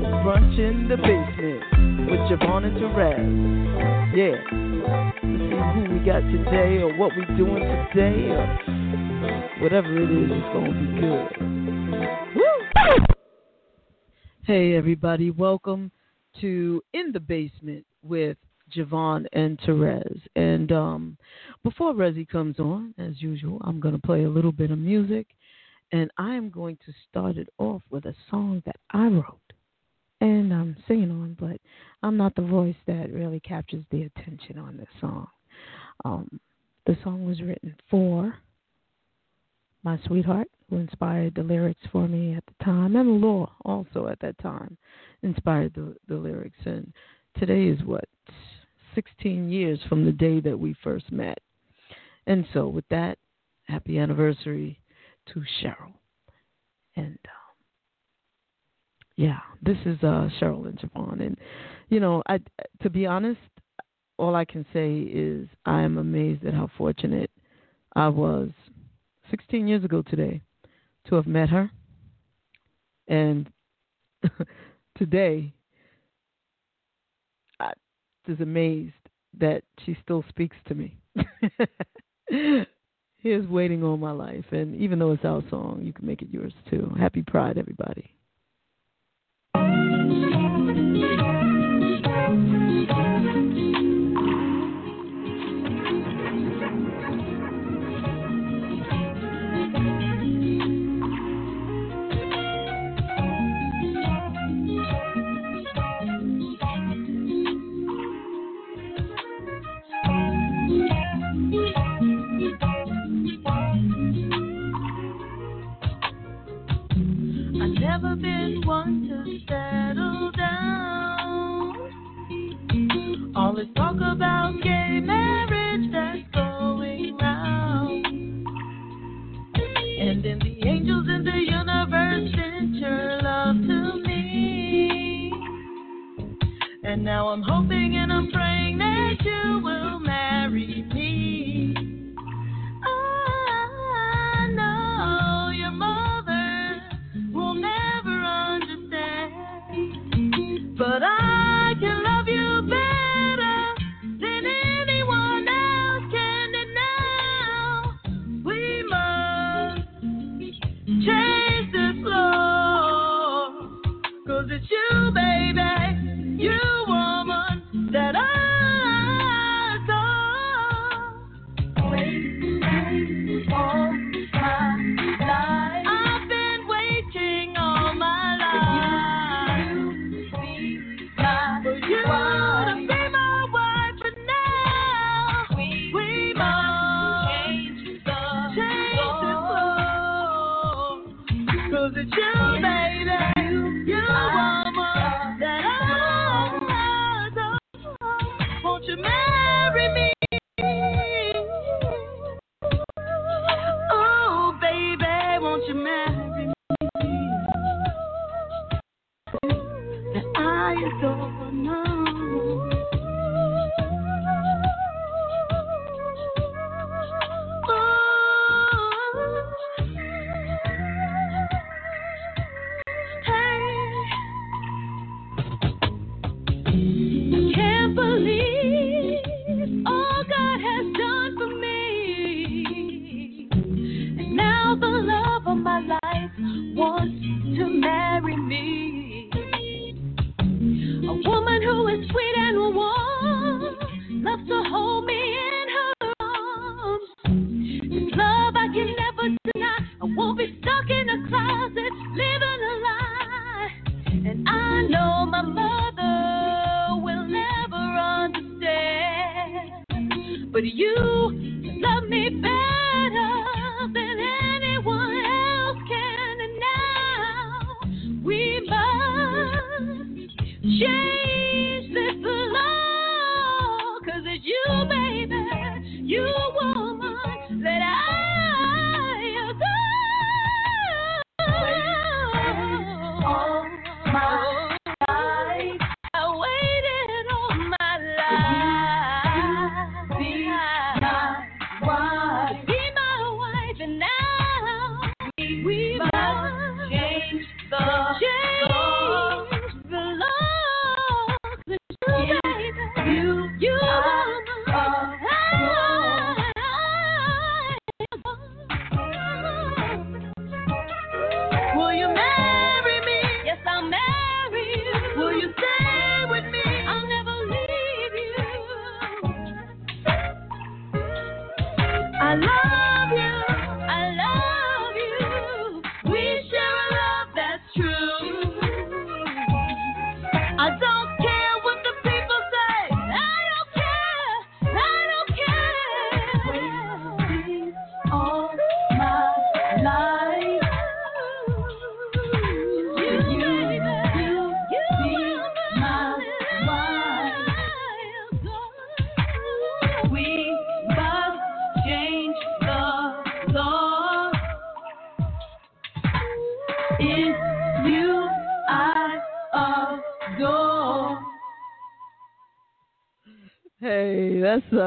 Brunch in the basement with JaVonne and Terez. Yeah. Let's see who we got today or what we doing today or whatever it is, it's gonna be good. Woo! Hey everybody, welcome to In the Basement with JaVonne and Terez. And um, before Rezi comes on, as usual, I'm going to play a little bit of music. And I am going to start it off with a song that I wrote. And I'm singing on, but I'm not the voice that really captures the attention on this song. Um, the song was written for my sweetheart, who inspired the lyrics for me at the time, and Law also at that time inspired the, the lyrics. And today is what 16 years from the day that we first met. And so, with that, happy anniversary to Cheryl. And um, yeah, this is uh, Cheryl and JaVonne. And, you know, I, to be honest, all I can say is I am amazed at how fortunate I was 16 years ago today to have met her. And today, I was amazed that she still speaks to me. Here's Waiting all My Life. And even though it's our song, you can make it yours too. Happy Pride, everybody. Never been one to settle down. All this talk about gay marriage that's going round. And then the angels in the universe sent your love to me. And now I'm hoping and I'm praying that you will you, baby, done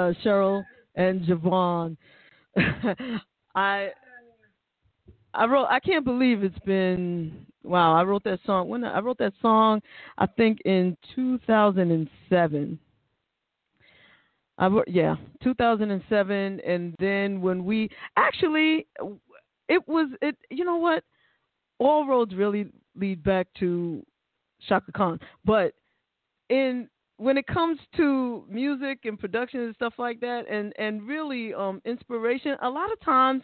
uh, Cheryl and JaVonne. I I wrote. I can't believe it's been. Wow, I wrote that song when I wrote that song. I think in 2007. I wrote, yeah, 2007, and then when we actually, it was it. You know what? All roads really lead back to Chaka Khan, but in when it comes to music and production and stuff like that and and really um inspiration a lot of times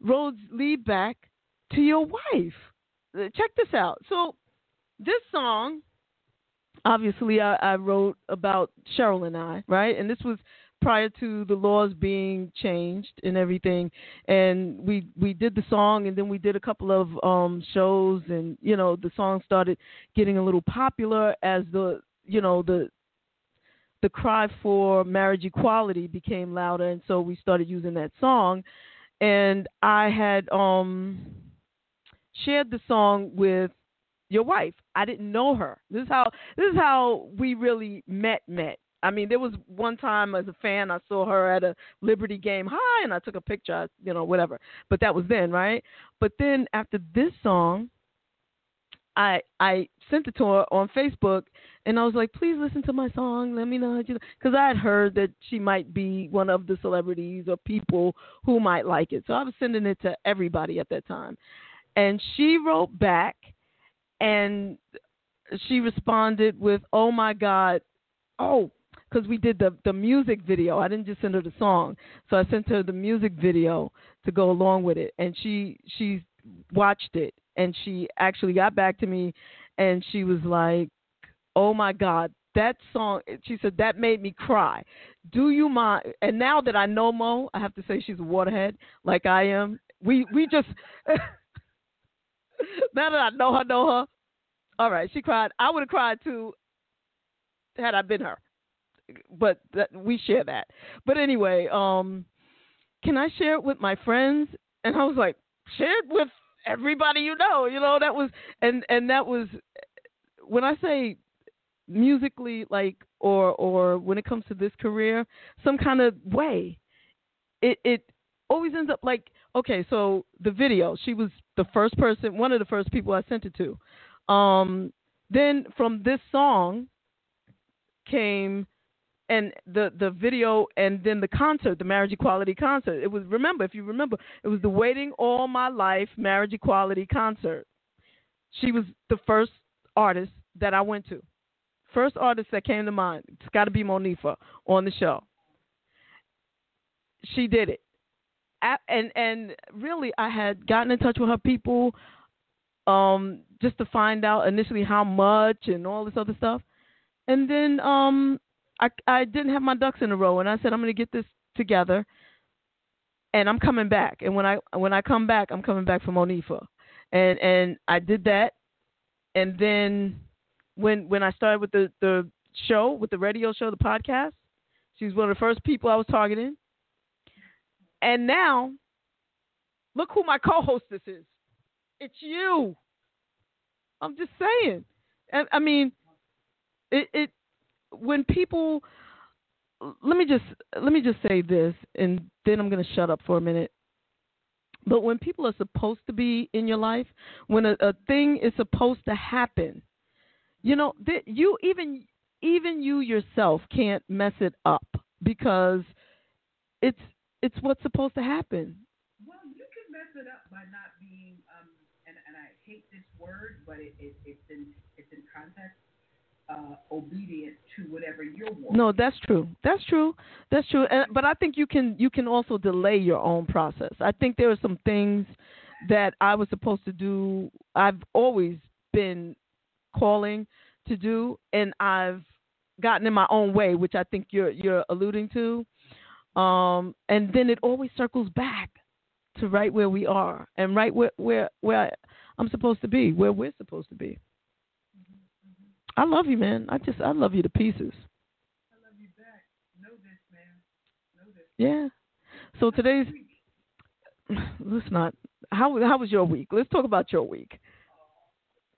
roads lead back to your wife. Uh, check this out. So this song obviously I, I wrote about cheryl and i right? And this was prior to the laws being changed and everything. And we we did the song and then we did a couple of um shows and you know the song started getting a little popular as the you know the the cry for marriage equality became louder and so we started using that song. And i had um shared the song with your wife. I didn't know her. This is how this is how we really met met. I mean there was one time as a fan i saw her at a liberty game. Hi and i took a picture you know whatever. But that was then right? But then after this song i i sent it to her on facebook and I was like, please listen to my song. Let me know how you because I had heard that she might be one of the celebrities or people who might like it. So I was sending it to everybody at that time, and she wrote back, and she responded with, "Oh my God, oh." Because we did the the music video, I didn't just send her the song, so I sent her the music video to go along with it, and she she watched it, and she actually got back to me, and she was like, oh my God, that song, she said, that made me cry. Do you mind? And now that I know Mo, I have to say she's a waterhead like I am. We, we just, now that I know her, know her, all right, she cried. I would have cried too had I been her. But that, we share that. But anyway, um, can I share it with my friends? And I was like, share it with everybody you know. You know, that was, and, and that was, when I say musically like or or when it comes to this career some kind of way it it always ends up like okay so the video she was the first person one of the first people i sent it to um then from this song came and the the video and then the concert, the marriage equality concert. It was remember if you remember, it was the Waiting All My Life marriage equality concert. She was the first artist that I went to. First artist that came to mind. It's got to be Monifah on the show. She did it, and and really, I had gotten in touch with her people, um, just to find out initially how much and all this other stuff, and then um, I I didn't have my ducks in a row, and I said I'm going to get this together, and I'm coming back. And when I when I come back, I'm coming back for Monifah, and and I did that, and then when when I started with the the show, with the radio show, the podcast, she was one of the first people I was targeting, and now, look who my co-hostess is. It's you. I'm just saying. I, I mean, it, it when people let me just let me just say this and then I'm going to shut up for a minute. But when people are supposed to be in your life, when a, a thing is supposed to happen, you know, th- you even even you yourself can't mess it up because it's it's what's supposed to happen. Well, you can mess it up by not being um and and I hate this word, but it, it it's in it's in context uh, obedient to whatever you're wanting. No, that's true. That's true. That's true. And, but I think you can you can also delay your own process. I think there are some things that I was supposed to do. I've always been calling to do, and I've gotten in my own way, which I think you're you're alluding to. Um, and then it always circles back to right where we are and right where where where I'm supposed to be, where we're supposed to be. I love you, man. I just I love you to pieces. I love you back. Know this, man. Know this. Yeah. So today's let's not. How how was your week? Let's talk about your week.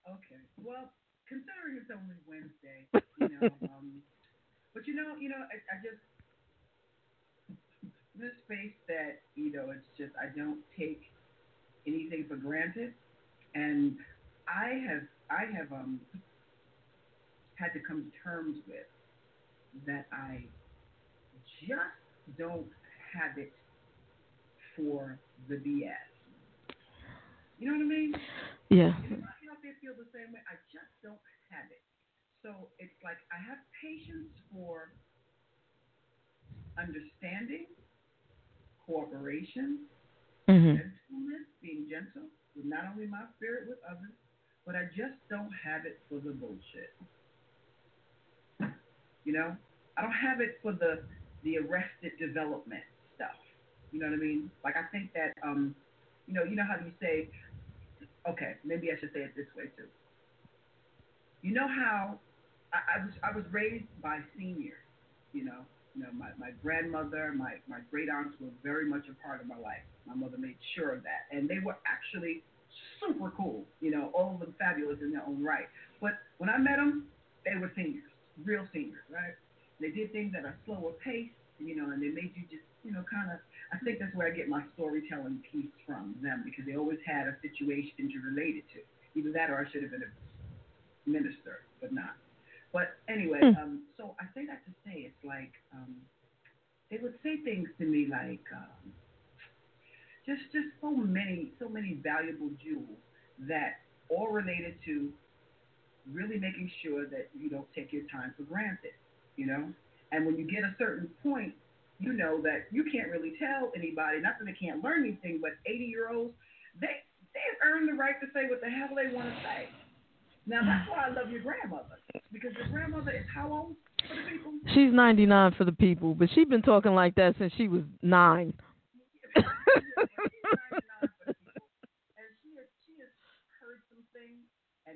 Okay. Well, considering it's only Wednesday, you know, um, but you know, you know, I, I just this space that you know, it's just I don't take anything for granted, and I have I have um had to come to terms with that I just don't have it for the BS. You know what I mean? Yeah. Anybody out there feel the same way? I just don't have it. So it's like I have patience for understanding, cooperation, mm-hmm. gentleness, being gentle with not only my spirit with others, but I just don't have it for the bullshit. You know, I don't have it for the the arrested development stuff. You know what I mean? Like I think that um, you know, you know how you say, okay, maybe I should say it this way too. You know how I, I was I was raised by seniors. You know, you know my my grandmother, my my great aunts were very much a part of my life. My mother made sure of that, and they were actually super cool. You know, all of them fabulous in their own right. But when I met them, they were seniors real singers, right? They did things at a slower pace, you know, and they made you just, you know, kind of. I think that's where I get my storytelling piece from them because they always had a situation to relate it to. Either that or I should have been a minister, but not. But anyway, mm. um, so I say that to say it's like um, they would say things to me like um, just just so many so many valuable jewels that all related to really making sure that you don't take your time for granted, you know? And when you get a certain point, you know that you can't really tell anybody, not that they can't learn anything, but 80 year olds, they, they earn the right to say what the hell they want to say. Now, that's why I love your grandmother, because your grandmother is how old for the people? She's 99 for the people, but she's been talking like that since she was nine.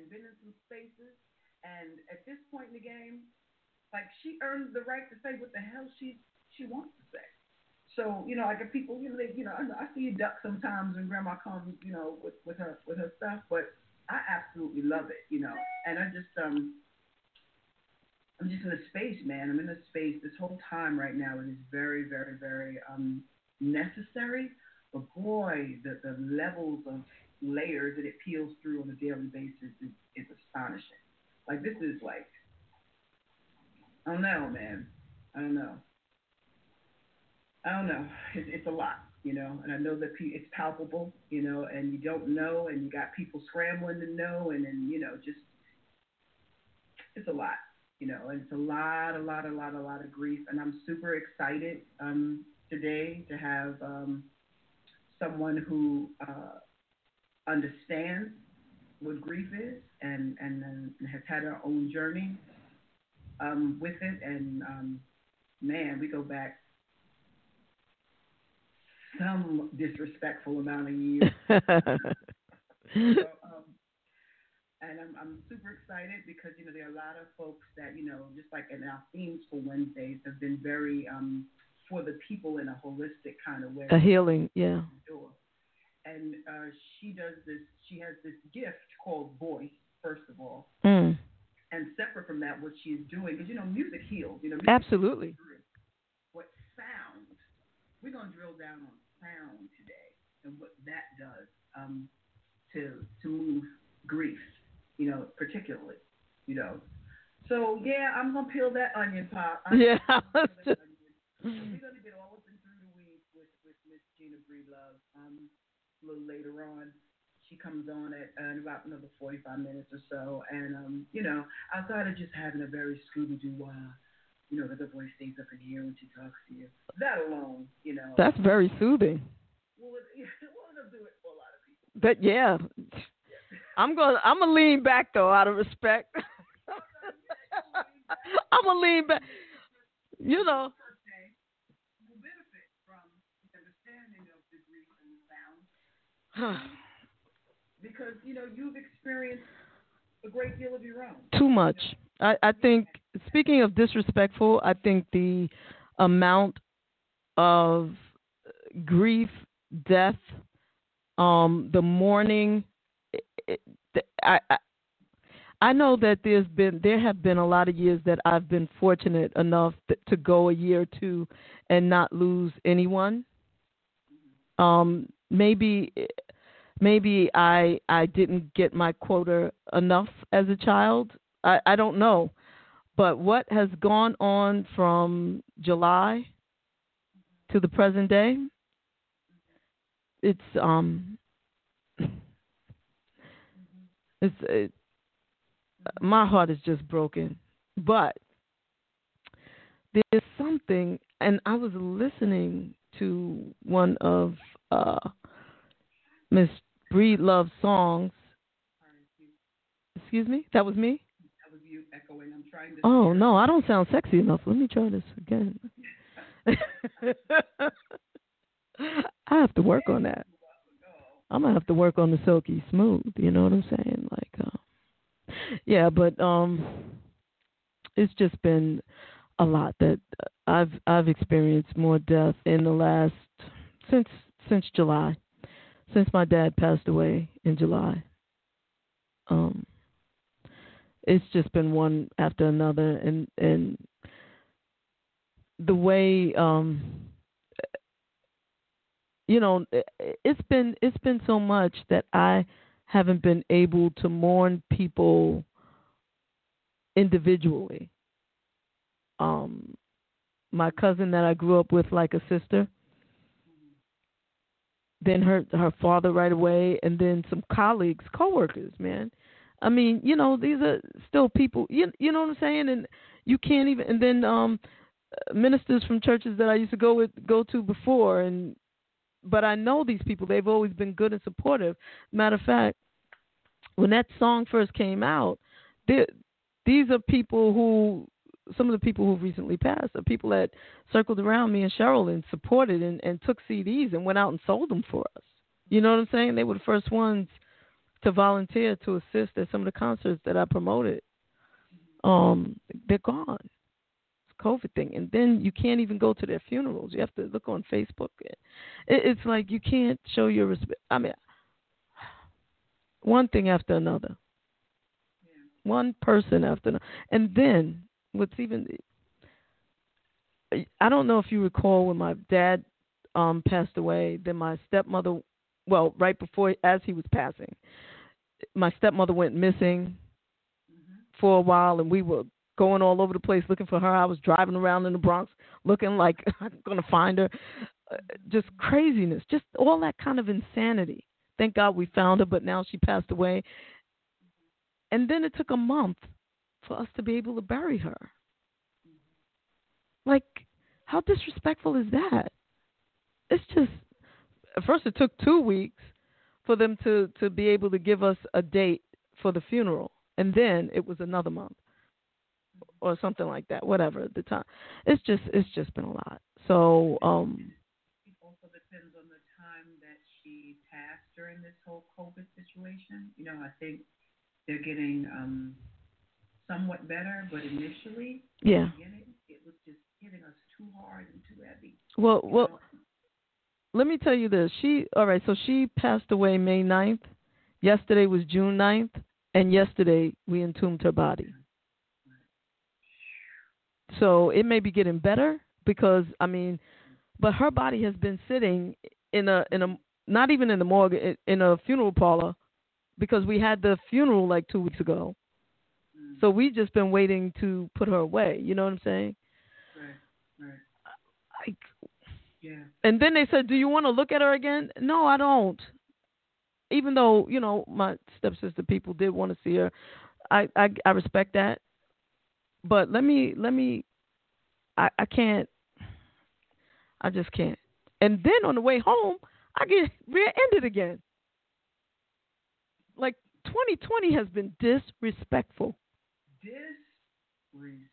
been in some spaces, and at this point in the game, like she earned the right to say what the hell she she wants to say. So you know, like if people, you know, they, you know, I, I see you duck sometimes when Grandma comes, you know, with with her with her stuff, but I absolutely love it, you know, and I just um. I'm just in a space, man. I'm in a space. This whole time right now and it is very, very, very um, necessary. But boy, the the levels of layers that it peels through on a daily basis is, is astonishing. Like this is like, I don't know, man. I don't know. I don't know. It's, it's a lot, you know, and I know that it's palpable, you know, and you don't know, and you got people scrambling to know, and then you know, just it's a lot, you know, and it's a lot, a lot, a lot, a lot of grief, and I'm super excited um, today to have um, someone who uh, understands what grief is and, and, and has had her own journey um, with it. And um, man, we go back some disrespectful amount of years. so, um, and I'm, I'm super excited because you know there are a lot of folks that you know just like in our themes for Wednesdays have been very um, for the people in a holistic kind of way. A healing, yeah. And uh, she does this. She has this gift called voice, first of all. Mm. And separate from that, what she is doing, because you know, music heals. You know, absolutely. What sound? We're gonna drill down on sound today and what that does um, to to move grief. You know, particularly. You know. So yeah, I'm gonna peel that onion pop. I'm yeah. we're gonna get all up and through the weeds with with Miss Gina Breedlove um, a little later on. She comes on at uh, in about another 45 minutes or so, and um, you know, outside of just having a very Scooby Doo, uh, you know, that the voice stays up in here when she talks to you. That alone, you know. That's very soothing. Well, it, well, it'll do it for a lot of people. But yeah, I'm gonna I'm gonna lean back though, out of respect. I'm gonna lean back. You know. because you know you've experienced a great deal of your own. Too much. I, I think. Speaking of disrespectful, I think the amount of grief, death, um, the mourning. It, it, I, I I know that there's been there have been a lot of years that I've been fortunate enough to go a year or two and not lose anyone. Um, maybe maybe I I didn't get my quota enough as a child. I, I don't know. But what has gone on from July to the present day, it's um it's it, my heart is just broken. But there's something and I was listening to one of uh Miss Breedlove songs. Excuse me? That was me? That was you echoing. I'm trying to. Oh, no, I don't sound sexy enough. Let me try this again. I have to work on that. I'm gonna have to work on the silky smooth. You know what I'm saying? Like, uh, yeah, but um, it's just been a lot that I've I've experienced more death in the last since since July since my dad passed away in July. Um, it's just been one after another, and and the way um, you know, it's been it's been so much that I haven't been able to mourn people individually. Um, my cousin that I grew up with like a sister then her her father right away, and then some colleagues, coworkers, man. I mean, you know, these are still people. You you know what I'm saying? And you can't even. And then um, ministers from churches that I used to go with go to before, and but I know these people. They've always been good and supportive. Matter of fact, when that song first came out, these are people who some of the people who've recently passed are people that circled around me and Cheryl and supported and, and took CDs and went out and sold them for us. You know what I'm saying? They were the first ones to volunteer to assist at some of the concerts that I promoted. Um, they're gone. It's COVID thing, and then you can't even go to their funerals. You have to look on Facebook. It, it's like you can't show your respect. I mean, one thing after another. One person after another. And then what's even I don't know if you recall when my dad um passed away, then my stepmother well, right before as he was passing, my stepmother went missing mm-hmm. for a while and we were going all over the place looking for her. I was driving around in the Bronx looking like I'm gonna find her. Uh, just craziness, just all that kind of insanity. Thank God we found her, but now she passed away. And then it took a month for us to be able to bury her. Like, how disrespectful is that? It's just, at first it took two weeks for them to, to be able to give us a date for the funeral. And then it was another month or something like that, whatever the time. It's just, it's just been a lot. So, um, it also depends on the time that she passed during this whole COVID situation. You know, I think they're getting um, somewhat better, but initially, yeah, it was just hitting us too hard and too heavy. Well, well, let me tell you this. She all right. So she passed away May 9th. Yesterday was June 9th, and yesterday we entombed her body. So it may be getting better because I mean, but her body has been sitting in a in a not even in the morgue in a funeral parlor because we had the funeral like two weeks ago. So we just been waiting to put her away. You know what I'm saying? Right, right. Like, yeah. And then they said, "Do you want to look at her again?" No, I don't. Even though you know my stepsister people did want to see her, I I, I respect that. But let me let me, I I can't. I just can't. And then on the way home, I get rear-ended again. Like 2020 has been disrespectful. Disrespectful.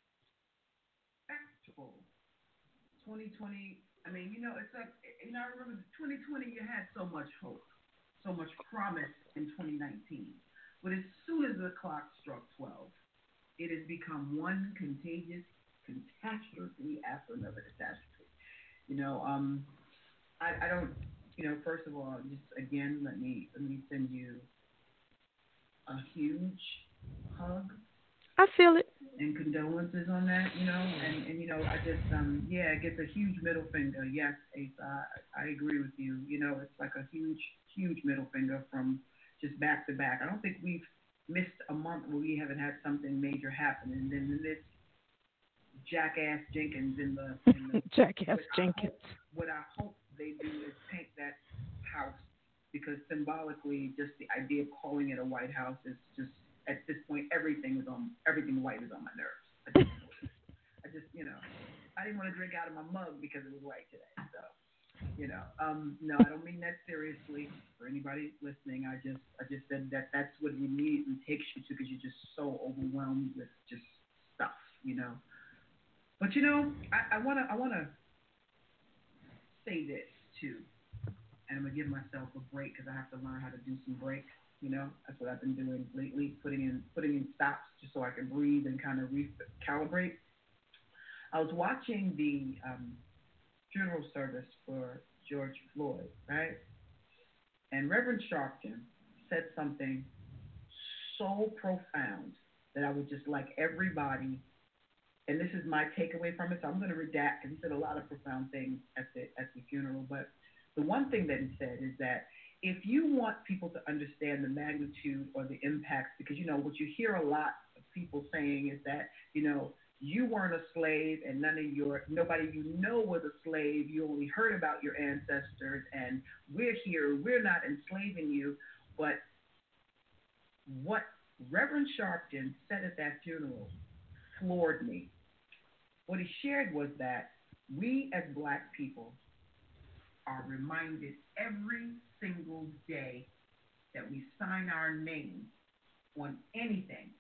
2020. I mean, you know, it's like you know. I remember 2020. You had so much hope, so much promise in 2019. But as soon as the clock struck 12, it has become one contagious catastrophe after another catastrophe. You know, um, I, I don't. You know, first of all, just again, let me let me send you a huge hug. I feel it. And condolences on that, you know, and and you know, I just um yeah, it gets a huge middle finger. Yes, Ace, I I agree with you. You know, it's like a huge huge middle finger from just back to back. I don't think we've missed a month where we haven't had something major happen, and then this jackass Jenkins in the, in the jackass Jenkins. I hope, what I hope they do is paint that house because symbolically, just the idea of calling it a White House is just at this point everything is on everything white is on my nerves. I just, I just you know, I didn't want to drink out of my mug because it was white today. So, you know, um, no, I don't mean that seriously. For anybody listening, I just I just said that that's what it immediately takes you to because you're just so overwhelmed with just stuff, you know. But you know, I, I wanna I wanna say this too and I'm gonna give myself a break because I have to learn how to do some breaks. You know, that's what I've been doing lately, putting in putting in stops just so I can breathe and kind of recalibrate. I was watching the um, funeral service for George Floyd, right? And Reverend Sharpton said something so profound that I would just like everybody, and this is my takeaway from it. So I'm going to redact because he said a lot of profound things at the at the funeral, but the one thing that he said is that if you want people to understand the magnitude or the impacts, because you know what you hear a lot of people saying is that you know you weren't a slave and none of your nobody you know was a slave. You only heard about your ancestors, and we're here. We're not enslaving you, but what Reverend Sharpton said at that funeral floored me. What he shared was that we as black people are reminded every single day that we sign our name on anything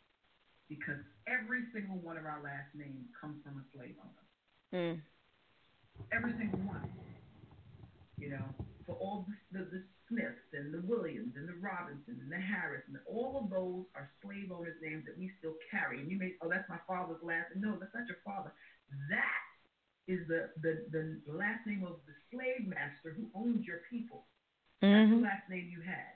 because every single one of our last names comes from a slave owner. Mm. Every single one. You know, for all the, the, the Smiths and the Williams and the Robinsons and the Harris and all of those are slave owners' names that we still carry. And you may, oh, that's my father's last. No, that's not your father. That is the, the, the last name of the slave master who owned your people. Mm-hmm. That's the last name you had.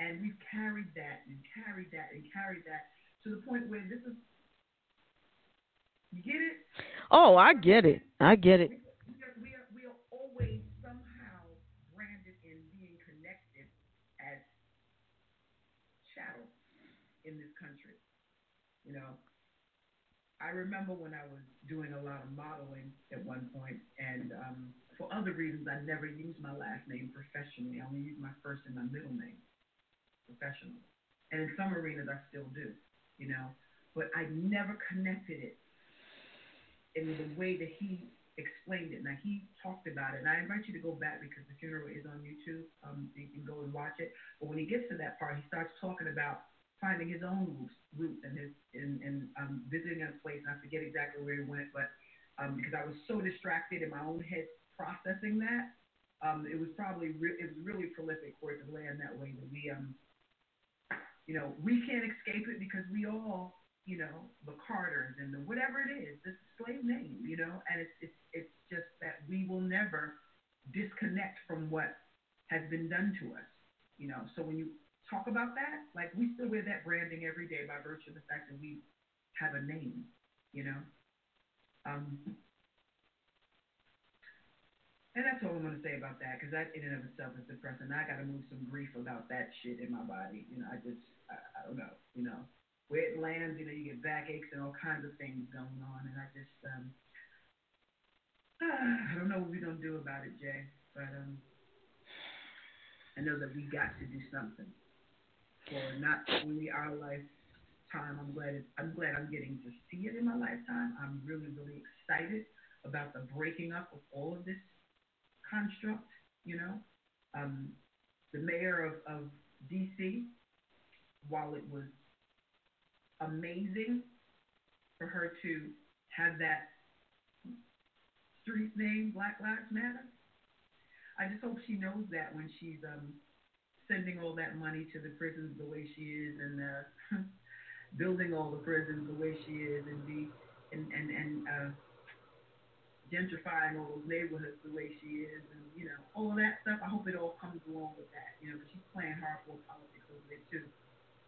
And we've carried that and carried that and carried that to the point where this is. You get it? Oh, I get it. I get it. We are, we are, we are always somehow branded in being connected as chattel in this country. You know, I remember when I was doing a lot of modeling at one point, and um, for other reasons, I never used my last name professionally. I only used my first and my middle name professionally. And in some arenas, I still do, you know. But I never connected it in the way that he explained it. Now he talked about it, and I invite you to go back because the funeral is on YouTube. Um, you can go and watch it. But when he gets to that part, he starts talking about finding his own roots, and his and, and um, visiting a place. I forget exactly where he went, but um, because I was so distracted in my own head processing that, um, it was probably re- it was really prolific for it to land that way. That we um, you know, we can't escape it because we all, you know, the Carters and the whatever it is, this slave name, you know, and it's it's it's just that we will never disconnect from what has been done to us, you know. So when you talk about that. Like we still wear that branding every day by virtue of the fact that we have a name, you know. Um, and that's all I'm gonna say about that, because that in and of itself is depressing. I gotta move some grief about that shit in my body. You know, I just, I, I don't know. You know, where it lands, you know, you get backaches and all kinds of things going on, and I just, um, I don't know what we're gonna do about it, Jay. But um, I know that we got to do something for not only our lifetime. I'm glad I'm glad I'm getting to see it in my lifetime. I'm really really excited about the breaking up of all of this construct. You know, um, the mayor of, of D.C. While it was amazing for her to have that street name, Black Lives Matter. I just hope she knows that when she's um, sending all that money to the prisons the way she is and uh, building all the prisons the way she is and be and and and uh, gentrifying all those neighborhoods the way she is and you know all of that stuff. I hope it all comes along with that. You know, she's playing hardcore politics over there too.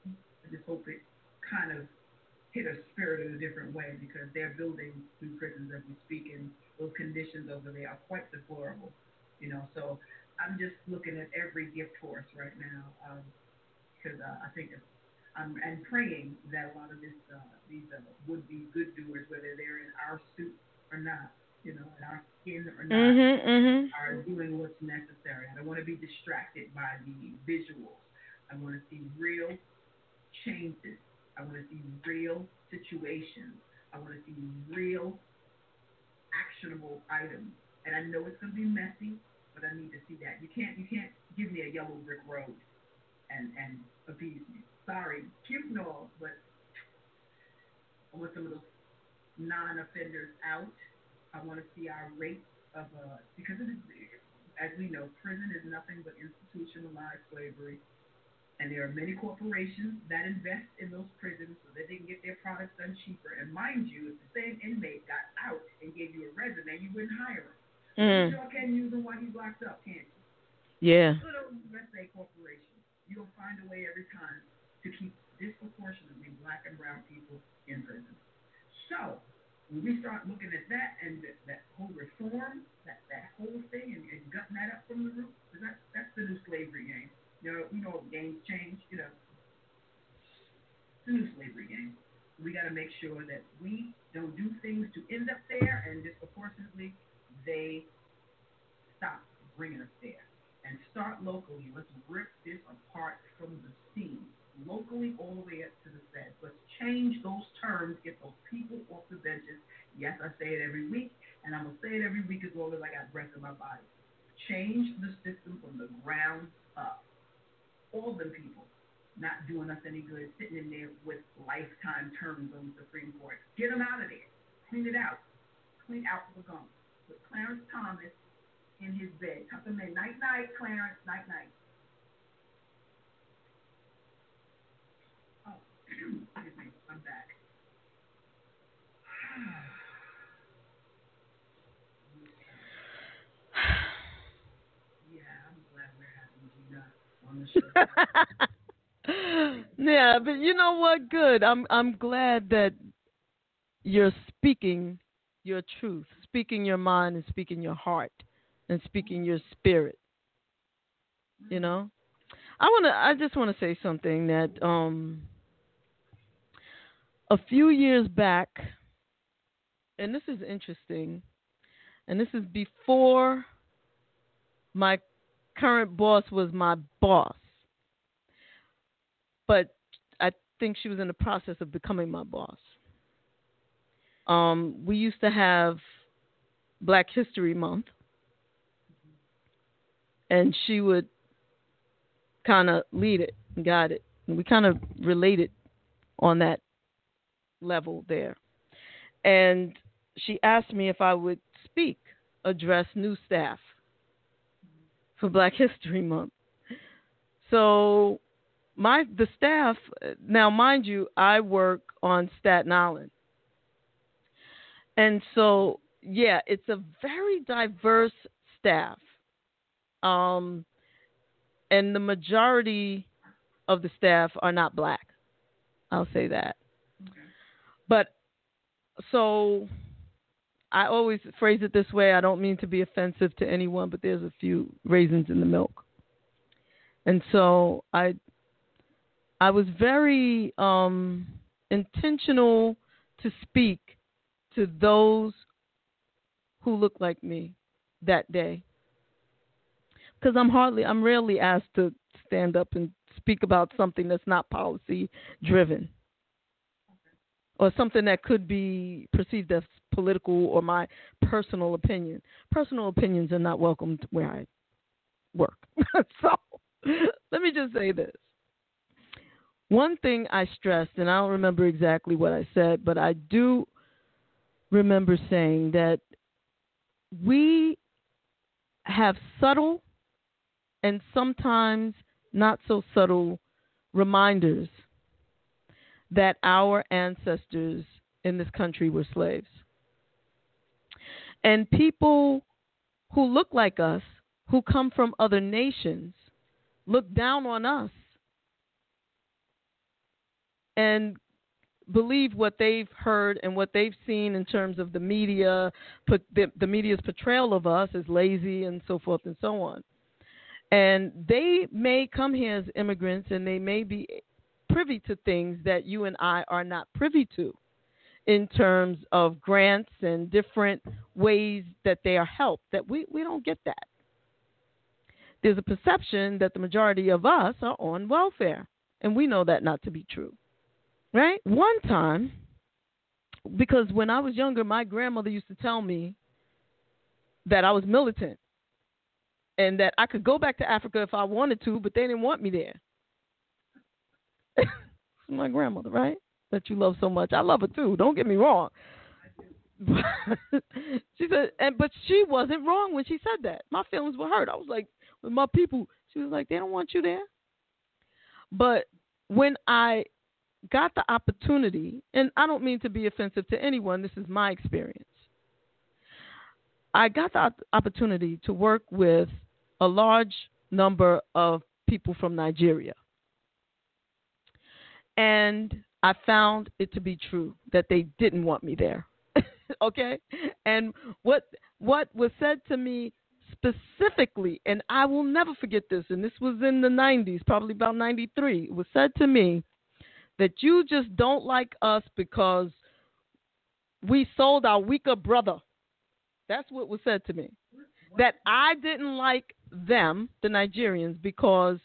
I just hope it kind of hit her spirit in a different way because they're building new prisons as we speak and those conditions over there are quite deplorable. You know, so I'm just looking at every gift horse right now because um, uh, I think I'm and praying that a lot of this uh, these uh, would be good doers, whether they're in our suit or not, you know, in our skin or not, mm-hmm, mm-hmm. are doing what's necessary. I don't want to be distracted by the visuals. I want to see real changes. I want to see real situations. I want to see real actionable items. And I know it's going to be messy but I need to see that. You can't you can't give me a yellow brick road and and appease me. Sorry, cute and all, but I want some of those non-offenders out. I want to see our rates of uh because it is, as we know, prison is nothing but institutionalized slavery. And there are many corporations that invest in those prisons so that they can get their products done cheaper. And mind you, if the same inmate got out and gave you a resume, you wouldn't hire him. Mm. You sure can use him while he's locked up, can't you? Yeah. Good old USA Corporation. You'll find a way every time to keep disproportionately black and brown people in prison. So when we start looking at that and that, that whole reform, that, that whole thing, and, and gutting that up from the root, because that's, that's the new slavery game. You know, you know, games change, you know. It's a new slavery game. We got to make sure that we don't do things to end up there and disproportionately they stop bringing us there and start locally. Let's rip this apart from the seams, locally all the way up to the feds. Let's change those terms, get those people off the benches. Yes, I say it every week, and I'm going to say it every week as long as I got breath in my body. Change the system from the ground up. All the people not doing us any good, sitting in there with lifetime terms on the Supreme Court. Get them out of there. Clean it out. Clean out the gum with Clarence Thomas in his bed. In. Night, night, Clarence. Night, night. Oh, excuse me. I'm back. yeah, I'm glad we're having Gina on the show. yeah, but you know what? Good. I'm I'm glad that you're speaking your truth, speaking your mind and speaking your heart and speaking your spirit. You know? I want to I just want to say something that um a few years back and this is interesting, and this is before my current boss was my boss. But I think she was in the process of becoming my boss. Um, we used to have Black History Month, and she would kind of lead it and guide it. And we kind of related on that level there. And she asked me if I would speak, address new staff for Black History Month. So my the staff now mind you I work on Staten Island. And so yeah, it's a very diverse staff. Um and the majority of the staff are not black. I'll say that. Okay. But so I always phrase it this way. I don't mean to be offensive to anyone, but there's a few raisins in the milk. And so I I was very um, intentional to speak to those who look like me that day. Because I'm hardly, I'm rarely asked to stand up and speak about something that's not policy driven or something that could be perceived as political or my personal opinion. Personal opinions are not welcomed where I work. so let me just say this. One thing I stressed, and I don't remember exactly what I said, but I do remember saying that we have subtle and sometimes not so subtle reminders that our ancestors in this country were slaves. And people who look like us, who come from other nations, look down on us and believe what they've heard and what they've seen in terms of the media, the, the media's portrayal of us as lazy and so forth and so on. And they may come here as immigrants and they may be privy to things that you and I are not privy to in terms of grants and different ways that they are helped that we, we don't get that there's a perception that the majority of us are on welfare and we know that not to be true right one time because when i was younger my grandmother used to tell me that i was militant and that i could go back to africa if i wanted to but they didn't want me there my grandmother, right? That you love so much. I love her too. Don't get me wrong. she said, and but she wasn't wrong when she said that. My feelings were hurt. I was like, with my people, she was like, they don't want you there. But when I got the opportunity, and I don't mean to be offensive to anyone, this is my experience. I got the opportunity to work with a large number of people from Nigeria. And I found it to be true that they didn't want me there. okay? And what what was said to me specifically, and I will never forget this, and this was in the 90s, probably about 93, it was said to me that you just don't like us because we sold our weaker brother. That's what was said to me. That I didn't like them, the Nigerians, because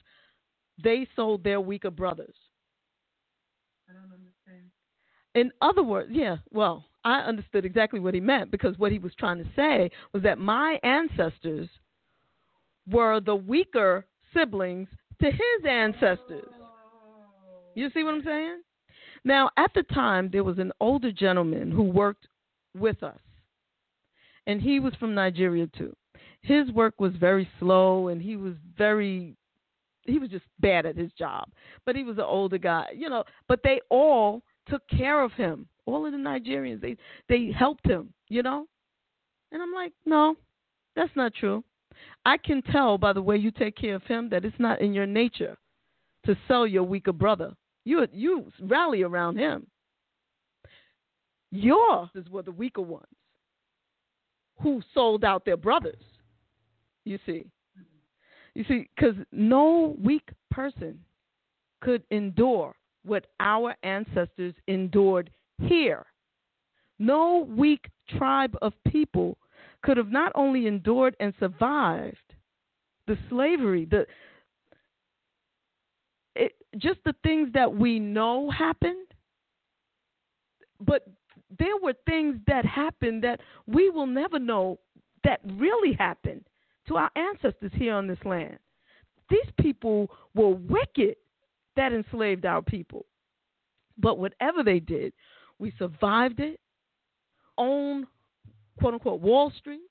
they sold their weaker brothers. I don't understand. In other words, yeah, well, I understood exactly what he meant because what he was trying to say was that my ancestors were the weaker siblings to his ancestors. You see what I'm saying? Now, at the time, there was an older gentleman who worked with us, and he was from Nigeria too. His work was very slow, and he was very he was just bad at his job. But he was an older guy, you know. But they all took care of him. All of the Nigerians, they they helped him, you know. And I'm like, no, that's not true. I can tell by the way you take care of him that it's not in your nature to sell your weaker brother. You you rally around him. Yours were the weaker ones who sold out their brothers. You see. You see, because no weak person could endure what our ancestors endured here. No weak tribe of people could have not only endured and survived the slavery, the it, just the things that we know happened, but there were things that happened that we will never know that really happened to our ancestors here on this land. These people were wicked that enslaved our people. But whatever they did, we survived it, owned quote unquote Wall Street,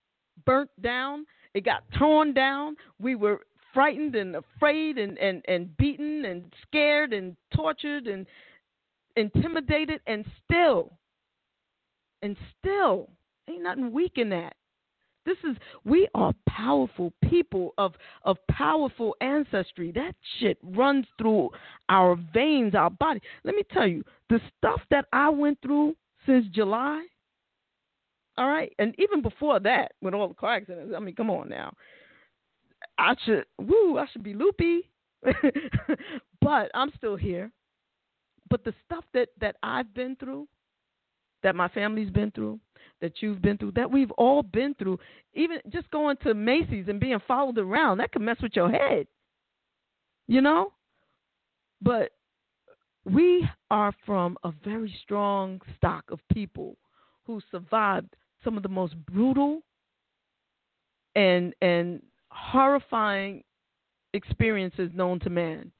burnt down, it got torn down. We were frightened and afraid and, and, and beaten and scared and tortured and intimidated and still and still ain't nothing weak in that. This is we are powerful people of of powerful ancestry. That shit runs through our veins, our body. Let me tell you, the stuff that I went through since July. All right, and even before that, with all the car accidents. I mean, come on now. I should woo, I should be loopy. but I'm still here. But the stuff that that I've been through, that my family's been through, that you've been through, that we've all been through. Even just going to Macy's and being followed around, that can mess with your head. You know? But we are from a very strong stock of people who survived some of the most brutal and and horrifying experiences known to man.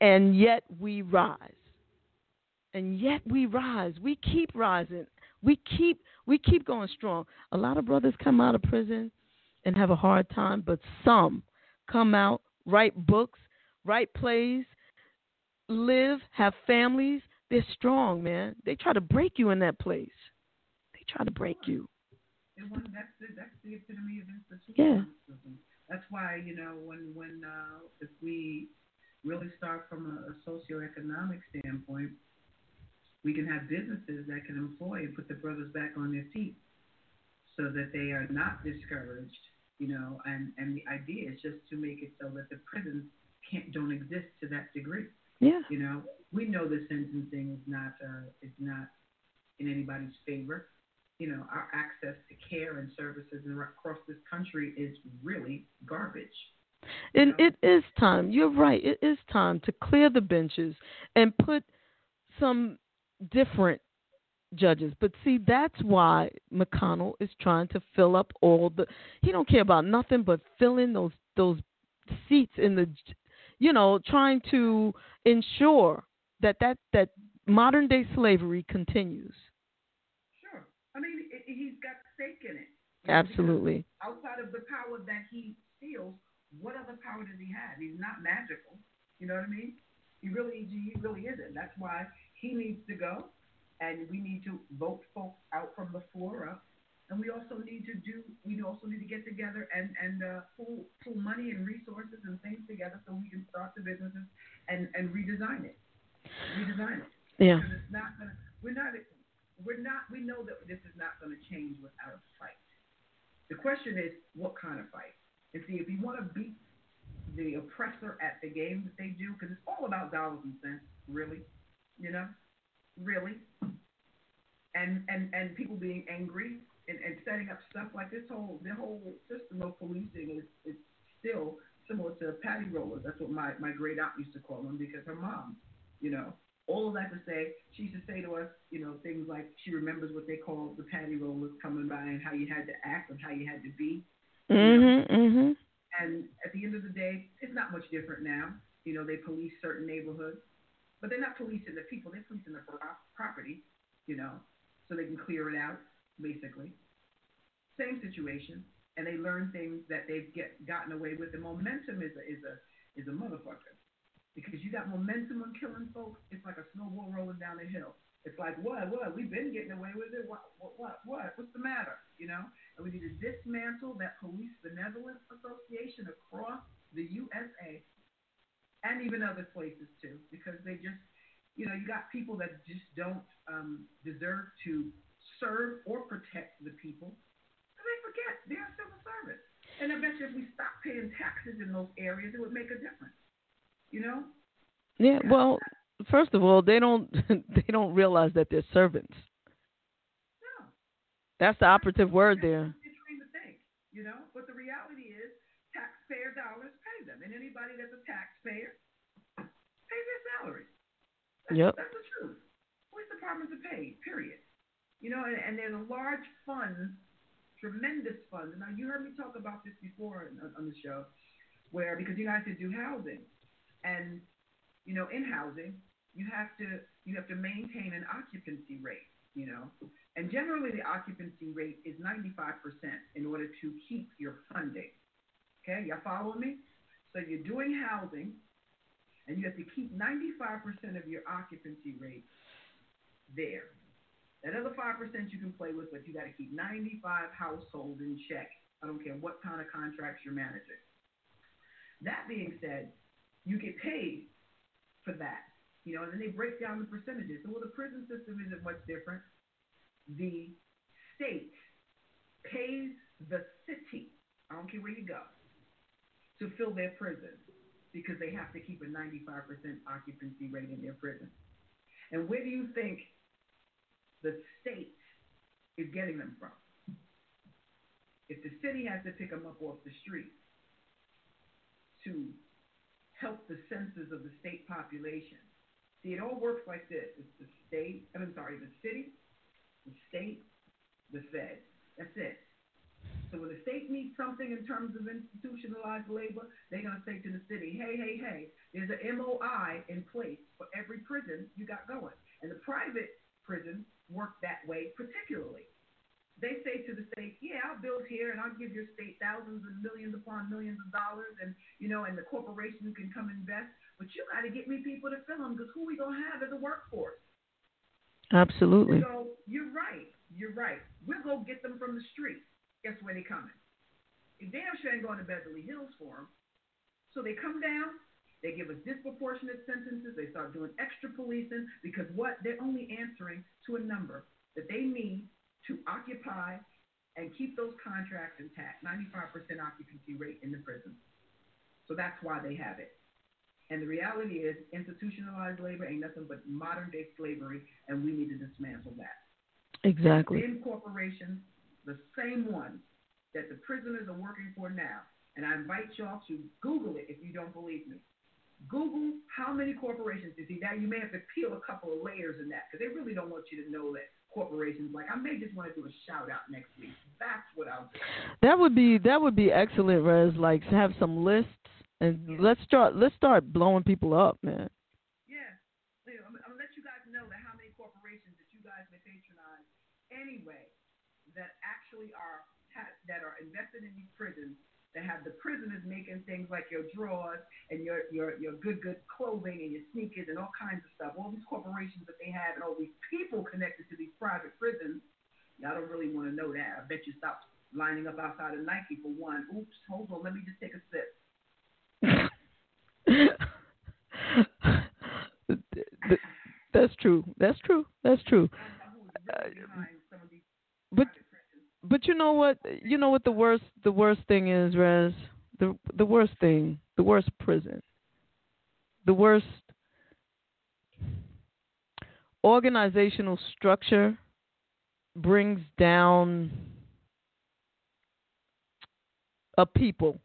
And yet we rise and yet we rise. We keep rising. We keep we keep going strong. A lot of brothers come out of prison and have a hard time, but some come out, write books, write plays, live, have families. They're strong, man. They try to break you in that place. They try to break you. And when that's the, that's the epitome of institutionalism. Yeah. That's why you know when when uh, if we really start from a, a socioeconomic standpoint, we can have businesses that can employ and put the brothers back on their feet so that they are not discouraged, you know, and, and the idea is just to make it so that the prisons can't don't exist to that degree. Yeah. You know, we know the sentencing is not uh, is not in anybody's favor. You know, our access to care and services across this country is really garbage. And it is time. You're right. It is time to clear the benches and put some different judges. But see, that's why McConnell is trying to fill up all the. He don't care about nothing but filling those those seats in the, you know, trying to ensure that that that modern day slavery continues. I mean he's got stake in it. Absolutely. Outside of the power that he steals, what other power does he have? He's not magical. You know what I mean? He really, he really isn't. That's why he needs to go, and we need to vote folks out from the floor. And we also need to do. We also need to get together and and uh, pull pull money and resources and things together so we can start the businesses and and redesign it. Redesign it. Yeah. Because it's not gonna. We're not. We're not. We know that this is not going to change without a fight. The question is, what kind of fight? And see, if you want to beat the oppressor at the game that they do, because it's all about dollars and cents, really you know, really, and and and people being angry and, and setting up stuff like this whole the whole system of policing is is still similar to patty rollers. That's what my my great aunt used to call them because her mom, you know, all of that to say, she used to say to us, you know, things like she remembers what they call the patty rollers coming by and how you had to act and how you had to be. Mhm. Mhm. And at the end of the day, it's not much different now. You know, they police certain neighborhoods. But they're not policing the people, they're policing the property, you know, so they can clear it out, basically. Same situation. And they learn things that they've get gotten away with. The momentum is a, is a is a motherfucker. Because you got momentum on killing folks, it's like a snowball rolling down the hill. It's like, what, what? We've been getting away with it. What, what, what, what? What's the matter? You know? And we need to dismantle that police benevolence association across the USA and even other places too, because they just, you know, you got people that just don't um, deserve to serve or protect the people. And they forget they're civil service. And I bet you if we stop paying taxes in those areas, it would make a difference. You know? Yeah, well, First of all, they don't they don't realize that they're servants. No. That's the operative word there. Trained to think, you know. But the reality is, taxpayer dollars pay them, and anybody that's a taxpayer pays their salary. That's, Yep. That's the truth. Police departments are paid. Period. You know, and, and there's a large fund, tremendous fund. Now you heard me talk about this before on, on the show, where because you guys to do housing, and you know, in housing, you have to you have to maintain an occupancy rate. You know, and generally the occupancy rate is 95% in order to keep your funding. Okay, y'all follow me? So you're doing housing, and you have to keep 95% of your occupancy rate there. That other 5% you can play with, but you got to keep 95 households in check. I don't care what kind of contracts you're managing. That being said, you get paid for that. You know, and then they break down the percentages. So, well, the prison system isn't much different. The state pays the city, I don't care where you go, to fill their prison because they have to keep a 95% occupancy rate in their prison. And where do you think the state is getting them from? If the city has to pick them up off the street to help the census of the state population, see, it all works like this. It's the state, I'm sorry, the city, the state, the Fed. That's it. So when the state needs something in terms of institutionalized labor, they're going to say to the city, hey, hey, hey, there's an MOI in place for every prison you got going. And the private prisons work that way particularly. They say to the state, yeah, I'll build here and I'll give your state thousands and millions upon millions of dollars and, you know, and the corporation can come invest. But you got to get me people to fill them because who we going to have as a workforce? Absolutely. So you're right. You're right. We'll go get them from the street. Guess where they coming? They damn sure ain't going to Beverly Hills for them. So they come down. They give us disproportionate sentences. They start doing extra policing because what? They're only answering to a number that they need to occupy and keep those contracts intact. 95% occupancy rate in the prison. So that's why they have it. And the reality is, institutionalized labor ain't nothing but modern day slavery, and we need to dismantle that. Exactly. Same corporations, the same ones that the prisoners are working for now. And I invite y'all to Google it if you don't believe me. Google how many corporations. You see, now you may have to peel a couple of layers in that because they really don't want you to know that corporations. Like I may just want to do a shout out next week. That's what I'll do. That would be that would be excellent, Rez. Like have some lists and let's start let's start blowing people up, man. Yeah. I'm, I'm gonna let you guys know that how many corporations that you guys may patronize anyway that actually are that are invested in these prisons that have the prisoners making things like your drawers and your your your good good clothing and your sneakers and all kinds of stuff. All these corporations that they have and all these people connected to these private prisons. Y'all don't really want to know that. I bet you stop lining up outside of Nike for one. Oops, hold on, let me just take a sip. That's true. That's true. That's true. I don't know who's really uh, behind some of these But. But you know what? You know what the worst the worst thing is, Rez. The the worst thing, the worst prison, the worst organizational structure brings down a people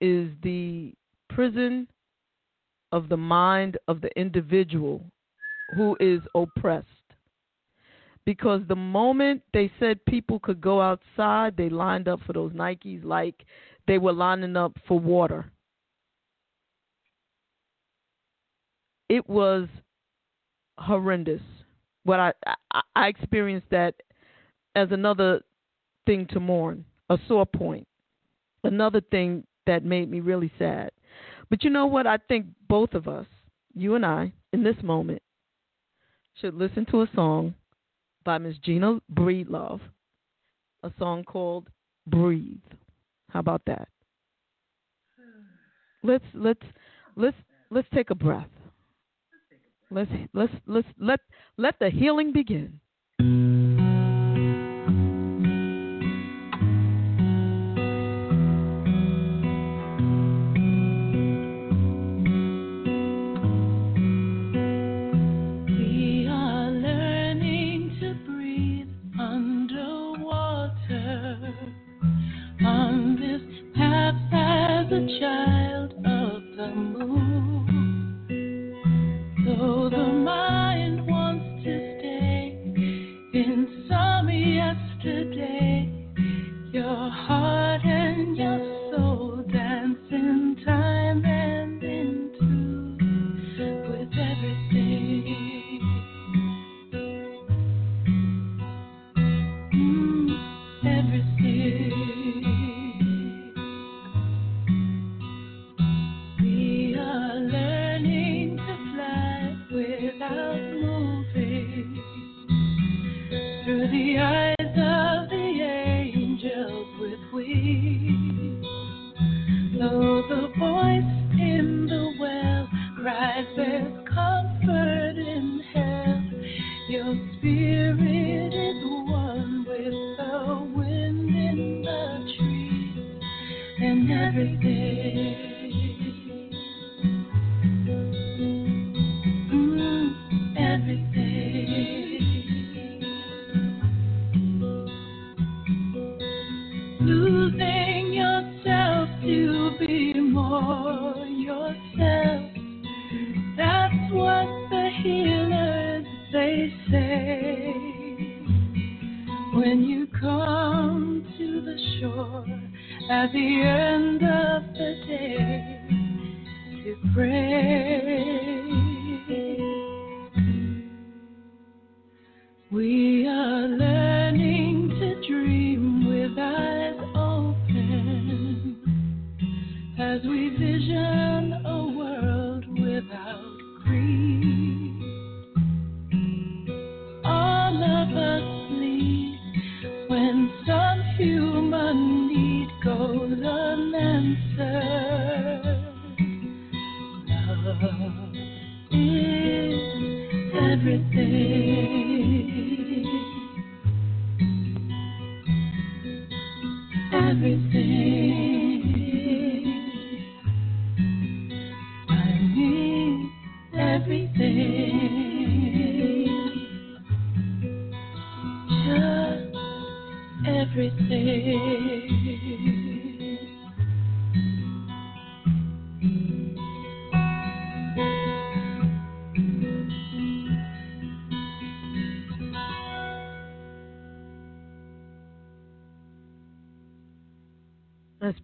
is the prison of the mind of the individual who is oppressed. Because the moment they said people could go outside, they lined up for those Nikes like they were lining up for water. It was horrendous. What I, I I experienced that as another thing to mourn, a sore point, another thing that made me really sad. But you know what? I think both of us, you and I, in this moment, should listen to a song by Miss Gina Breedlove, a song called "Breathe." How about that? Let's let's let's let's take a breath. Let's let's let's let let the healing begin.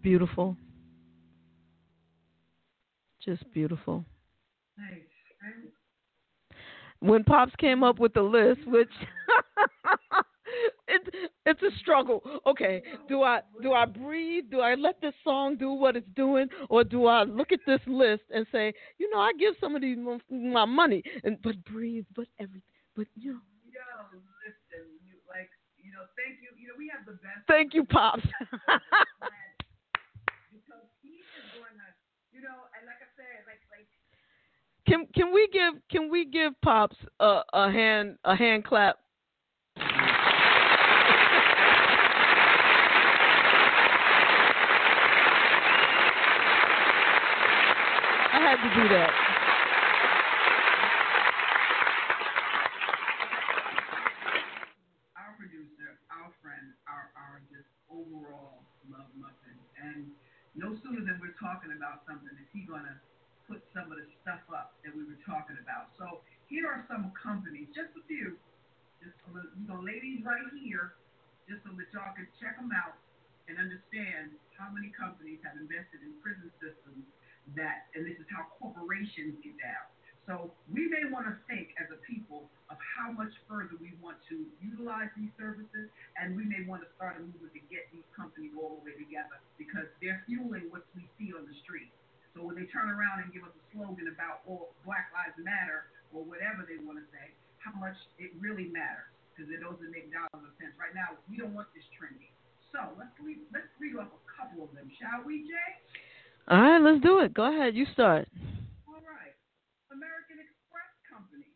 Beautiful. Just beautiful. Nice. When Pops came up with the list, which it's it's a struggle. Okay, do I do I breathe? Do I let this song do what it's doing, or do I look at this list and say, you know, I give some of these my money, and but breathe, but everything, but you know, Yo, listen, you like, you know, thank you. You know, we have the best. thank you, Pops. because he is going to, you know, and like I said, like, like, can can we give can we give Pops a, a hand a hand clap? I had to do that. our producer, our friend, our our just overall love muffin. And no sooner than we're talking about something is he gonna put some of the stuff up that we were talking about. So here are some companies, just a few, just a little, you ladies right here, just so that y'all can check them out and understand how many companies have invested in prison systems that, and this is how corporations get down. So we may want to think as a people of how much further we want to utilize these services, and we may want to start a movement to get these companies all the way together because they're fueling what we see on the street. So when they turn around and give us a slogan about all Black Lives Matter or whatever they want to say, how much it really matters because it doesn't make dollars or cents. Right now, we don't want this trending. So let's read, let's read off a couple of them, shall we, Jay? All right, let's do it. Go ahead, you start. All right. American Express Company,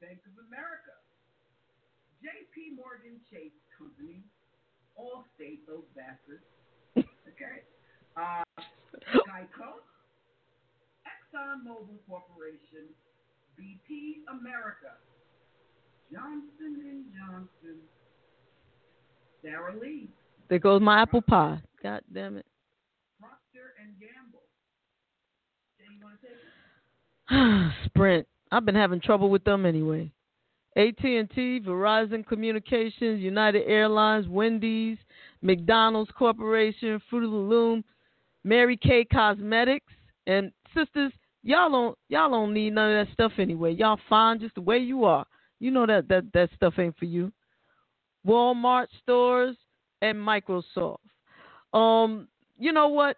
Bank of America, J.P. Morgan Chase Company, Allstate, those bastards. Okay. Uh, Geico, ExxonMobil Corporation, BP America, Johnson and Johnson, Sara Lee, There goes my apple pie. God damn it. Procter and Gamble. Jay, you want to take it? Sprint. I've been having trouble with them anyway. AT&T, Verizon Communications, United Airlines, Wendy's, McDonald's Corporation, Fruit of the Loom, Mary Kay Cosmetics, and sisters, y'all don't y'all don't need none of that stuff anyway. Y'all fine just the way you are. You know that that that stuff ain't for you. Walmart stores and Microsoft. Um, you know what?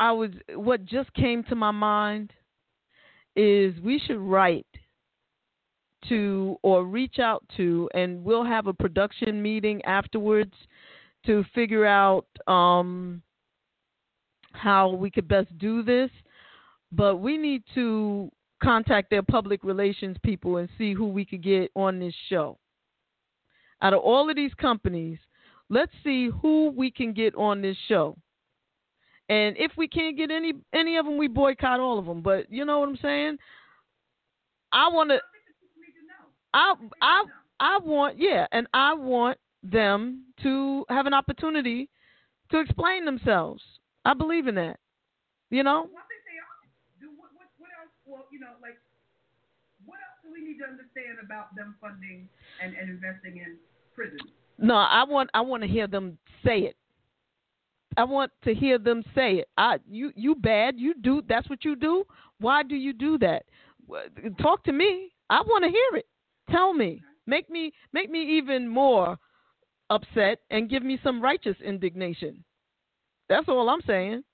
I was what just came to my mind is we should write to or reach out to and we'll have a production meeting afterwards to figure out um, how we could best do this but we need to contact their public relations people and see who we could get on this show out of all of these companies let's see who we can get on this show and if we can't get any any of them we boycott all of them but you know what i'm saying i want to I I I want yeah, and I want them to have an opportunity to explain themselves. I believe in that. You know? Well, I think they are. Do what, what, what else? Well, you know, like what else do we need to understand about them funding and, and investing in prisons? No, I want I want to hear them say it. I want to hear them say it. I you you bad. You do that's what you do. Why do you do that? Talk to me. I want to hear it. Tell me. Make me make me even more upset and give me some righteous indignation. That's all I'm saying.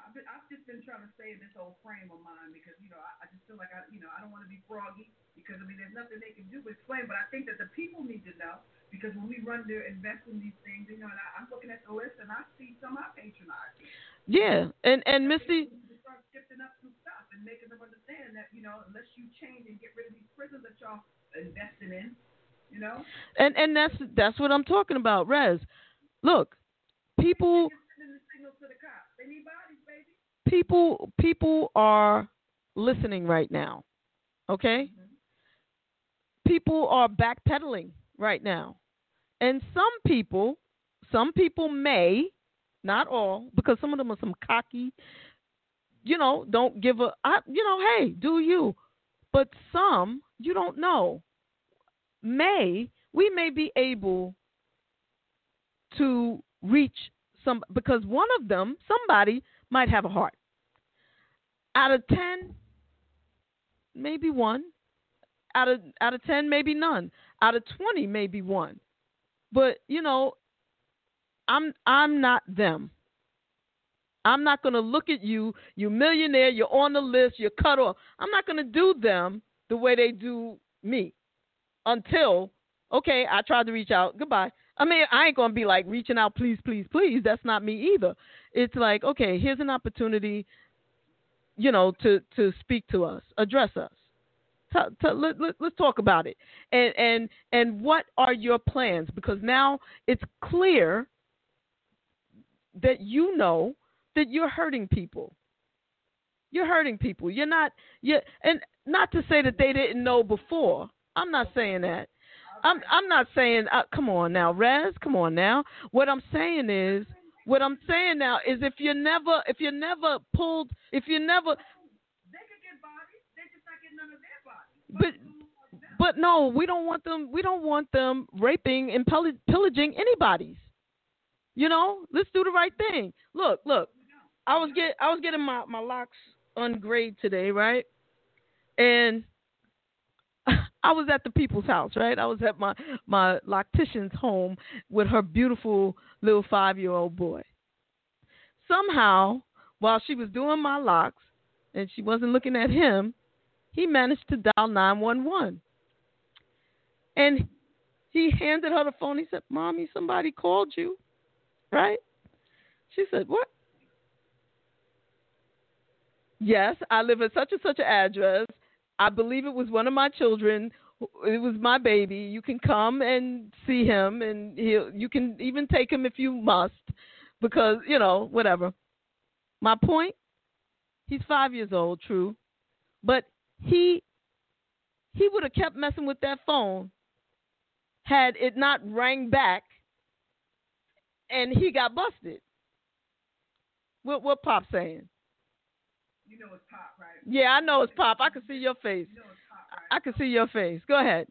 I've, been, I've just been trying to stay in this whole frame of mind because you know I, I just feel like I you know I don't want to be froggy because I mean there's nothing they can do but explain. But I think that the people need to know because when we run to invest in these things, you know, and I, I'm looking at the list and I see some I patronize. Yeah, and and Misty. Start shifting up some stuff and making them understand that you know unless you change and get rid of these prisons that y'all investing in, you know. And and that's that's what I'm talking about, Rez. Look, people. Sending the signals to the cops. They need bodies, baby. People people are listening right now. Okay? People are backpedaling right now. And some people, some people may, not all, because some of them are some cocky, you know, don't give a, I, you know, hey, do you? But some, you don't know, may, we may be able to reach some, because one of them, somebody might have a heart. Out of 10, maybe one. Out of out of 10, maybe none. Out of 20, maybe one. But you know, I'm I'm not them. I'm not going to look at you, you millionaire, you're on the list, you're cut off. I'm not going to do them the way they do me until, okay, I tried to reach out. Goodbye. I mean, I ain't going to be like reaching out, please, please, please. That's not me either. It's like, okay, here's an opportunity, you know, to, to speak to us, address us let, let, let's talk about it. And and and what are your plans? Because now it's clear that you know that you're hurting people. You're hurting people. You're not you and not to say that they didn't know before. I'm not saying that. I'm I'm not saying uh, come on now, Rez, come on now. What I'm saying is what I'm saying now is if you're never if you're never pulled if you're never but but no, we don't want them. We don't want them raping and pillaging anybody's. You know, let's do the right thing. Look, look. I was get I was getting my my locks ungraded today, right? And I was at the people's house, right? I was at my my loctician's home with her beautiful little five year old boy. Somehow, while she was doing my locks, and she wasn't looking at him, he managed to dial 911. And he handed her the phone. He said, Mommy, somebody called you. Right? She said, What? Yes, I live at such and such an address. I believe it was one of my children. It was my baby. You can come and see him, and he'll, you can even take him if you must, because, you know, whatever. My point, he's five years old, true, but he he would have kept messing with that phone had it not rang back and he got busted. What what Pop saying? You know it's Pop, right? Yeah, I know it's Pop. I can see your face. You know pop, right? I can see your face. Go ahead.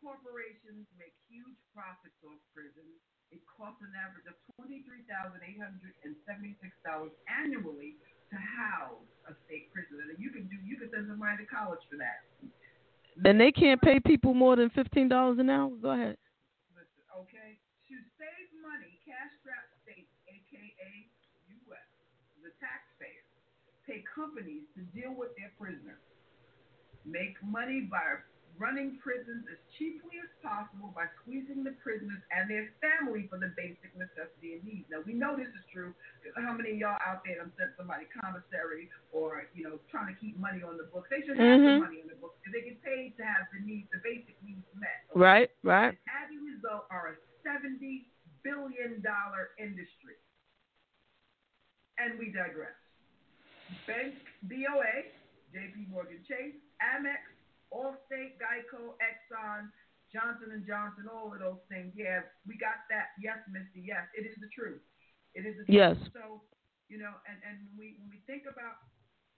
corporations make huge profits off prisons. It costs an average of twenty-three thousand eight hundred and seventy-six dollars annually to house a state prison. And you can do you can send somebody to college for that. And they can't pay people more than fifteen dollars an hour. Go ahead. Listen, okay. To save money, cash-strapped states, aka U.S., the taxpayers, pay companies to deal with their prisoners, make money by running prisons as cheaply as possible by squeezing the prisoners and their family for the basic necessity and needs. Now we know this is true. because How many of y'all out there have sent somebody commissary or you know trying to keep money on the books? They should have mm-hmm. the money on the books because they get paid to have the needs, the basic needs met. Okay? Right, right. And as a result, are a seventy billion dollar industry. And we digress. Bank BOA, JP Morgan Chase, Amex, Allstate, Geico, Exxon, Johnson and Johnson, all of those things. Yeah, we got that. Yes, Misty. Yes, it is the truth. It is the truth. Yes. So, you know, and and when we when we think about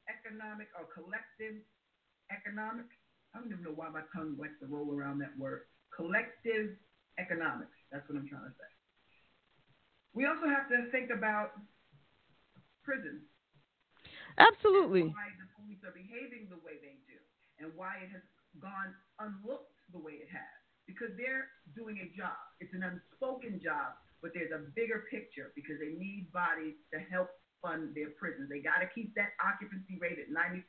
economic or collective economic I don't even know why my tongue likes to roll around that word. Collective economics. That's what I'm trying to say. We also have to think about prisons. Absolutely. Why the police are behaving the way they do, and why it has gone unlooked the way it has. Because they're doing a job. It's an unspoken job, but there's a bigger picture because they need bodies to help fund their prisons. They got to keep that occupancy rate at 95%,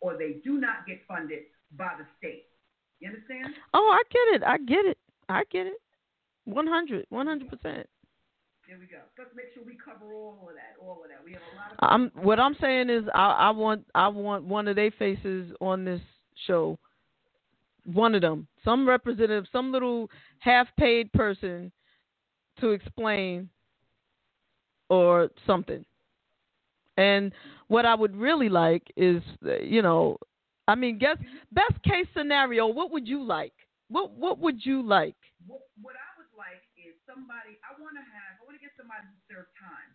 or they do not get funded by the state. You understand? Oh, I get it. I get it. I get it. 100, 100%. There we go. Let's make sure we cover all of that. All of that. We have a lot of. I'm what I'm saying is I, I want I want one of their faces on this show. One of them, some representative, some little half-paid person, to explain or something. And what I would really like is, you know, I mean, guess best case scenario. What would you like? What What would you like? What, what I would like is somebody. I want to have. I want to get somebody who served time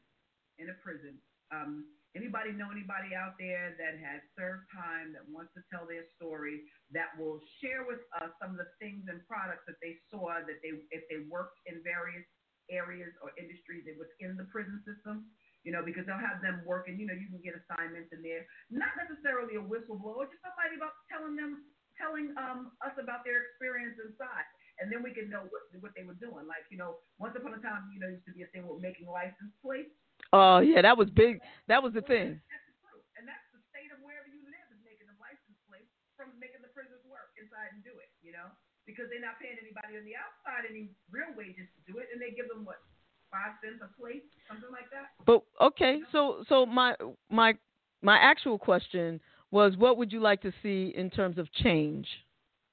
in a prison. Um, anybody know anybody out there that has served time that wants to tell their story that will share with us some of the things and products that they saw that they if they worked in various areas or industries that within the prison system you know, because they'll have them working. You know, you can get assignments in there, not necessarily a whistleblower, just somebody about telling them, telling um, us about their experience inside, and then we can know what what they were doing. Like, you know, once upon a time, you know, used to be a thing with making license plates. Oh yeah, that was big. That was the thing. That's the truth, and that's the state of wherever you live is making the license plates from making the prisoners work inside and do it. You know, because they're not paying anybody on the outside any real wages to do it, and they give them what five cents a plate, something like that. But okay, so so my my my actual question was, what would you like to see in terms of change?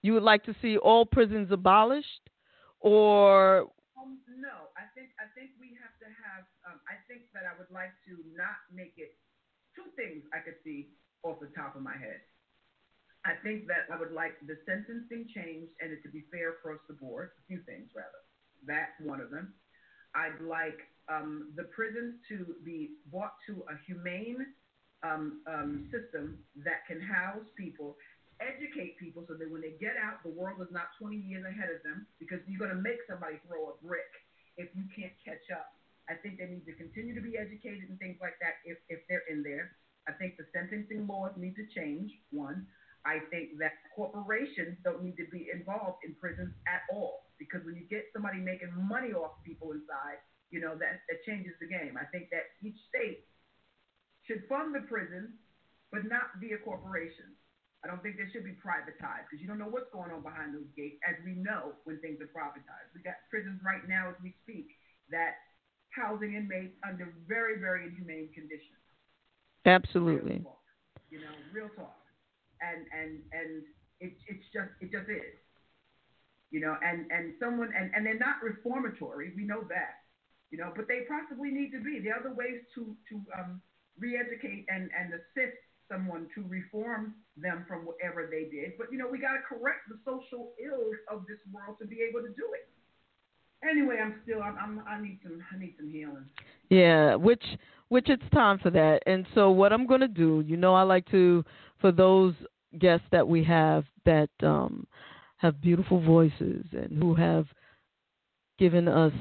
You would like to see all prisons abolished, or um, no? I think I think we have to have. Um, I think that I would like to not make it. Two things I could see off the top of my head. I think that I would like the sentencing changed and it to be fair across the board. A few things rather. That's one of them. I'd like um, the prisons to be brought to a humane um, um, system that can house people, educate people so that when they get out, the world is not 20 years ahead of them because you're going to make somebody throw a brick if you can't catch up. I think they need to continue to be educated and things like that if, if they're in there. I think the sentencing laws need to change, one. I think that corporations don't need to be involved in prisons at all because when you get somebody making money off people inside, you know that that changes the game. I think that each state should fund the prisons, but not via corporations. I don't think they should be privatized because you don't know what's going on behind those gates, as we know when things are privatized. We got prisons right now as we speak that housing inmates under very, very inhumane conditions. Absolutely. You know, real talk and and and it, it's just it just is you know and and someone and and they're not reformatory we know that you know but they possibly need to be there are other ways to to um, re-educate and and assist someone to reform them from whatever they did. But you know we got to correct the social ills of this world to be able to do it. Anyway i'm still i'm, I'm i need some i need some healing. Yeah which which it's time for that. And so what i'm going to do you know i like to for those guests that we have that um, have beautiful voices and who have given us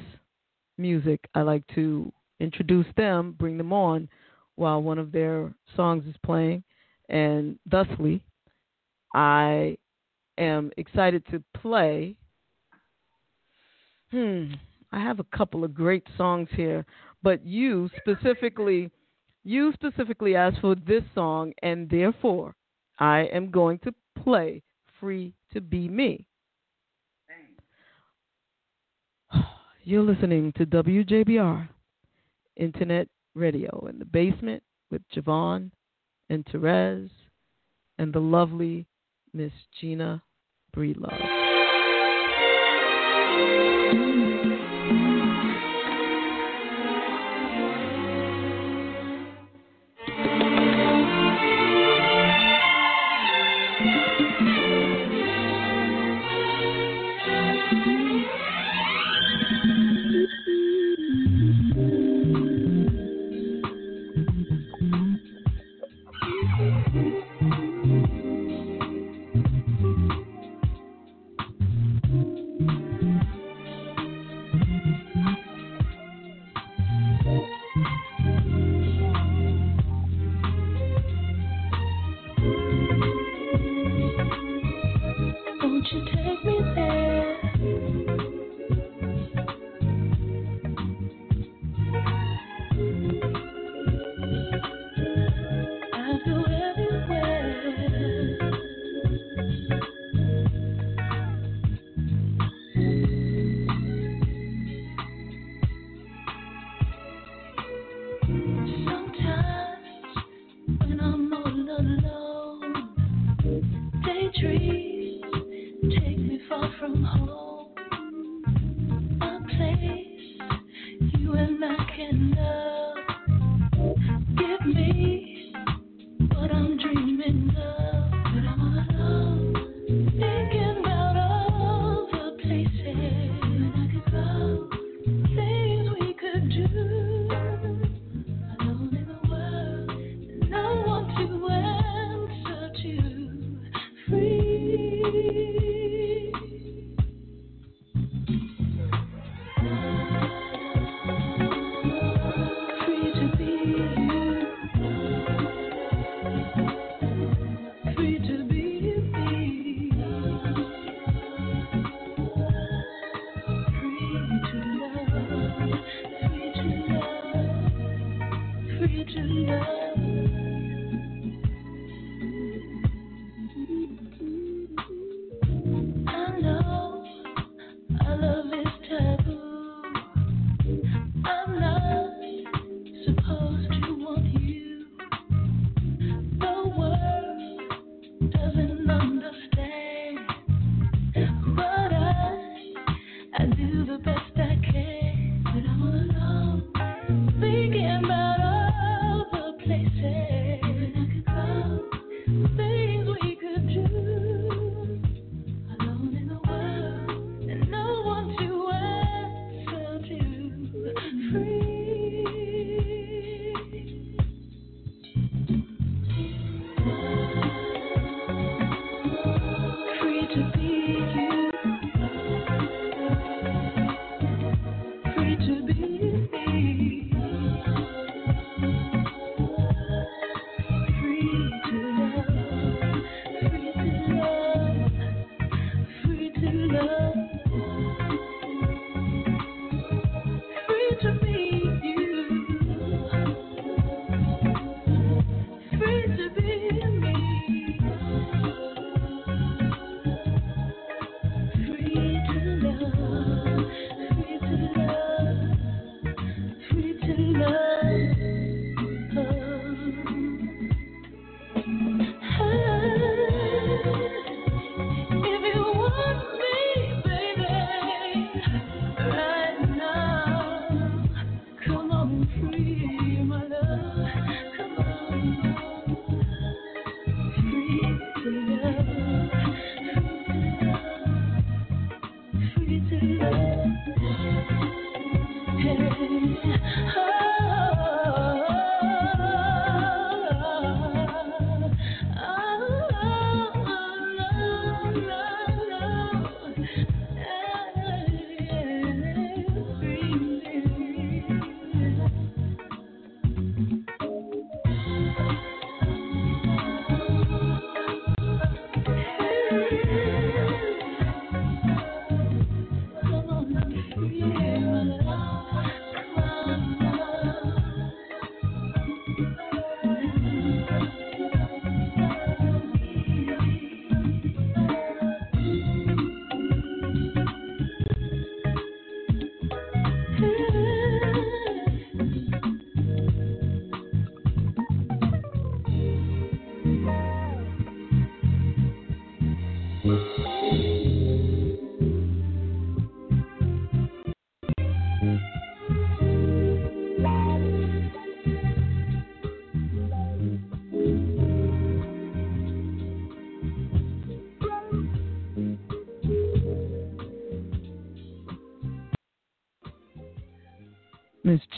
music, I like to introduce them, bring them on while one of their songs is playing. And thusly, I am excited to play. Hmm, I have a couple of great songs here, but you specifically, you specifically asked for this song, and therefore I am going to play Free to Be Me. You're listening to WJBR Internet Radio in the basement with JaVonne and Terez and the lovely Miss Gina Breedlove.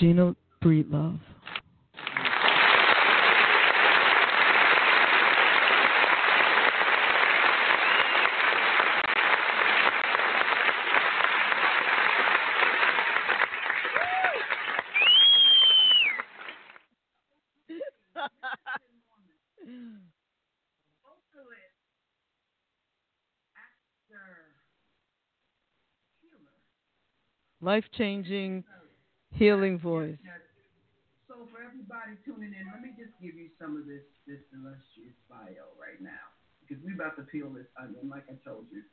Gina Breedlove. Life changing healing voice. So for everybody tuning in, let me just give you some of this this illustrious bio right now because we're about to peel this onion, like I told you.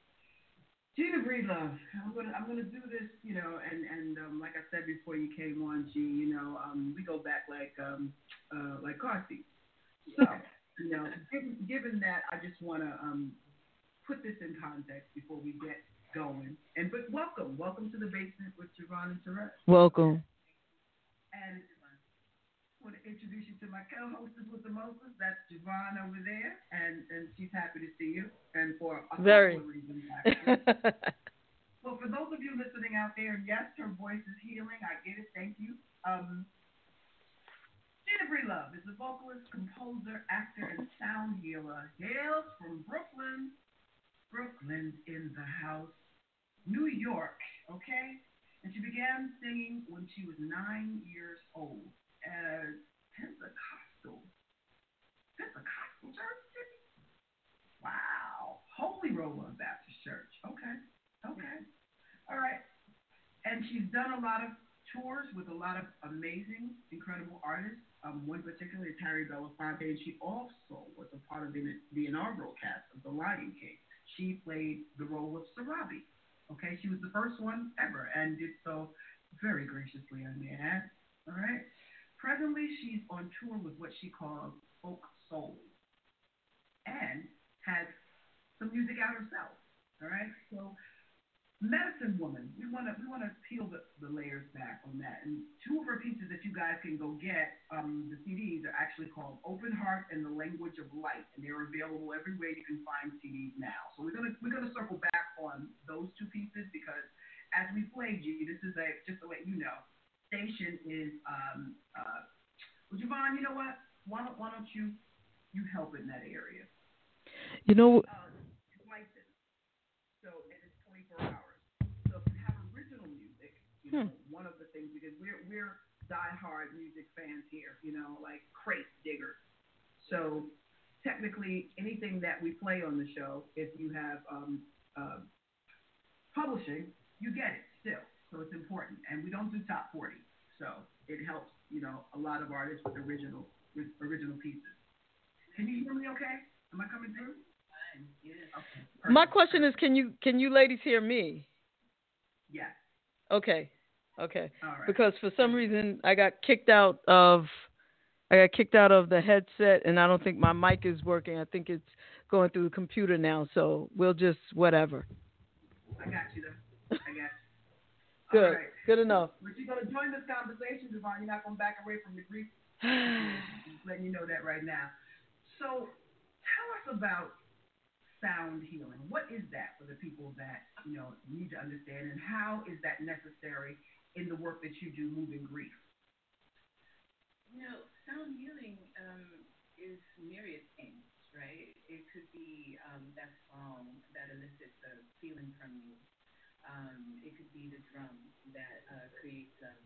Gina Breedlove, I'm gonna I'm gonna do this, you know, and and um, like I said before you came on, G, you know, um, we go back like um uh like car seats. So you know, given, given that, I just want to um put this in context before we get going. And but welcome, welcome to the basement with JaVonne and Terez. Welcome. And I want to introduce you to my co-hostess with the mostest. That's JaVonne over there, and and she's happy to see you. And for a Very. reasons. Well, for those of you listening out there, yes, her voice is healing. I get it. Thank you. Um, Gina Love is a vocalist, composer, actor, and sound healer. Hails from Brooklyn. Brooklyn's in the house. New York, okay? And she began singing when she was nine years old at Pentecostal. Pentecostal church? Wow. Holy Roller Baptist Church. Okay. Okay. All right. And she's done a lot of tours with a lot of amazing, incredible artists. Um, one particularly Harry Belafonte, and she also was a part of the, the inaugural cast of The Lion King. She played the role of Sarabi. Okay, she was the first one ever, and did so very graciously, I may add. All right. Presently, she's on tour with what she calls folk soul, and has some music out herself. All right. So Medicine Woman. We want to we want to peel the, the layers back on that. And two of her pieces that you guys can go get, um, the CDs are actually called Open Heart and the Language of Light, and they're available everywhere you can find CDs now. So we're gonna we're gonna circle back on those two pieces because as we play, G, this is a just to let you know, station is um uh, well, JaVonne, you know what? Why don't why don't you you help in that area? You know. You know, one of the things because we're we're diehard music fans here, you know, like crate diggers. So technically, anything that we play on the show, if you have um, uh, publishing, you get it still. So it's important, and we don't do top 40. So it helps, you know, a lot of artists with original with original pieces. Can you hear me? Okay? Am I coming through? Okay. My question is, can you can you ladies hear me? Yes. Okay. Okay. All right. Because for some reason I got kicked out of I got kicked out of the headset and I don't think my mic is working. I think it's going through the computer now, so we'll just whatever. I got you though. I got you. Good. Right. Good enough. But you're gonna join this conversation, Devon. You're not gonna back away from the grief. Just letting you know that right now. So tell us about sound healing. What is that for the people that you know need to understand, and how is that necessary in the work that you do, moving grief? You know, sound healing um, is myriad things, right? It could be um, that song that elicits a feeling from you. Um, it could be the drum that uh, creates um,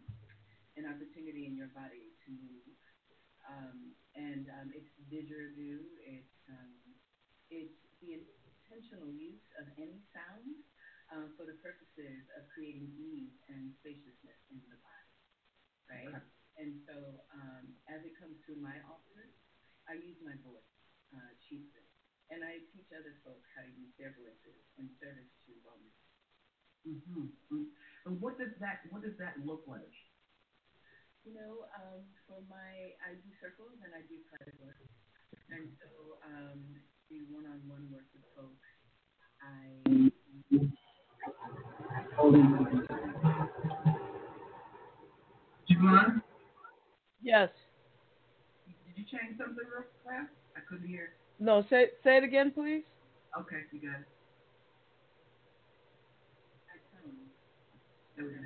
an opportunity in your body to move. Um, and um, it's didgeridoo. It's um, it's the intentional use of any sound uh, for the purposes of creating ease and spaciousness in the body, right? Okay. And so, um, as it comes to my office, I use my voice uh, chiefly, and I teach other folks how to use their voices in service to wellness. Mm-hmm. And what does that what does that look like? You know, um, for my, I do circles and I do private work, and so um, do one-on-one work with folks. I JaVonne, Yes. did you change something real fast? I couldn't hear. No, say say it again, please. Okay, you got it. I. There we go.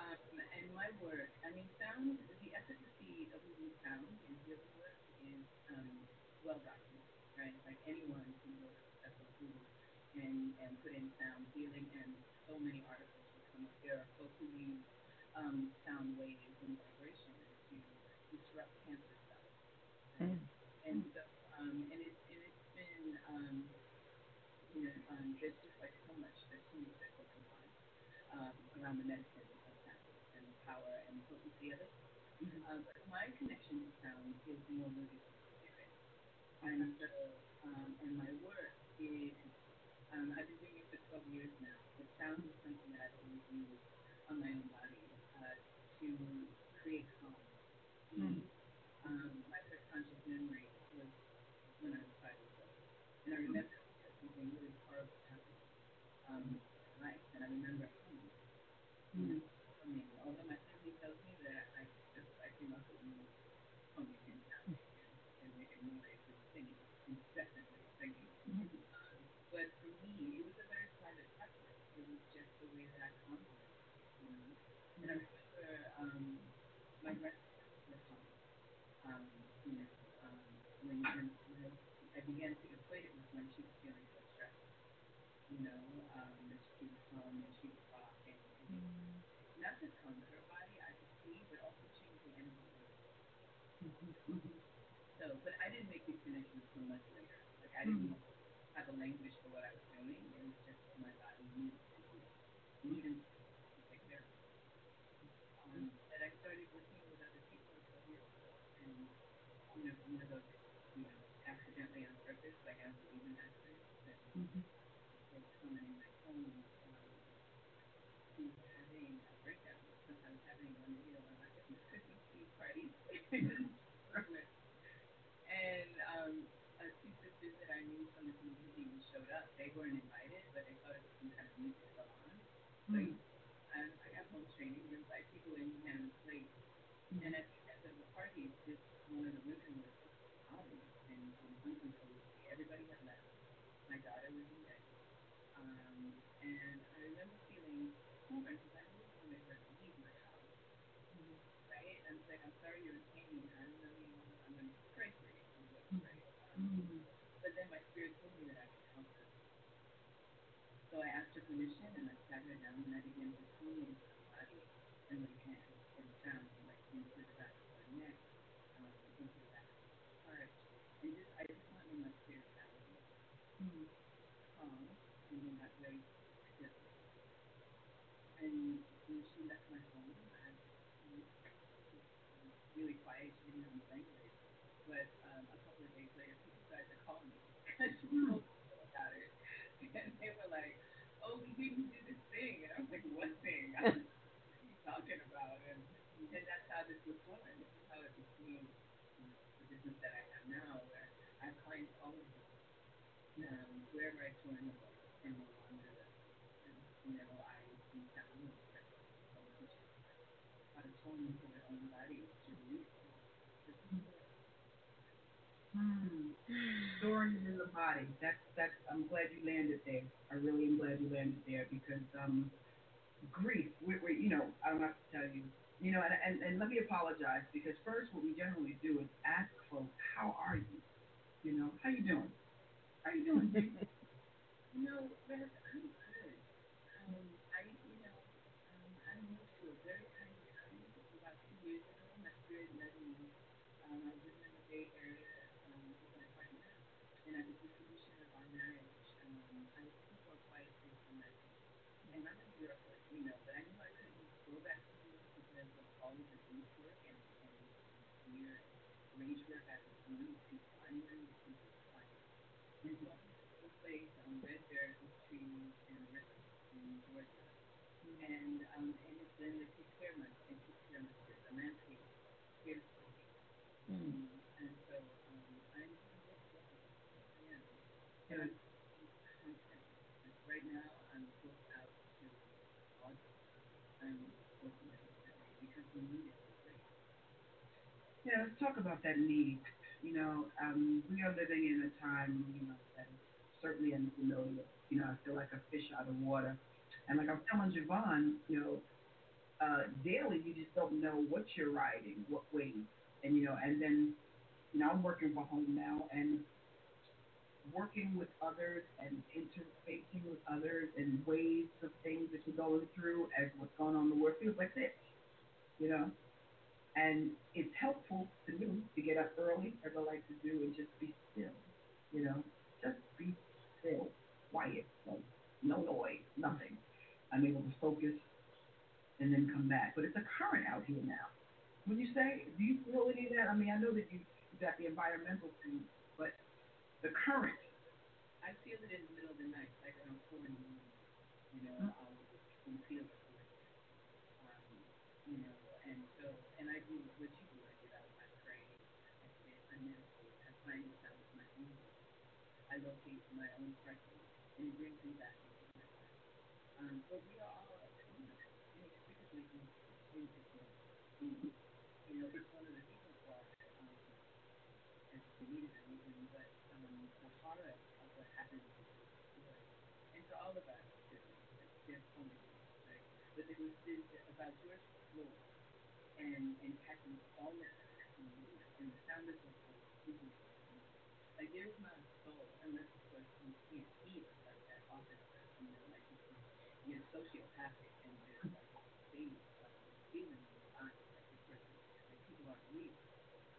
Um, and my work, I mean, sound, the efficacy of using sound in healing work is um, well documented, right? Like anyone can go to Professor Google and, and put in sound healing, and so many articles will come up. There are folks who use um, sound waves and vibrations to disrupt cancer cells. right? And so, um, and it's and it's been, um, you know, um, just like so much, there's so much that goes on um, around the medicine and the power and potency of it. Um, but my connection to sound is more rooted in spirit. And so, um, and my work is, um, I've been doing it for 12 years now. But sound is something that I've always used on my own body uh, to create calm. Um, my first conscious memory was when I was five years old. And I remember something really horrible happened um, in life, and I remember humming. Mm-hmm. Humming. Although my family tells me that I just I came up with humming and sounding and, and making noise and singing, incessantly singing. Mm-hmm. Um, but for me, it was a very private practice. It was just the way that I conjured, you know. And I remember um, my grandmother was humming. Um, you know, um, when, when, when I, I began to equate it with when she was feeling so stressed. You know, um, that she would hum and she would rock and, and mm. not just hum her body, I could see, but also change the energy of the mm-hmm. So, but I didn't make these connections until much later. Like I didn't mm. have a language for what I was doing. It was just my body needed to do it. Needed to take care of it. Um, and I started working with other people a couple years ago, and you know, one of those, you know, accidentally on purpose, like I don't believe in accidents. That, mm-hmm someone in my home um, who was having a breakdown. Since I was having one, you know, one of my Christmas Eve parties. and um, uh, two sisters that I knew from the community They weren't invited, but they thought it was some kind of music salon. Mm. um, I got home training. You invite people in, you hand them plates. Mm. And at end the party, this one of the women was sobbing and, and weeping profusely. Everybody had left. My daughter was in bed. Um, and I remember feeling torn because I really wanted her to leave my house. Mm-hmm. Right? And it's like, I'm sorry you're in pain. I don't know, I'm going to pray for you. Mm-hmm. But then my spirit told me that I could help her. So I asked her permission and I sat her down and I began to hum into her body and lay hands and sound like into the back of her neck, um, into the back of her heart. And just, I just wanted my spirituality. Mm-hmm. Calm and then that very still. And when she left my home, I was really quiet. She didn't know my language. But um, a couple of days later, people started to call me because she told me about it. And they were like, oh, we didn't do this thing. And I was like, what thing? I was talking about? And, and that's how this was born. This is how it became the business that I have now, where I clients all over the world. Um, wherever I tour in the world can no longer, you know, I see how to tone into their own bodies to release Hmm. Stories in the body. That's that's. I'm glad you landed there. I really am glad you landed there because um, grief. We, we, you know, I don't have to tell you. You know, and, and and let me apologize because first, what we generally do is ask folks, "How are you?" You know, how you doing? How you doing? Rev, I'm good. Um, I, you know, um, I moved to a very tiny town about two years ago. My spirit led me. Um, I was living in the Bay Area um, with my partner, and at the dissolution of our marriage, um, I was looking for a quiet place for meditation. And I'm a miracle, you know, but I knew I couldn't go back to New York because of all of the grief work and, and, and fear and rage work I was doing with people. I knew I needed some quiet. And so I place on Red Bear Trees and a river in Georgia. And um, and it's in the Pitcairn, in Pitcairn, the landscape beautifully. Mm. And so um, I'm I am. And I'm right now, I'm booked out to August. I'm working every day because we need it so. Yeah, let's talk about that need. You know, um, we are living in a time, you know, that is certainly unfamiliar. You know, I feel like a fish out of water. And like I'm telling JaVonne, you know, uh, daily you just don't know what you're riding, what wave. And, you know, and then, you know, I'm working from home now and working with others and interfacing with others and waves of things that you're going through as what's going on in the world feels like this, you know. And it's helpful to me to get up early, as I like to do, and just be still, you know, just be still, quiet, like no noise, nothing. I'm able to focus and then come back. But it's a current out here now. When you say, do you feel any of that? I mean, I know that you got the environmental thing, but the current. I feel it in the middle of the night, like around four in the morning. You know, mm-hmm. um, can feel it. Um, you know, and so, and I do what you do. I get out, I pray, I sit, I meditate, I find the sound of my own voice. I locate my own correction, and it brings me back to um, but we are all inexplicably insecure. You know, it's one of the reasons why, um, as a leader, even, but um, the horror of what happened and to all of us, there's so many, right? But there was George Floyd and and Bowman and the sound of the like there's not a soul unless of course you can't feel like that officer, you know, like you're sociopathic and there's like things like feeling in your eyes like like people aren't real.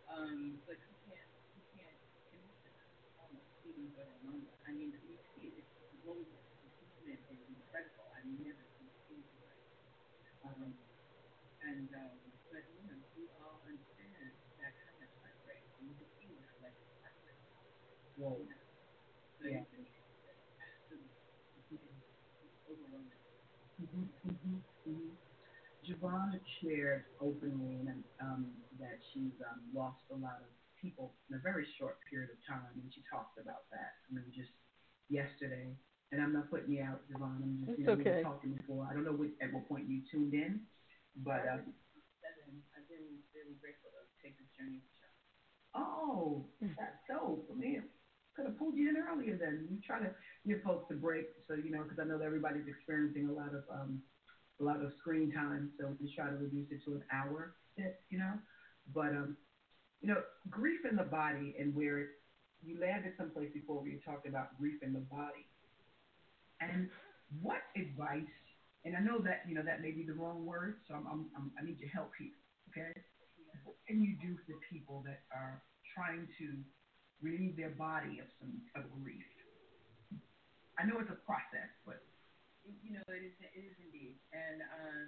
Um, but you can't you can't connect to them almost even for a moment. I mean you see it, it's global, the movement is incredible. I've never seen anything like it. Um, and um, but you know, we all understand that kind of heartbreak and you feel a collective heartbreak. Whoa. Yeah. it's absolutely overwhelming. Mm-hmm, mm-hmm, mm-hmm. JaVonne shared openly and, um, that she's um, lost a lot of people in a very short period of time, and she talked about that. I mean, just yesterday. And I'm not putting you out, JaVonne. I'm just It's you know, okay. were talking before. I don't know what, at what point you tuned in, but um, I've been really grateful to take this journey with you. oh, that's dope. I mean, could have pulled you in earlier then. You try to you're supposed to break, so you know, because I know that everybody's experiencing a lot of um, a lot of screen time, so just try to reduce it to an hour, you know. But um, you know, grief in the body and where it, you landed someplace before where you talked about grief in the body. And what advice? And I know that you know that may be the wrong word, so I'm, I'm, I'm I need your help here. Okay, what can you do for people that are trying to relieve their body of some of grief? I know it's a process, but You know, it is, it is indeed. And, um,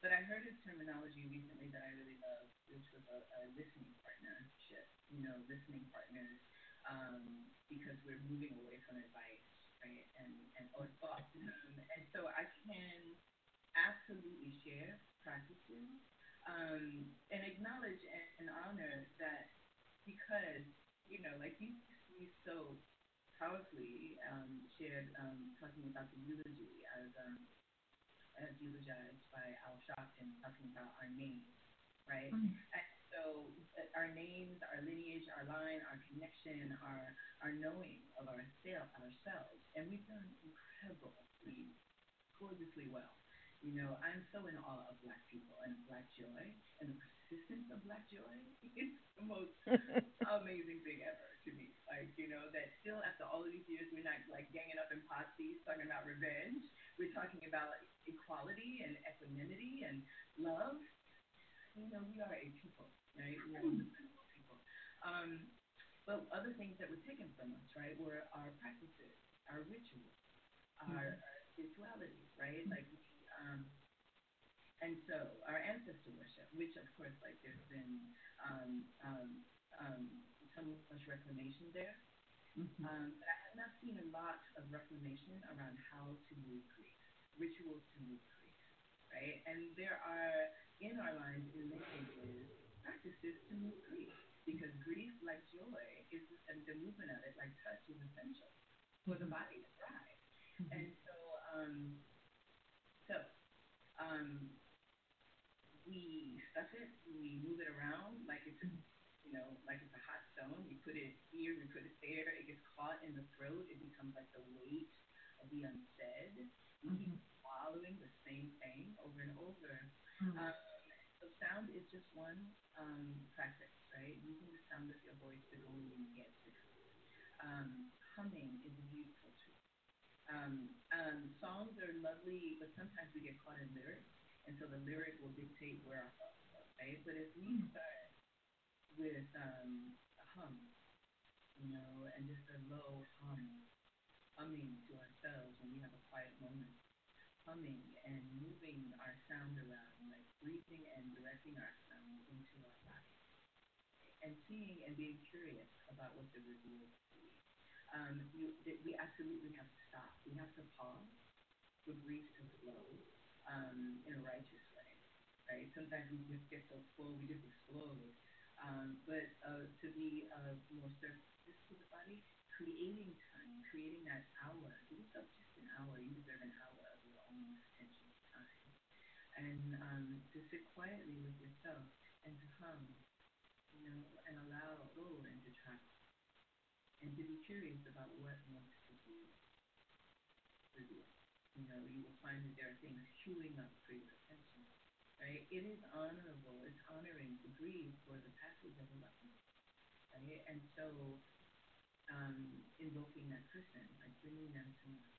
but I heard a terminology recently that I really love, which was a, a listening partnership, you know, listening partners, um, because we're moving away from advice, right, and, and or thoughts. And so I can absolutely share practices um, and acknowledge and, and honor that because, you know, like you, you so powerfully um, shared um, talking about the eulogy as um, as eulogized by Al Sharpton, talking about our names, right? And so uh, our names, our lineage, our line, our connection, our our knowing of ourselves, ourselves, and we've done incredibly, gorgeously well. You know, I'm so in awe of Black people and Black joy and the of Black joy. It's the most amazing thing ever to me. Like, you know, that still after all of these years, we're not like ganging up in posties talking about revenge. We're talking about equality and equanimity and love. You know, we are a people, right? We are wonderful people. Um, but other things that were taken from us, right, were our practices, our rituals, our, our spirituality, right? Like um, and so our ancestor worship, which of course, like there's been um, um, um, so much reclamation there. Um, but I have not seen a lot of reclamation around how to move grief, rituals to move grief, right? And there are in our lives, in many cases, practices to move grief because grief, like joy, is and the movement of it, like touch, is essential for the body to thrive. And so, um, so um, we stuff it, we move it around like it's, you know, like it's a hot stone. We put it here, we put it there. It gets caught in the throat. It becomes like the weight of the unsaid. We keep swallowing the same thing over and over. Um, so sound is just one um, practice, right? Using the sound of your voice to go in and get to. Um, humming is a beautiful tool. Um, um, songs are lovely, but sometimes we get caught in lyrics, and so the lyric will dictate where thoughts go, right? But if we start with um, a hum, you know, and just a low hum, humming to ourselves when we have a quiet moment, humming and moving our sound around, like breathing and directing our sound into our body, and seeing and being curious about what the reveal be. Um, you, that we absolutely have to stop. We have to pause for grief to flow um, in a righteous way, right? Sometimes we just get so full, we just explode. Um, but uh, to be uh, more surface to the body, creating time, creating that hour. Give yourself just an hour. You deserve an hour of your own attention time. And um, to sit quietly with yourself and to hum, you know, and allow and to travel. And to be curious about what wants to be revealed. You you will find that there are things queuing up for your attention. Right? It is honorable, it's honoring to grieve for the passage of a loved one. Right? And so um, invoking that person, like bringing them to mind,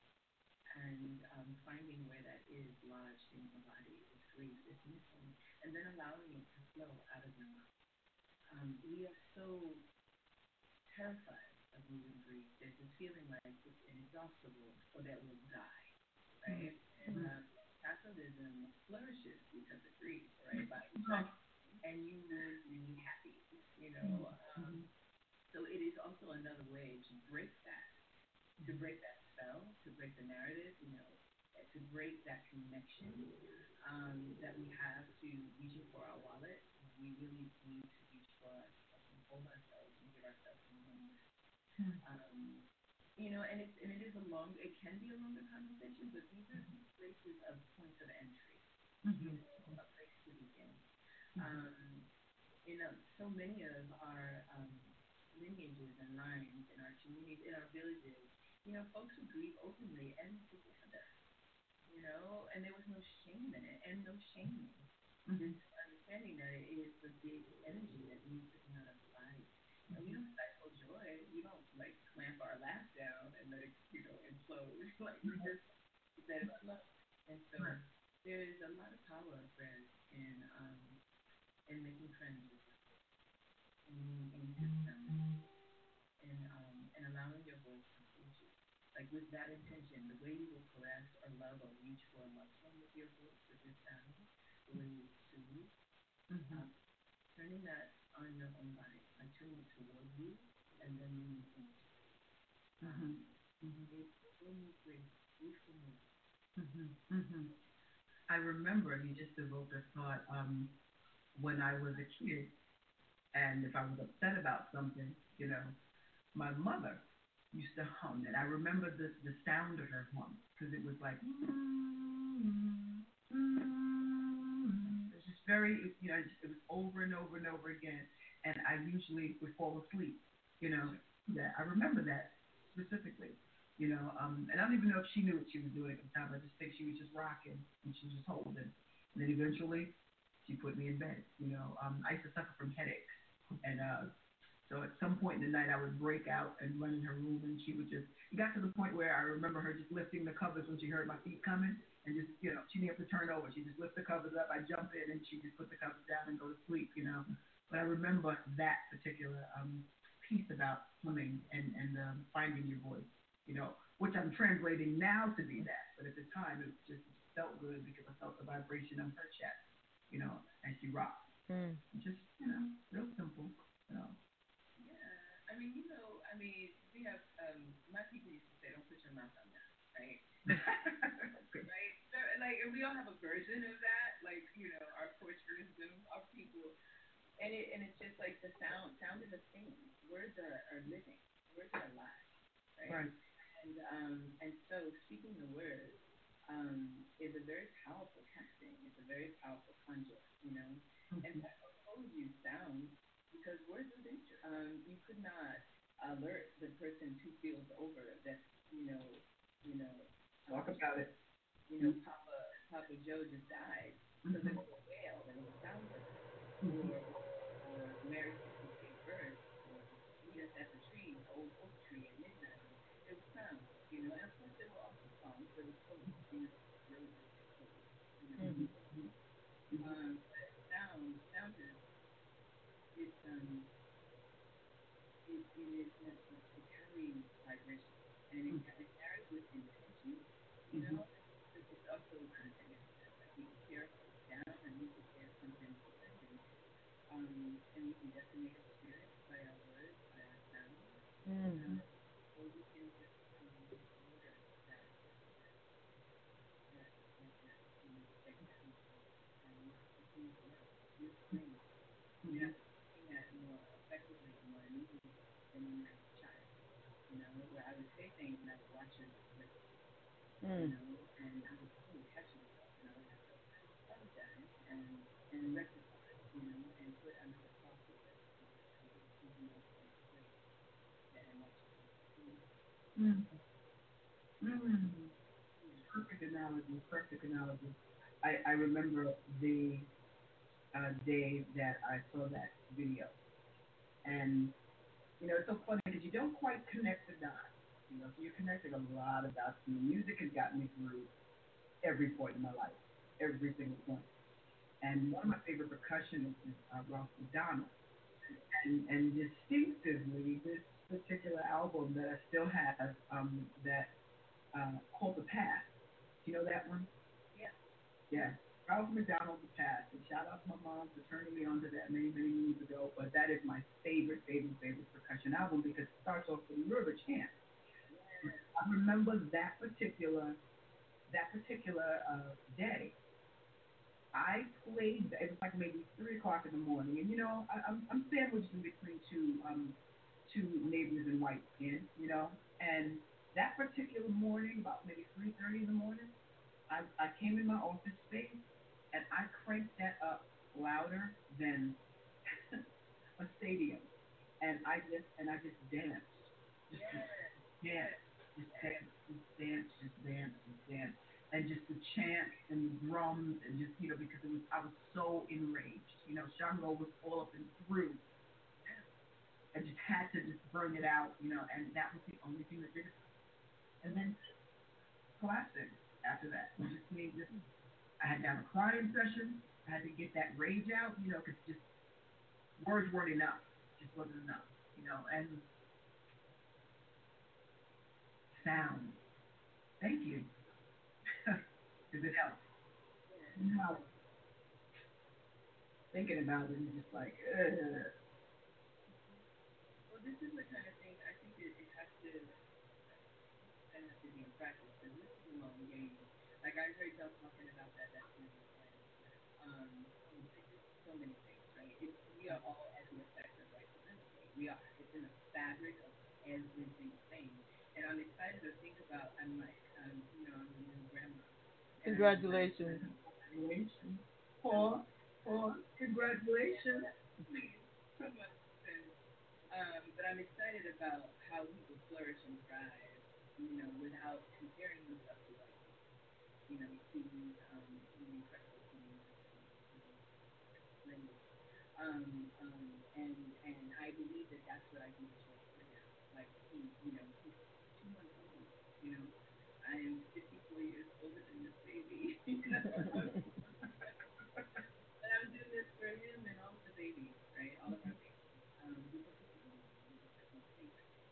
and um, finding where that is lodged in your body, is grief, is missing, and then allowing it to flow out of your mouth. Um, we are so terrified of moving grief. There's this feeling like it's inexhaustible or that we'll die, right? And capitalism flourishes because of grief, right? By and you be happy, you know. So it is also another way to break that, to break that spell, to break the narrative, you know, to break that connection um, that we have to reaching for our wallet. We really need to reach for ourselves and hold ourselves and give ourselves a moment. Hmm. Um, you know, and it's and it is a long, it can be a longer conversation, but these are places of points of entry, mm-hmm. you know, a place to begin. Mm-hmm. Um, you know, so many of our um, lineages and lines in our communities, in our villages, you know, folks who grieve openly and together, you know, and there was no shame in it and no shaming. Mm-hmm. Understanding that it is the big energy that needs to come out of the body. And we don't stifle joy. We don't like clamp our laugh down and let it, you know, implode. like just let it flow. And so there is a lot of power, Fred, in um in making friends in, in system and um, and allowing your voice to include you. Like with that intention, the way you will caress or love or reach for a one with your voice, with your sound, the way you soothe, mm-hmm. um, turning that on your own body, like turning it toward you, and then into it. Um, mm-hmm. mm-hmm. It will move grace. Grief will move. Mm-hmm. Mm-hmm. I remember you just evoked a thought um, when I was a kid and if I was upset about something, you know, my mother used to hum, and I remember the the sound of her hum because it was like. Mm-hmm, mm-hmm. It was just very, you know, it was over and over and over again, and I usually would fall asleep, you know. That I remember that specifically, you know. Um, and I don't even know if she knew what she was doing at the time. I just think she was just rocking and she was just holding. And then eventually, she put me in bed. You know, um, I used to suffer from headaches and uh, so at some point in the night, I would break out and run in her room, and she would just. It got to the point where I remember her just lifting the covers when she heard my feet coming, and just you know she didn't have to turn over. She just lift the covers up. I jump in, and she just put the covers down and go to sleep. You know. But I remember that particular um, piece about swimming and and um, finding your voice. You know, which I'm translating now to be that, but at the time it just felt good because I felt the vibration of her chest. You know, as she rocked. Mm. Just you know, real simple. You know. Yeah, I mean, you know, I mean, we have um, my people used to say, "Don't put your mouth on that," right? right? So, like, we all have a version of that, like you know, our porch wisdom, our people, and it and it's just like the sound. Sound is a thing. Words are, are living. Words are alive, right? right. And um and so speaking the word um is a very powerful casting. It's a very powerful conjure, you know. And that told you sound because words of danger. Um, you could not alert the person two fields over that you know, you know. Talk um, about it. You know, Papa Papa Joe just died because mm-hmm. there was a whale, there was a sound mm-hmm. or Mary gave birth, or meet us at the tree, the old oak tree at midnight. There was sound, you know, and of course there were also songs. There was poetry, you know, roses, you know. Mm-hmm. Um, sound, sound is, it's, um, it, it is meant to, to carry vibration, and it, mm-hmm. it carries with intention, you know, mm-hmm. it's, it's also unfinished. Like we can tear down, and we can tear something open, and, um, and we can decimate a spirit by our words, by our sound. Mm-hmm. or we can just um, order that, that, that, that, that, you know, that carries and continue to work you're free. You know, that more effectively and more immediately than when you're a child. You know, where I would say things and I would watch her like, Mm. you know, and I would totally catch myself and I would have to apologize and and rectify, you know, and put another thought to it. You know, and place that Mm. Mm. Perfect analogy. Perfect analogy. I, I remember the uh, day that I saw that video, and you know it's so funny because you don't quite connect the dots. You know, so you're connecting a lot of dots. And the music has gotten me through every point in my life, every single point. And one of my favorite percussionists is uh, Ralph MacDonald. And, and distinctively, this particular album that I still have, um, that uh, called The Path. Do you know that one? Yeah. Yeah. Ralph MacDonald, The Path. And shout out to my mom for turning me on to that many, many moons ago. But that is my favorite, favorite, favorite percussion album because it starts off with a river chant. I remember that particular that particular uh, day. I played. It was like maybe three o'clock in the morning, and you know, I, I'm I'm sandwiched in between two um two neighbors in white skin, you know, and that particular morning, about maybe three thirty in the morning, I I came in my office space and I cranked that up louder than a stadium, and I just and I just danced, just danced, just dance, just dance, just dance, just dance, and just the chant and the drums and just you know because it was I was so enraged. You know, Shango was all up and through. I just had to just bring it out, you know, and that was the only thing that did it. And then collapsing after that. It just me just I had to have a crying session. I had to get that rage out, you know, because just words weren't enough. Just wasn't enough, you know, and sound. Thank you. Because it helps. No. Thinking about it just like, ugh. Well, this is the kind of thing I think it, it has to of have to be in practice because this is a long game. Like I heard y'all talking about that that thing, and um, so many things, right? It's, we are all as the effect of supremacy. We are. It's in the fabric of every single thing. And I'm excited to think about. I'm like, um, you know, I'm a new grandma. Congratulations. Congratulations. Paul, Paul, congratulations. Um, but I'm excited about how we will flourish and thrive, you know, without comparing themselves to people. You know, to um, incredible things. Um, um, and and I believe that that's what I do this work for now. Like he, you know, he's two months old. You know, I am 54 years older than this baby. You know? But I'm doing this for him and all the babies, right? All of our babies. Um, we work with them, we work with them,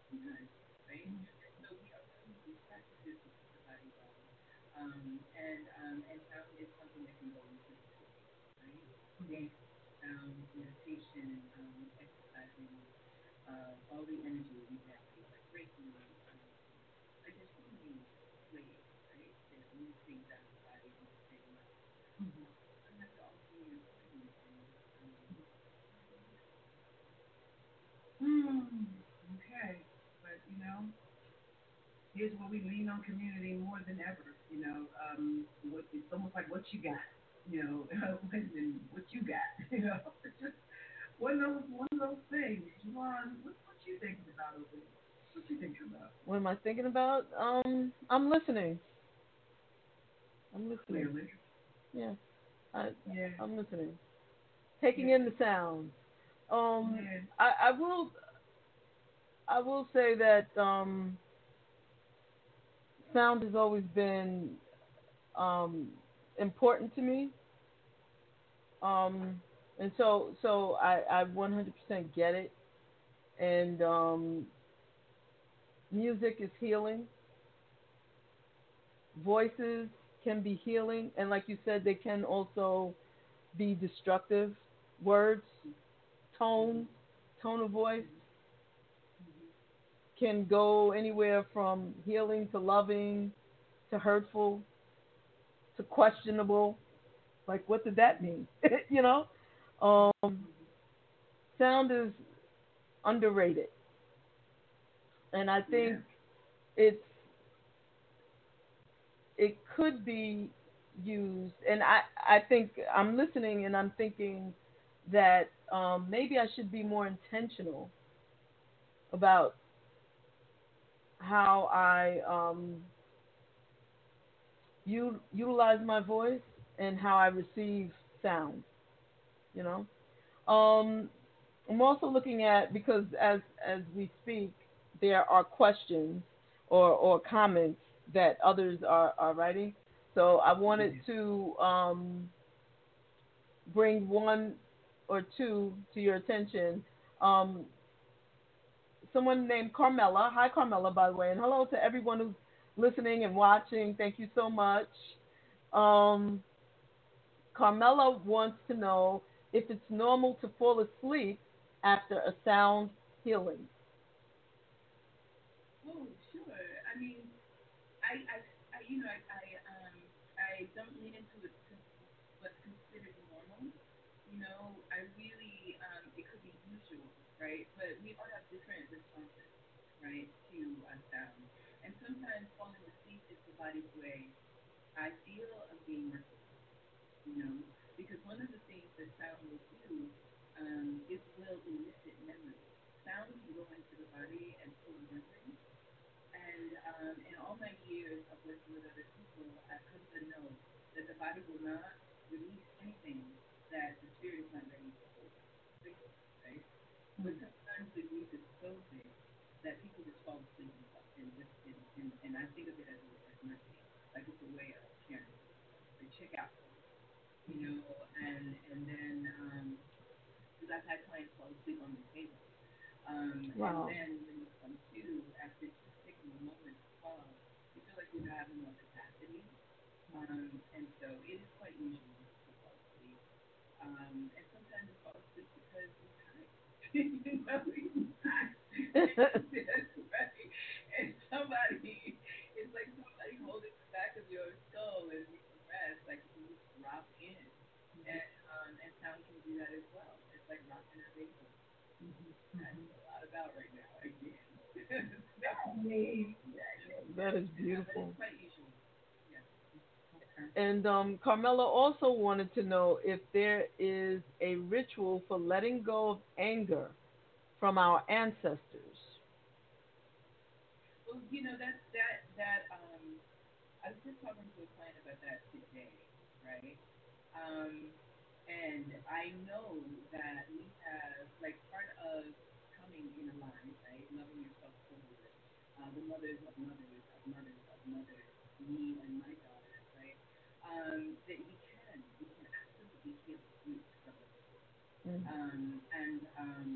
sometimes, right? So we are we practice this to keep the body well. Um, and um, and sound is something that can go into the body, right? Dance, sound, meditation, um, exercising, uh, all the energy we have, like Reiki, um, like there's so many ways, right? To move things out of the body in the same way. I have to also be important and um, Hmm. Okay. But, you know, here's where we lean on community more than ever. You know, um, what, it's almost like what you got, you know, and what you got, you know. It's just one of those, one of those things. Ron, what, what you thinking about over there? What you thinking about? What am I thinking about? Um, I'm listening. I'm listening. Clearly. Yeah, I, Yeah. I'm listening. Taking in the sounds. Um, yeah. I, I will. I will say that um, sound has always been um, important to me. Um, and so, so I, I 100% get it. And um, music is healing. Voices can be healing, and like you said, they can also be destructive. Words, tone, tone of voice can go anywhere from healing to loving to hurtful to questionable. Like, what did that mean? you know? Um, sound is underrated. And I think it's it could be used, and I I think I'm listening and I'm thinking that um, maybe I should be more intentional about how I um, u- utilize my voice and how I receive sound. You know, um, I'm also looking at because as as we speak, there are questions or or comments that others are are writing. So I wanted to um, bring one or two to your attention. Um, someone named Carmela. Hi, Carmela, by the way, and hello to everyone who's listening and watching. Thank you so much. Um, Carmela wants to know if it's normal to fall asleep after a sound healing. Oh, sure. I mean, I, I, I you know, I, I, um, I don't lean into it what's considered normal. You know, I really, um, it could be usual, right? But we all have different responses, right, to sound. And sometimes falling asleep is the body's way, I feel, of being merciful, you know? Because one of the things that sound will do, um, it will elicit memory. Sound can go into the body and pull memory. And um, in all my years of working with other people, I've come to know that the body will not release anything that the spirit is not ready to hold. Right? But sometimes the grief is so big that people just fall asleep and just and, and, I think of it as, as mercy, like it's a way of caring. They check out, you know, and and then because um, I've had clients fall asleep on the table, um, wow. and then when you come to after just taking a moment to fall, you feel like you have more capacity, um, and so it is quite usual to fall asleep, um, and sometimes you fall asleep because you're tired, you know, you're tired. right. And somebody, it's like somebody holding the back of your skull as you rest, like you just drop in. And um, and sound can do that as well. It's like rocking a baby. Mm-hmm. That's a lot about right now. Again. that is beautiful. Yeah, quite usual. And um, Carmela also wanted to know if there is a ritual for letting go of anger from our ancestors. You know that that that um, I was just talking to a client about that today, right? Um, and I know that we have like part of coming in a line, right? Loving yourself fully, uh, the mothers of mothers of mothers of mothers, me and my daughters, right? Um, that we can we can absolutely heal roots from it. Mm-hmm. Um, and um,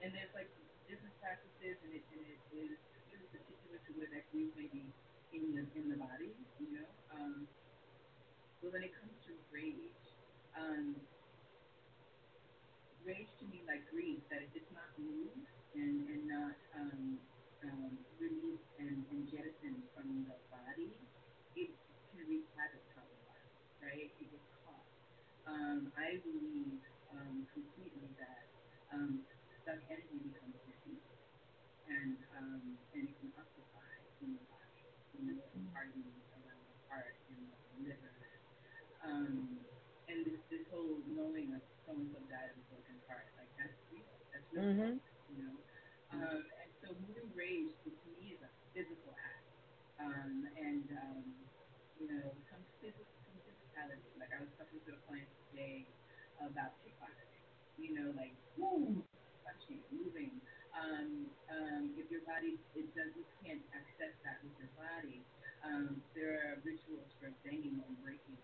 and there's like different practices, and it and it is really where that grief may be in the in the body, you know. Um, but when it comes to rage, um, rage to me like grief that if it's not moved and and not um, um, released and, and jettisoned from the body, it can wreak havoc on the body, right? It gets caught. Um, I believe um, completely that um, stuck energy becomes disease, and um, and it can occupy in the body, you know, hardening around the heart and the liver. Um, and this this whole knowing of so and so died of a broken heart, like that's real. That's real, Mm-hmm. you know. Um, and so moving rage to, me is a physical act, um, and um, you know some physical some physicality. Like I was talking to a client today about kickboxing. You know, like woo, touching, moving. Um, um, if your body it does you can't access that with your body, um, there are rituals for banging and breaking.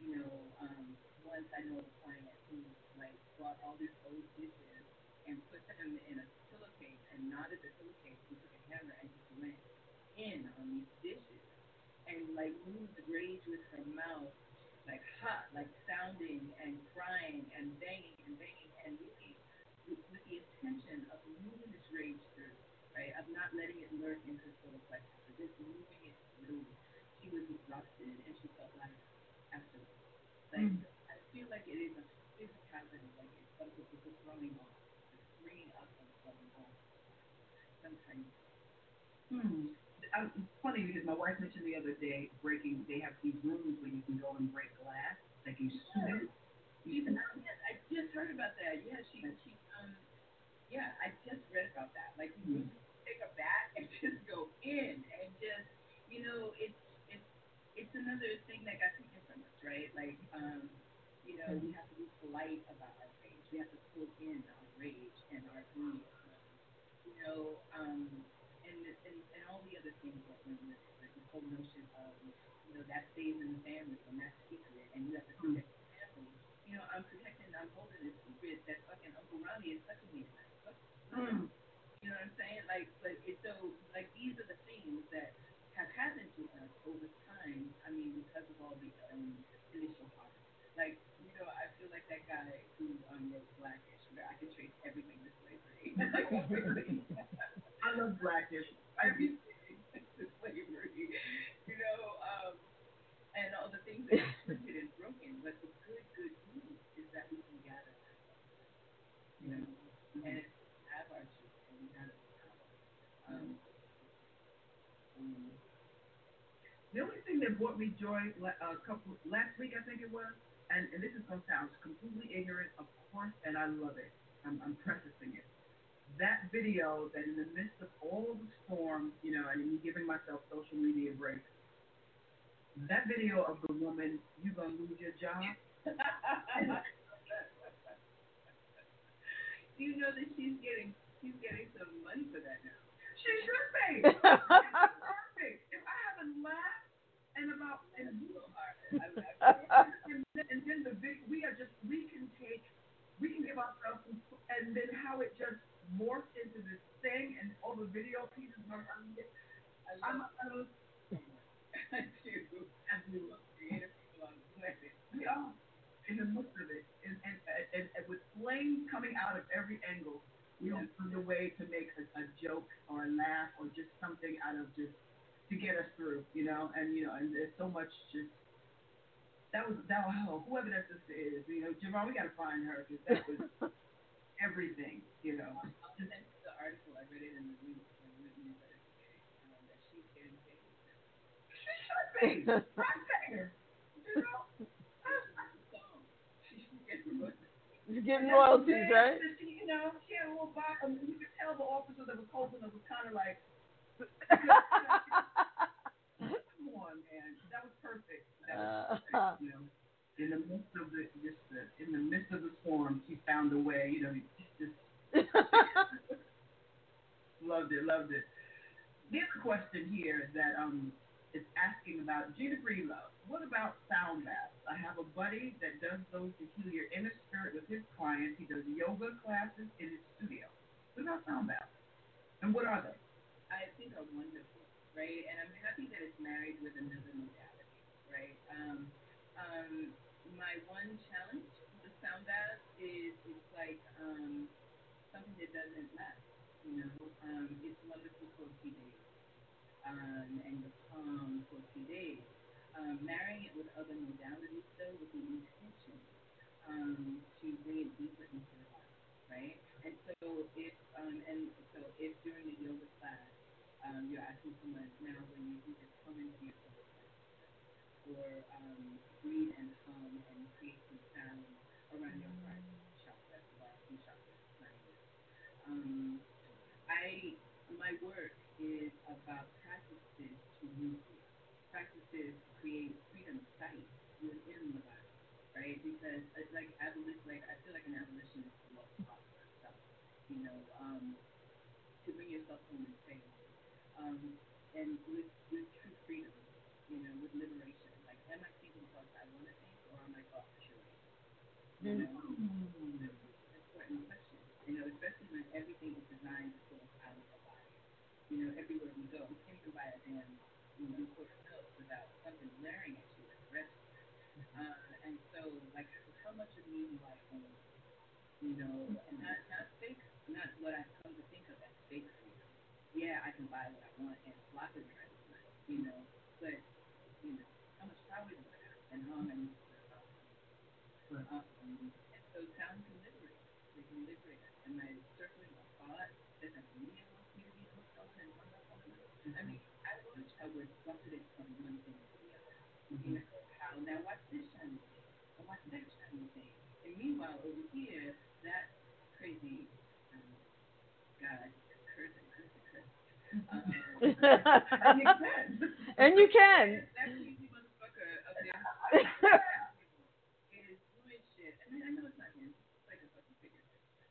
You know, um, once I know a client who like bought all these old dishes and put them in a pillowcase and knotted the pillowcase and took a hammer and just went in on these dishes and like moved the rage with her mouth like hot, like sounding and crying and banging and banging and really with, with the intention of moving this rage through, right? Of not letting it lurk in her solar plexus, but just moving it through. She was exhausted and she felt like. Like Mm. I feel like it is a physicality, like it's like it's a throwing off, it's bringing up and throwing off. Sometimes. Hmm. I, it's funny because my wife mentioned the other day breaking. They have these rooms where you can go and break glass. Like you yeah. Even yes, I just heard about that. Yeah, she she um yeah, I just read about that. Like you mm-hmm. take a bat and just go in and just you know it's it's it's another thing that got taken right? Like um you know we have to be polite about our rage. We have to pull in our rage and our grief. You know um and, and and all the other things that we live like the whole notion of you know that stays in the family and that's secret and you have to protect the family. You know I'm protecting I'm holding this secret that fucking Uncle Ronnie is touching me. Mm. You know what I'm saying? Like, but it's so like these are the things that have happened to us over time. I mean, because of all the um, initial harm. Like, you know, I feel like that guy who um, wrote Blackish, where I can trace everything to slavery. I love Blackish. Everything to slavery. You know, um, and all the things that are twisted and broken. But the good, good news is that we can gather. You know, mm-hmm. and it's The only thing that brought me joy a couple last week, I think it was, and, and this is gonna sound completely ignorant, of course, and I love it. I'm, I'm prefacing it. That video that in the midst of all the storm, you know, and me giving myself social media breaks, that video of the woman, you gonna lose your job. you know that she's getting she's getting some money for that now. She should be. perfect. If I haven't laughed and about and, and, and then the big we are just we can take we can give ourselves and then how it just morphed into this thing and all the video pieces are I'm, I'm, I'm I do. As we look creative people on the planet. We are in the midst of it. And, and, and, and with flames coming out of every angle, we don't find a way to make a, a joke or a laugh or just something out of just to get us through, you know. And you know, and there's so much just that was that was whoever that sister is, you know, JaVonne, we gotta find her because that was everything, you know. I'll send the article. I read it in the news. Um, that she's getting paid. She should be. I'm saying, you know. She's getting royalties, right? You know, she had a little box. I mean, you could tell the officer that was holding it was kind of like, come on, man, that was perfect. That was perfect, you know. In the midst of the just the, in the midst of the storm, she found a way. You know, just, loved it, loved it. A question here that um is asking about Gina Love. What about sound baths? I have a buddy that does those to heal your inner spirit with his clients. He does yoga classes in his studio. What about sound baths? And what are they? I think are wonderful, right? And I'm happy that it's married with another modality, right? Um, um, my one challenge with sound bath is it's like um, something that doesn't last. You know, um, it's wonderful for a few days um, and the calm for two days. Um, marrying it with other modalities, though, with the intention um, to bring it deeper into the body, right? And so if um, and so if during the yoga um, you're asking someone now when you this come into your or um, breathe and hum and create some sound around your heart chakra, the chakra, um, I my work is about practices to move practices to create freedom of sight within the body, right? Because it's like abolition, like I feel like an abolitionist stuff, you know, um, to bring yourself home and stay um, and with with true freedom, you know, with liberation. Like, am I thinking thoughts I want to think, or am I thought purely? You know, mm-hmm. important question. You know, especially when everything is designed to pull us out of you know, everywhere we go. We can't even buy a damn you know, quarter milk without something glaring at you at the restaurant. Uh, and so, like, how much of me do I own? You know, and not not fake, not what I've come to think of as fake freedom. Yeah, I can buy what I want, you know, but you know, how much power do I have, and how am I using it? Um, and so sound can liberate. They can liberate us. Am I circling a thought? Does a media I mean, I how we're buffeted from one thing to the other. You know, how now watch this shiny thing, and watch that shiny thing. And meanwhile, over here, that crazy um, God, curse and curse and curse. Um, and you can. and you can. that crazy motherfucker up there is doing shit. I mean, I know it's not him. It's like a fucking figure. But the, the laws that are being passed and things that have been intended, and I mean, here's, and here's a law. You know that it is a criminal offense to to to, to protest against fossil fuels. I know it's not in.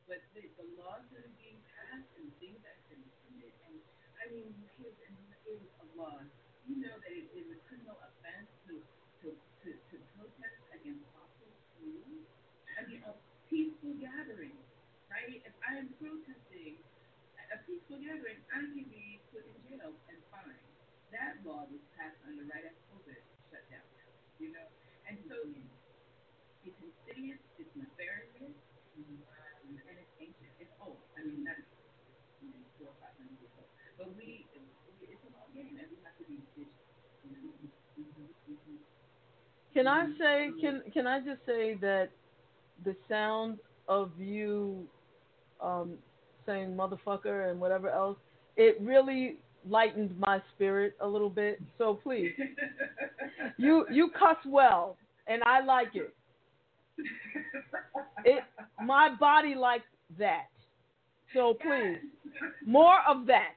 But the the laws that are being passed and things that can and I mean, a law. You know that it is a criminal offense to to protest against possible freedom. I mean a peaceful gathering, right? If I am protesting a peaceful gathering, I can be in jail and fined. That law was passed under right after COVID shut down. You know, and so it's insidious, it's nefarious, um, and it's ancient. It's old. I mean, not you know, four or five hundred years old. But we, it's a long game, and we have to be vigilant. You know? Can I say can can I just say that the sound of you um, saying motherfucker and whatever else, it really lightened my spirit a little bit. So please, you you cuss well, and I like it. It my body likes that. So please, more of that.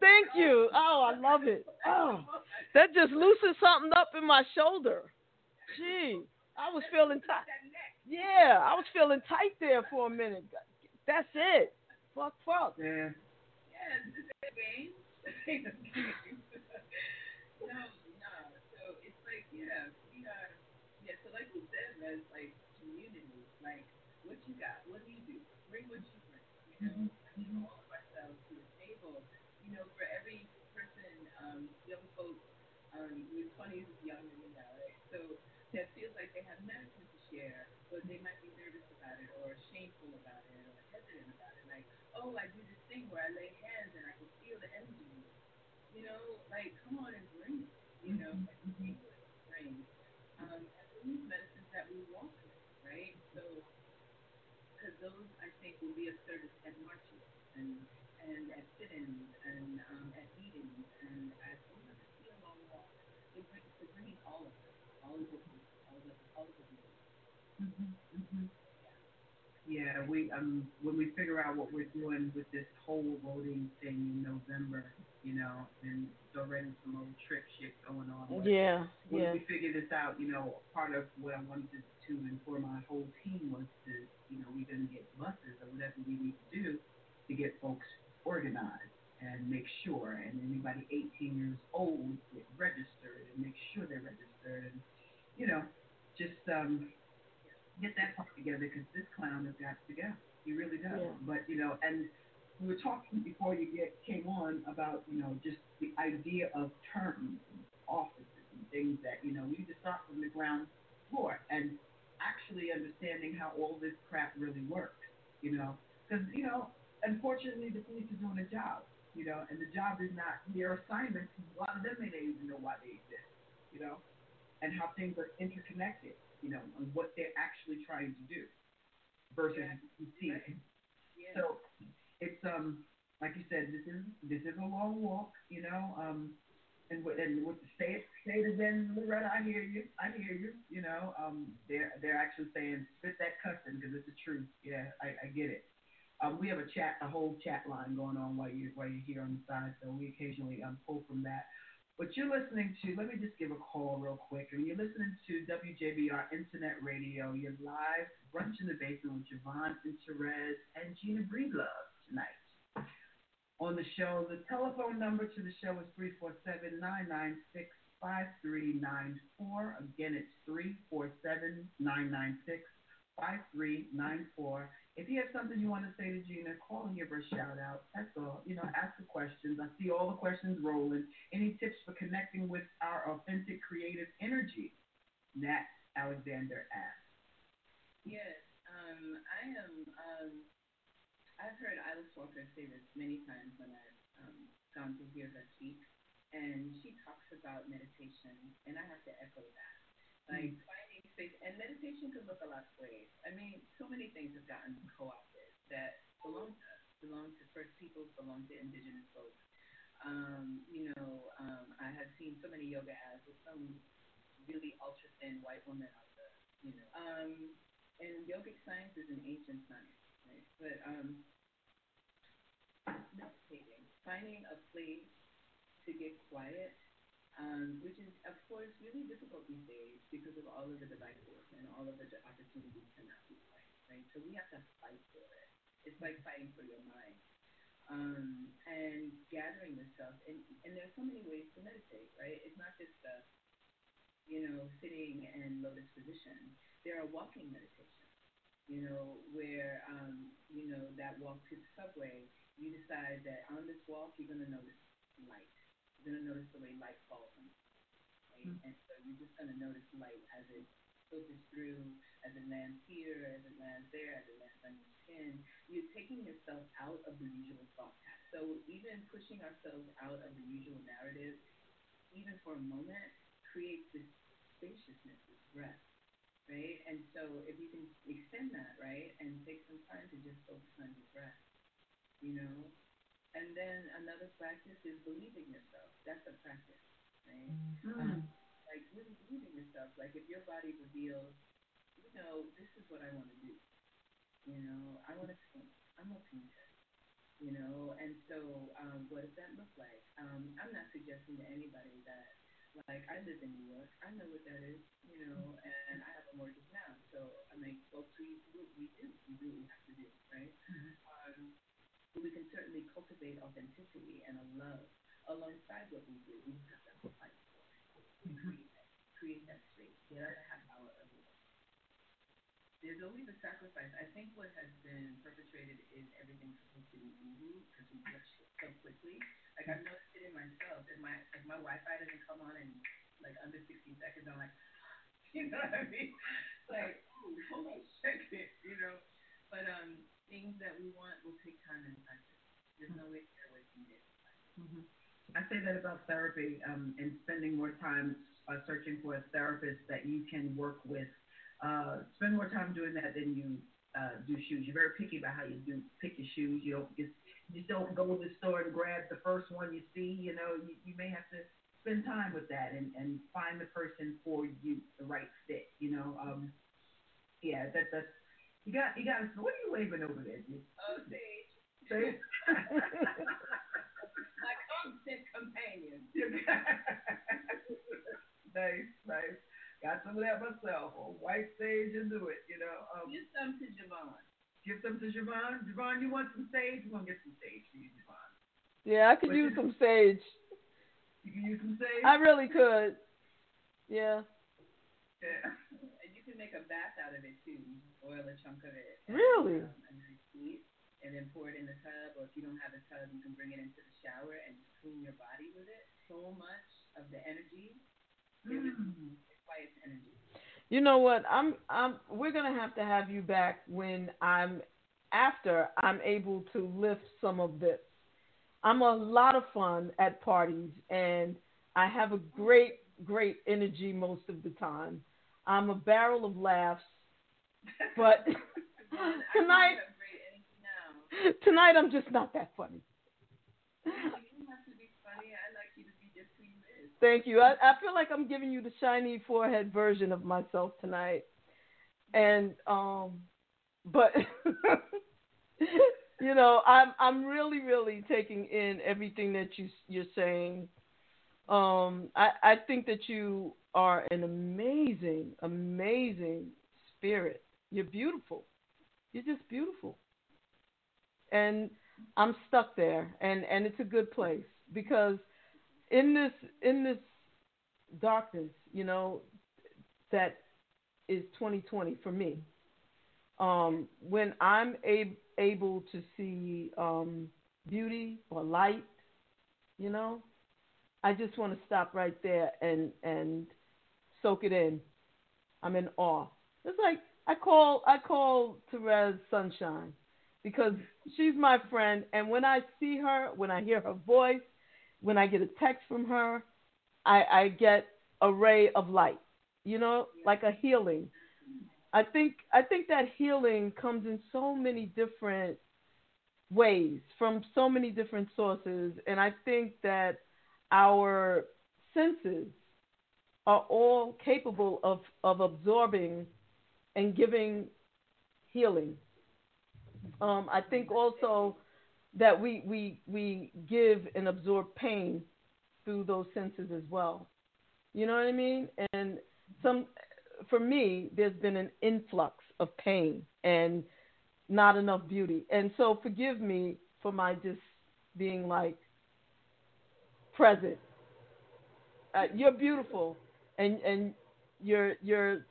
Thank you. Oh, I love it. Oh, that just loosened something up in my shoulder. Gee, I was feeling tight. Yeah, I was feeling tight there for a minute. That's it. Fuck, fuck. Yeah. Yes, this is a game. no, no. So it's like, yeah, we are, yeah, so like you said, man, it's like community. Like, what you got? What do you do? Bring what you bring. You know, bring all of ourselves to the table. You know, for every person, um, young folks, um, your 20s is young and now, right? So that feels like they have medicine to share, but they might be nervous about it or shameful about it or hesitant about Like, oh, I do this thing where I lay hands and I can feel the energy. You know, like, come on and bring it. You know, like, bring it, bring. Um, and these medicines that we walk with, right? So, because those, I think, will be of service at marches and and at sit-ins and um, at meetings and at oh, let us see a long walk. They bring, they're bringing all of it, all of the, all of the, all of the. Yeah, we um when we figure out what we're doing with this whole voting thing in November, you know, and it's already some old trick shit going on. but Yeah, When yeah. we figure this out, you know, part of what I wanted to, to inform my whole team was to, you know, we're to get buses or whatever we need to do to get folks organized and make sure, and anybody 18 years old get registered and make sure they're registered and, you know, just um, get that part together because this clown has got to go. He really does. Yeah. But, you know, and we were talking before you get came on about, you know, just the idea of terms and offices and things that, you know, we need to start from the ground floor and actually understanding how all this crap really works, you know. Because, you know, unfortunately the police are doing a job, you know, and the job is not their assignments. A lot of them may not even know why they exist, you know, and how things are interconnected, you know, and what they're actually trying to do versus you see. Yeah. So it's um like you said, this is this is a long walk, you know. Um, and what and what say it say it again, Loretta. I hear you. I hear you. You know, um, they're they're actually saying spit that cussing because it's the truth. Yeah, I, I get it. Um, we have a chat, a whole chat line going on while you while you're here on the side, so we occasionally um pull from that. But you're listening to, let me just give a call real quick. You're listening to WJBR Internet Radio. You're live, Brunch in the Basement with JaVonne and Terez and Gina Breedlove tonight. On the show, the telephone number to the show is 347 996 5394. Again, it's 347 996 5394. If you have something you want to say to Gina, call and give her a shout out. That's all. You know, ask the questions. I see all the questions rolling. Any tips for connecting with our authentic creative energy? Nat Alexander asks. Yes, um, I am. Um, I've heard Alice Walker say this many times when I've um, gone to hear her speak, and she talks about meditation, and I have to echo that. Like finding space, and meditation can look a lot of ways. I mean, so many things have gotten co-opted that belong to us. belong to First Peoples, belong to Indigenous folks. Um, you know, um, I have seen so many yoga ads with some really ultra thin white woman on the, you know. Um, and yogic science is an ancient science, right? But um, meditating, finding a place to get quiet, um, which is, of course, really difficult these days because of all of the devices and all of the opportunities to not be quiet, right? So we have to fight for it. It's like fighting for your mind. Um, and gathering yourself. And, and there's so many ways to meditate, right? It's not just the, you know, sitting in lotus position. There are walking meditations, you know, where, um, you know, that walk to the subway, you decide that on this walk, you're going to notice light. You're going to notice the way light falls on you, right? Mm-hmm. And so you're just going to notice light as it filters through, as it lands here, as it lands there, as it lands on your skin. You're taking yourself out of the usual thought path. So even pushing ourselves out of the usual narrative, even for a moment, creates this spaciousness, this breath, right? And so if you can extend that, right, and take some time to just focus on your breath, you know. And then another practice is believing yourself. That's a practice, right? Mm-hmm. Um, like really believing yourself. Like if your body reveals, you know, this is what I want to do. You know, I want to paint. I'm a painter you know. And so, um, what does that look like? Um, I'm not suggesting to anybody that, like, I live in New York. I know what that is, you know, and I have a mortgage now. So, I mean, folks, we, we do, we do what we have to do, right? Mm-hmm. Um, we can certainly cultivate authenticity and a love alongside what we do. We have to fight for it. Mm-hmm. Create, that, create that space. Get out of half hour early there's always a sacrifice. I think what has been perpetrated is everything's supposed to be easy because we rush so quickly. Like I've noticed it in myself. If my if my Wi-Fi doesn't come on in like under 60 seconds, I'm like, you know what I mean? Like, ooh, hold on a second, you know. But um, things that we want will take time and practice. There's no way to get away from it. Mm-hmm. I say that about therapy um, and spending more time uh, searching for a therapist that you can work with uh, spend more time doing that than you uh, do shoes. You're very picky about how you do pick your shoes. You don't just you don't go to the store and grab the first one you see. You know, you, you may have to spend time with that and, and find the person for you, the right fit. You know, um, yeah, that that's you got you got. What are you waving over there, dude? Oh, sage. Sage. My constant companion. nice, nice. Got some of that myself. On white sage and do it, you know. Um, Give some to JaVonne. Give some to JaVonne. JaVonne, you want some sage? We're gonna get some sage for you, JaVonne. Yeah, I could but use some sage. You can use some sage. I really could. Yeah. Yeah. And you can make a bath out of it too. Oil a chunk of it. Really? And, um, and heat, and then pour it in the tub. Or if you don't have a tub, you can bring it into the shower and clean your body with it. So much of the energy. Mm quiet energy. You know what? I'm I'm we're gonna have to have you back when I'm after I'm able to lift some of this. I'm a lot of fun at parties and I have a great, great energy most of the time. I'm a barrel of laughs. But tonight tonight I'm just not that funny. Thank you. I, I feel like I'm giving you the shiny forehead version of myself tonight. And um but you know, I'm I'm really, really taking in everything that you you're saying. Um, I, I think that you are an amazing, amazing spirit. You're beautiful. You're just beautiful. And I'm stuck there and, and it's a good place because in this in this darkness, you know, that is 2020 for me. Um, when I'm a- able to see um, beauty or light, you know, I just want to stop right there and and soak it in. I'm in awe. It's like I call I call Terez Sunshine because she's my friend, and when I see her, when I hear her voice, when I get a text from her, I, I get a ray of light, you know, like a healing. I think I think that healing comes in so many different ways from so many different sources, and I think that our senses are all capable of, of absorbing and giving healing. Um, I think also that we, we, we give and absorb pain through those senses as well. You know what I mean? And some, for me, there's been an influx of pain and not enough beauty. And so forgive me for my just being like present. Uh, you're beautiful, and and you're you're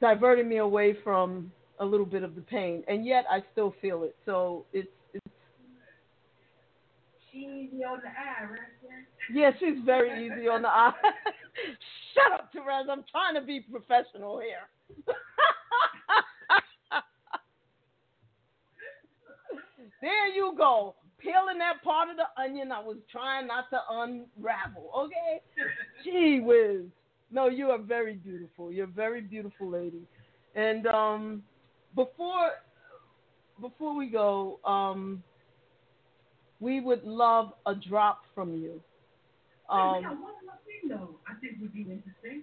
diverting me away from a little bit of the pain, and yet I still feel it. So it's it's. She's easy on the eye, right? Yeah, she's very easy on the eye. Shut up, Terez. I'm trying to be professional here. there you go. Peeling that part of the onion I was trying not to unravel. Okay? Gee whiz. No, you are very beautiful. You're a very beautiful lady. And um, before before we go, um, we would love a drop from you. Um, yeah, one more thing though, I think would be interesting.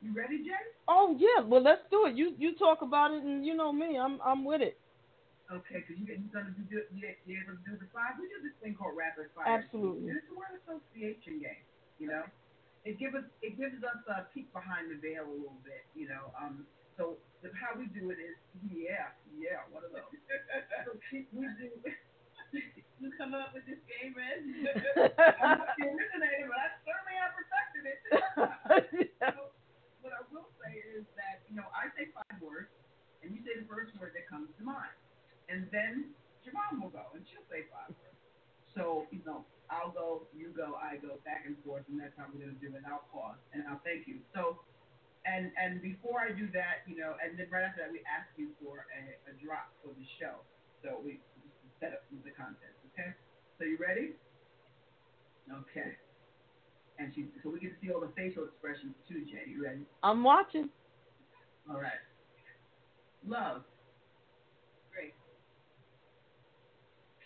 You ready, Jay? Oh yeah, well let's do it. You you talk about it, and you know me, I'm I'm with it. Okay, because you, you're going to do you, you're able to do the five. We do this thing called rapid fire. Absolutely. it's a word association game. You know, it gives us it gives us a peek behind the veil a little bit. You know, um. So how we do it is, yeah, yeah. What of those? so we do. You come up with this game, Red? I'm not the but I certainly have perfected it. yeah. so, what I will say is that you know I say five words, and you say the first word that comes to mind and then JaVonne will go, and she'll say five words. So, you know, I'll go, you go, I go, back and forth, and that's how we're going to do it. I'll pause, and I'll thank you. So, and and before I do that, you know, and then right after that, we ask you for a, a drop for the show. So we set up the content, okay? So you ready? Okay. And she, so we get to see all the facial expressions too, Jay. You ready? I'm watching. All right. Love.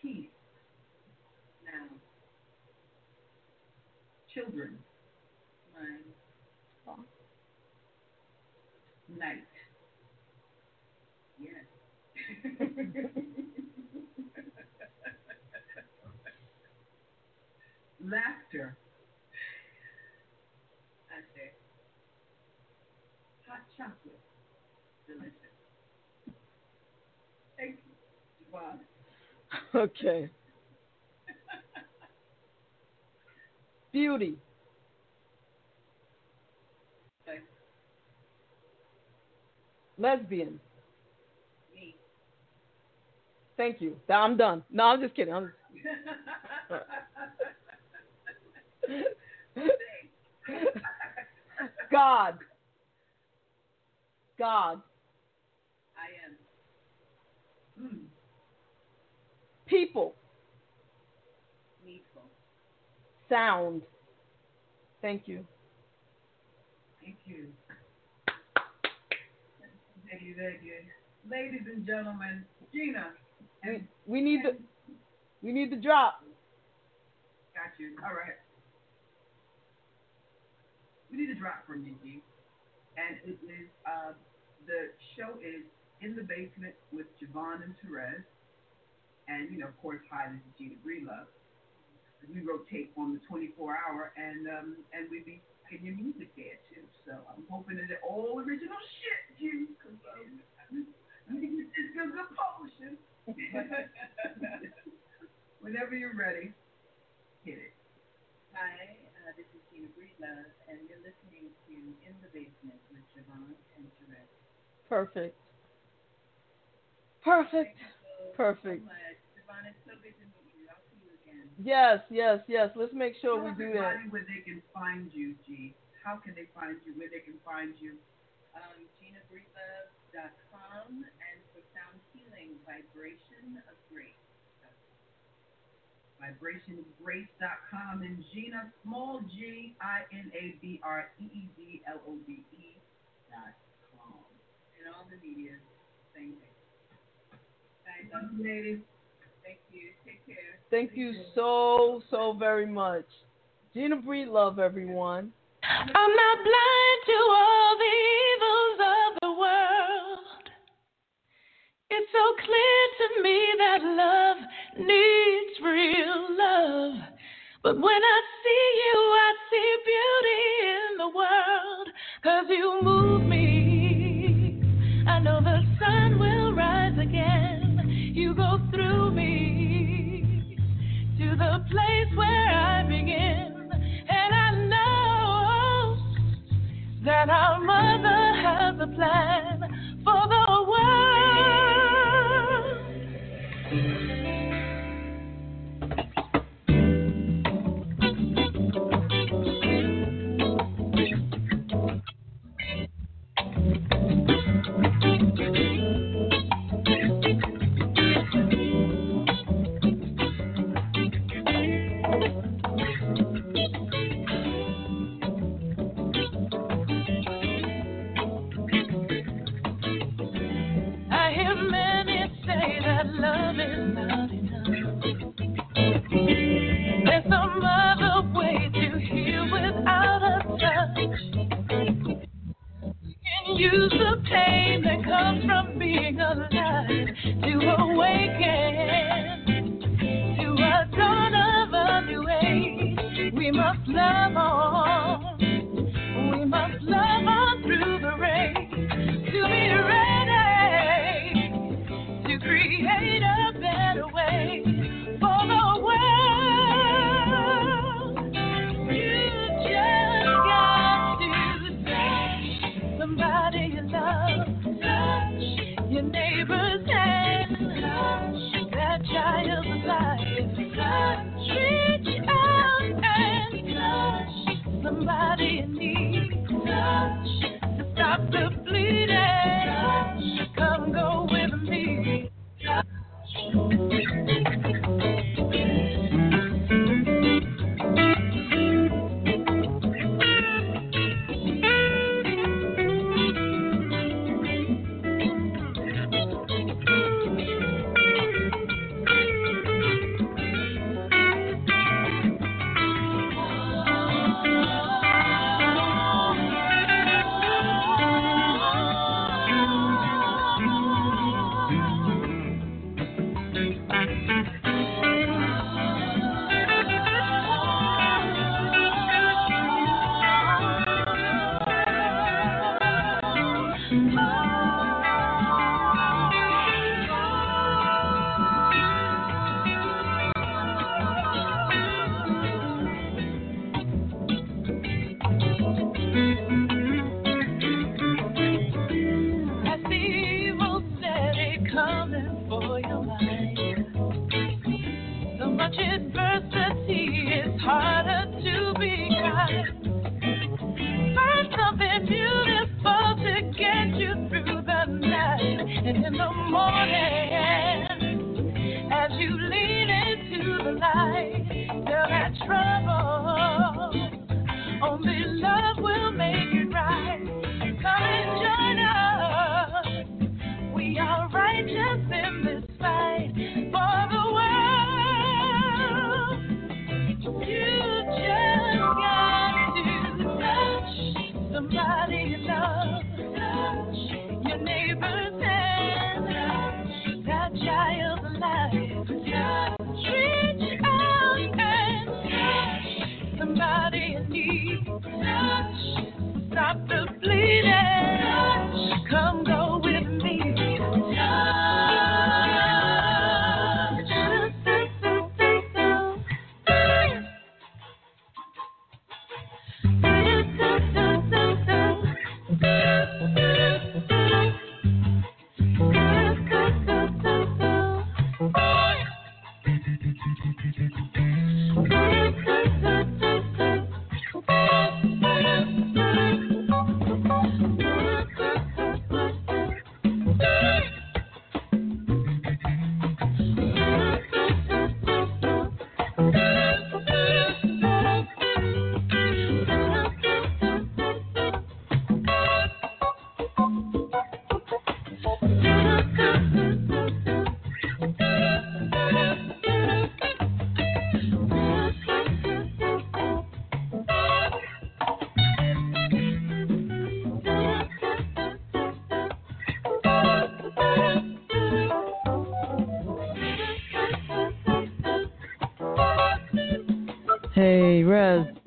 Peace now. Children. Mine. Night. Yes. Laughter. I say. Hot chocolate. Delicious. Thank you. JaVonne. Okay. Beauty. Okay. Lesbian. Me. Thank you. I'm done. No, I'm just kidding. I'm God. God. I am. Hmm people, needful, sound. Thank you. Thank you. Thank you, thank you. Ladies and gentlemen, Gina. We, we need the we need the drop. Got you. All right. We need a drop from you, G. And it is uh, the show is in the basement with JaVonne and Terez and you know, of course, hi, this is Gina Breedlove. We rotate on the 24 hour, and um, and we be getting your music there too. So I'm hoping that it all original shit, G, because um, it's good, good publishing. Whenever you're ready, hit it. Hi, uh, this is Gina Breedlove, and you're listening to In the Basement with JaVonne and Terez. Perfect. Perfect. Perfect. So Yes, yes, yes. Let's make sure Tell we do that. Where they can find you, G. How can they find you? Where they can find you? Um, GinaGrisa.com and for Sound Healing, Vibration of Grace. VibrationofGrace.com and Gina, small G I N A B R E E D L O D E dot com. And all the media, same thing. you, ladies. Thank you. Thank you so, so very much. Gina Bree, love everyone. I'm not blind to all the evils of the world. It's so clear to me that love needs real love. But when I see you, I see beauty in the world. Cause you move me the place where I begin. And I know that our mother has a plan for the world.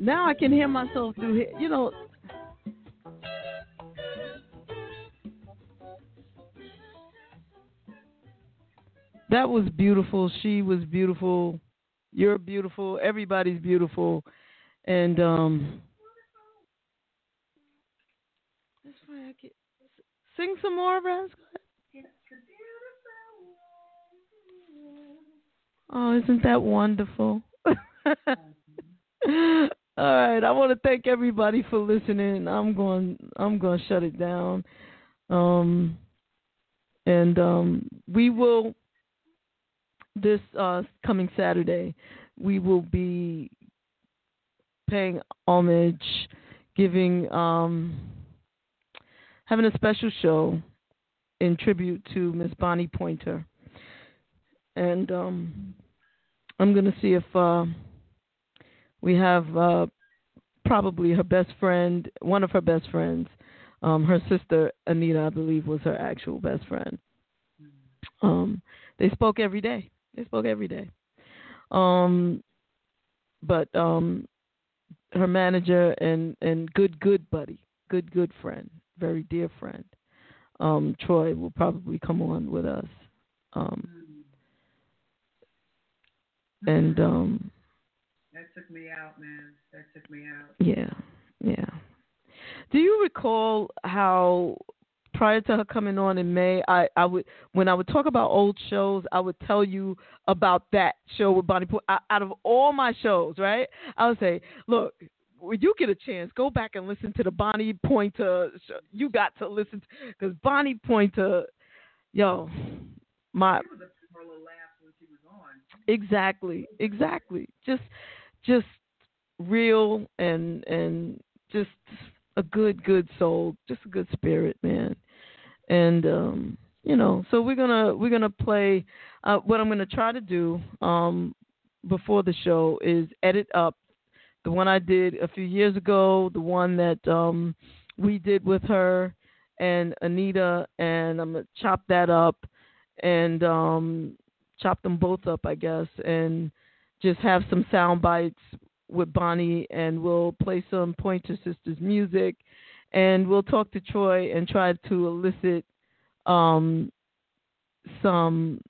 Now I can hear myself through here. You know, that was beautiful. She was beautiful. You're beautiful. Everybody's beautiful. And um that's why I can sing some more, Raz. Oh, isn't that wonderful? All right, I want to thank everybody for listening. I'm going I'm going to shut it down. Um and um we will this uh coming Saturday we will be paying homage, giving um having a special show in tribute to Miss Bonnie Pointer. And um I'm going to see if uh we have uh, probably her best friend, one of her best friends. Um, her sister Anita, I believe, was her actual best friend. Um, they spoke every day. They spoke every day. Um, but um, her manager and and good good buddy, good good friend, very dear friend, um, Troy will probably come on with us. Um, and um, that took me out, man. That took me out. Yeah, yeah. Do you recall how prior to her coming on in May, I, I would when I would talk about old shows, I would tell you about that show with Bonnie Pointer. Out of all my shows, right? I would say, look, when you get a chance, go back and listen to the Bonnie Pointer. Show. You got to listen because Bonnie Pointer, yo, my. Exactly, exactly. Just just real and and just a good good soul, just a good spirit, man. And um, you know, so we're gonna we're gonna play. Uh, what I'm gonna try to do um, before the show is edit up the one I did a few years ago, the one that um, we did with her and Anita, and I'm gonna chop that up and um, chop them both up, I guess, and just have some sound bites with Bonnie, and we'll play some Pointer Sisters music, and we'll talk to Troy and try to elicit um, some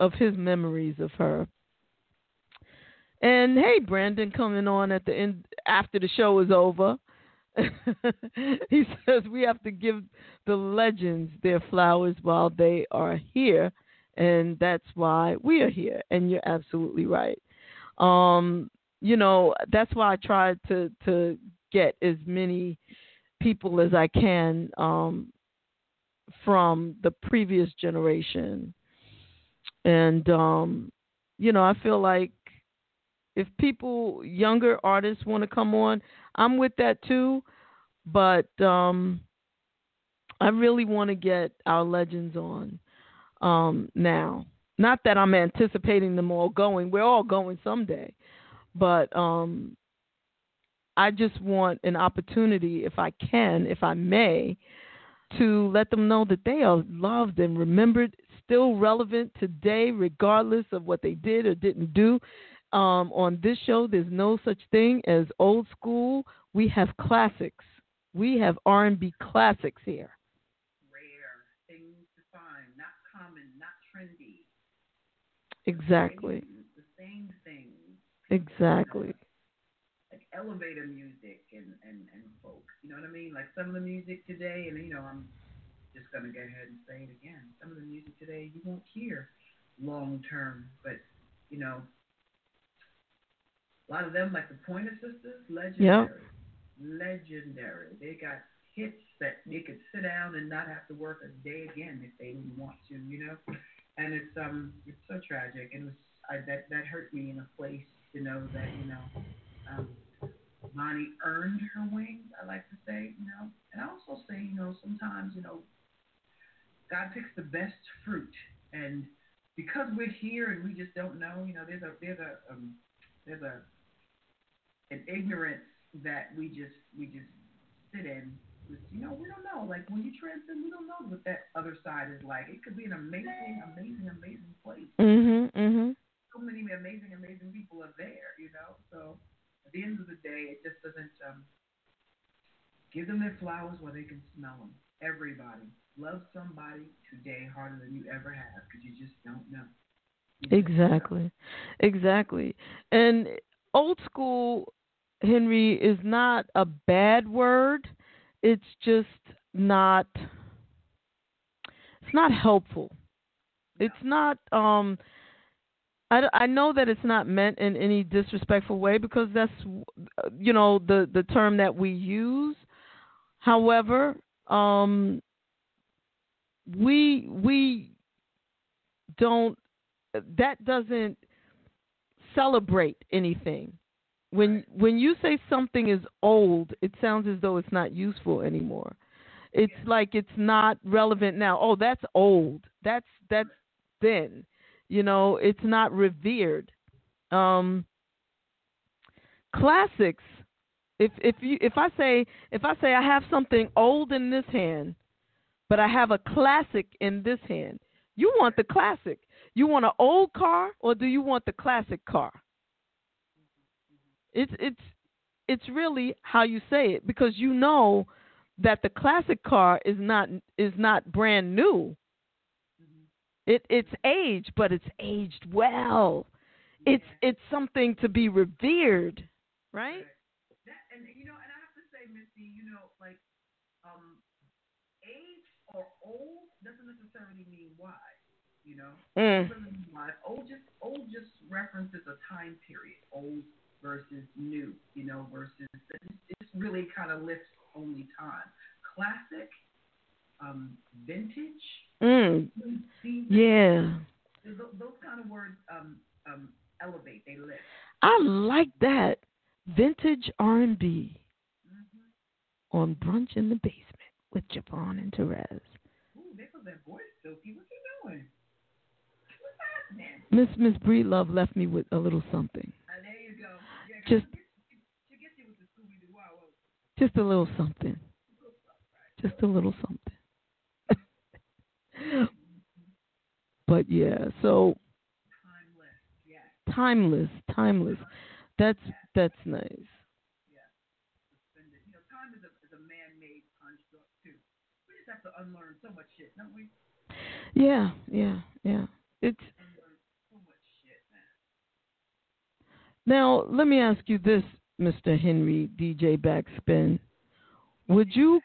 of his memories of her. And hey, Brandon coming on at the end after the show is over. he says we have to give the legends their flowers while they are here and that's why we are here. And you're absolutely right. Um, you know, that's why I try to to get as many people as I can um, from the previous generation. And um, you know, I feel like if people younger artists want to come on, I'm with that too. But um, I really want to get our legends on um, now. Not that I'm anticipating them all going. We're all going someday. But um, I just want an opportunity, if I can, if I may, to let them know that they are loved and remembered, still relevant today, regardless of what they did or didn't do. Um, on this show, there's no such thing as old school. We have classics. We have R&B classics here. Exactly. The same thing. Exactly. Like elevator music and, and, and folk. You know what I mean? Like some of the music today, and you know, I'm just gonna go ahead and say it again. Some of the music today you won't hear long term, but you know, a lot of them, like the Pointer Sisters, legendary. Yep. Legendary. They got hits that they could sit down and not have to work a day again if they didn't want to, you know and it's um it's so tragic, and it was I, that that hurt me in a place to know that you know um, Bonnie earned her wings. I like to say, you know, and I also say, you know, sometimes you know God picks the best fruit, and because we're here and we just don't know, you know, there's a there's a um, there's a an ignorance that we just we just sit in you know, we don't know. Like when you transcend, we don't know what that other side is like. It could be an amazing, amazing, amazing place. Mhm. Mhm. so many amazing, amazing people are there, you know. So at the end of the day, it just doesn't um, give them their flowers while they can smell them. Everybody love somebody today harder than you ever have because you just don't know. exactly, exactly. And old school, Henry, is not a bad word. It's just not. It's not helpful. It's not. Um, I, I know that it's not meant in any disrespectful way because that's you know the the term that we use. However, um, we we don't that doesn't celebrate anything. When when you say something is old, it sounds as though it's not useful anymore. It's like it's not relevant now. Oh, that's old. That's that's then. You know, it's not revered. Um, classics. If if you if I say if I say I have something old in this hand, but I have a classic in this hand, you want the classic. You want an old car or do you want the classic car? It's it's it's really how you say it because you know that the classic car is not is not brand new. It it's aged, but it's aged well. It's it's something to be revered, right? That, and you know, and I have to say, Missy, you know, like um, age or old doesn't necessarily mean wise. You know, mm. old just old just references a time period, old versus new. You know, versus it's really kind of lifts only time. Classic, um, vintage Mm. Yeah. Those, those kind of words um, um, elevate. They lift. I like that vintage R and B mm-hmm. on brunch in the basement with JaVonne and Terez. Ooh, there goes that voice, Silky. What you doing? Miss Miss Breedlove left me with a little something. Wow, just a little something. Just a little something. but yeah, so timeless. Timeless. That's that's nice. Yeah. yeah, yeah. time is a, is a man-made construct too. We just have to unlearn so much shit, don't we? Yeah, yeah, yeah. It's so shit, now. Let me ask you this, Mr. Henry DJ Backspin. Would you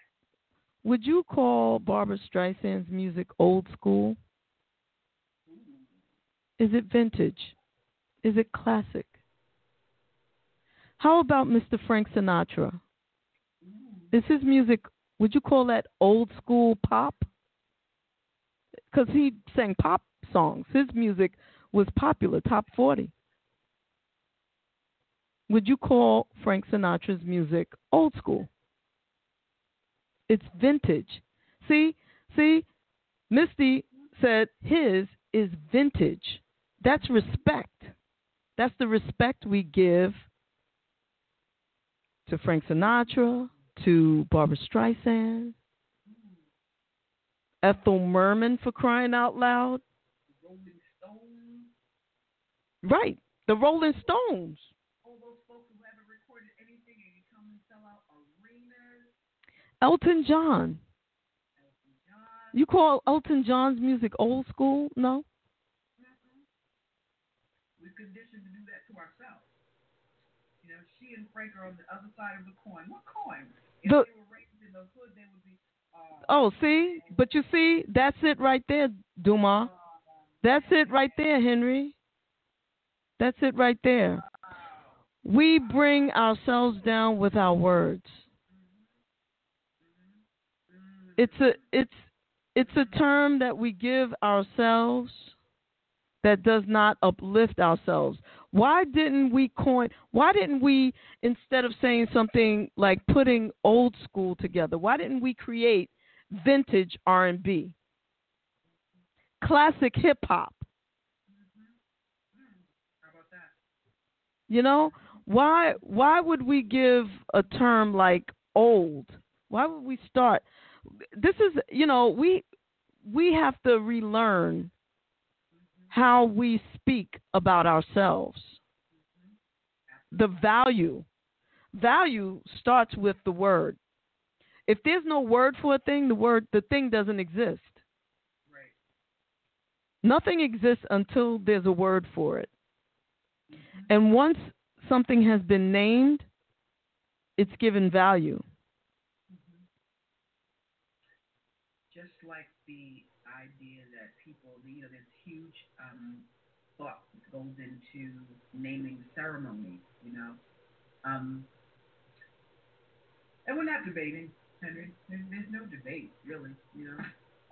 would you call Barbra Streisand's music old school? Is it vintage? Is it classic? How about Mr. Frank Sinatra? Is his music, would you call that old school pop? Because he sang pop songs. His music was popular, top 40. Would you call Frank Sinatra's music old school? It's vintage. See, see, Misty said his is vintage. That's respect. That's the respect we give to Frank Sinatra, to Barbra Streisand, Ethel Merman for crying out loud. Rolling Stones. Right, the Rolling Stones. Elton John. You call Elton John's music old school? No. We're conditioned to do that to ourselves. You know, she and Frank are on the other side of the coin. What coin? If the, they were raised in the hood, they would be. Uh, oh, see, but you see, that's it right there, Duma. That's it right there, Henry. That's it right there. We bring ourselves down with our words it's a it's it's a term that we give ourselves that does not uplift ourselves. Why didn't we coin why didn't we instead of saying something like putting old school together, why didn't we create vintage R&B? Classic hip hop. You know, why why would we give a term like old? Why would we start this is you know we we have to relearn how we speak about ourselves. The value. Value starts with the word. If there's no word for a thing, the word the thing doesn't exist. Right. Nothing exists until there's a word for it. And once something has been named, it's given value. Just like the idea that people, you know, there's huge um, thought goes into naming ceremonies, you know. Um, and we're not debating, Henry. There's, there's no debate, really, you know.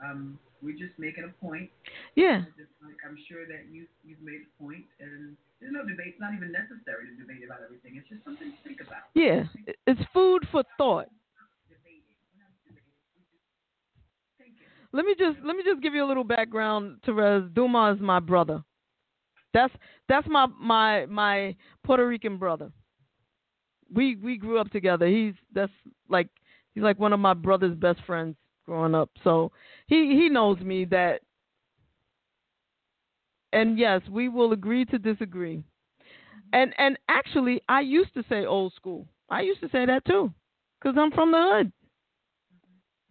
Um, we're just making a point. Yeah. Just like I'm sure that you you've made a point, and there's no debate. It's not even necessary to debate about everything. It's just something to think about. Yeah. It's food for thought. Debating. We're not debating. We're just thinking. Let me just let me just give you a little background, Terez. Duma is my brother. That's that's my my my Puerto Rican brother. We we grew up together. He's that's like he's like one of my brother's best friends growing up. So he he knows me that and yes, we will agree to disagree. And and actually I used to say old school. I used to say that too cuz I'm from the hood.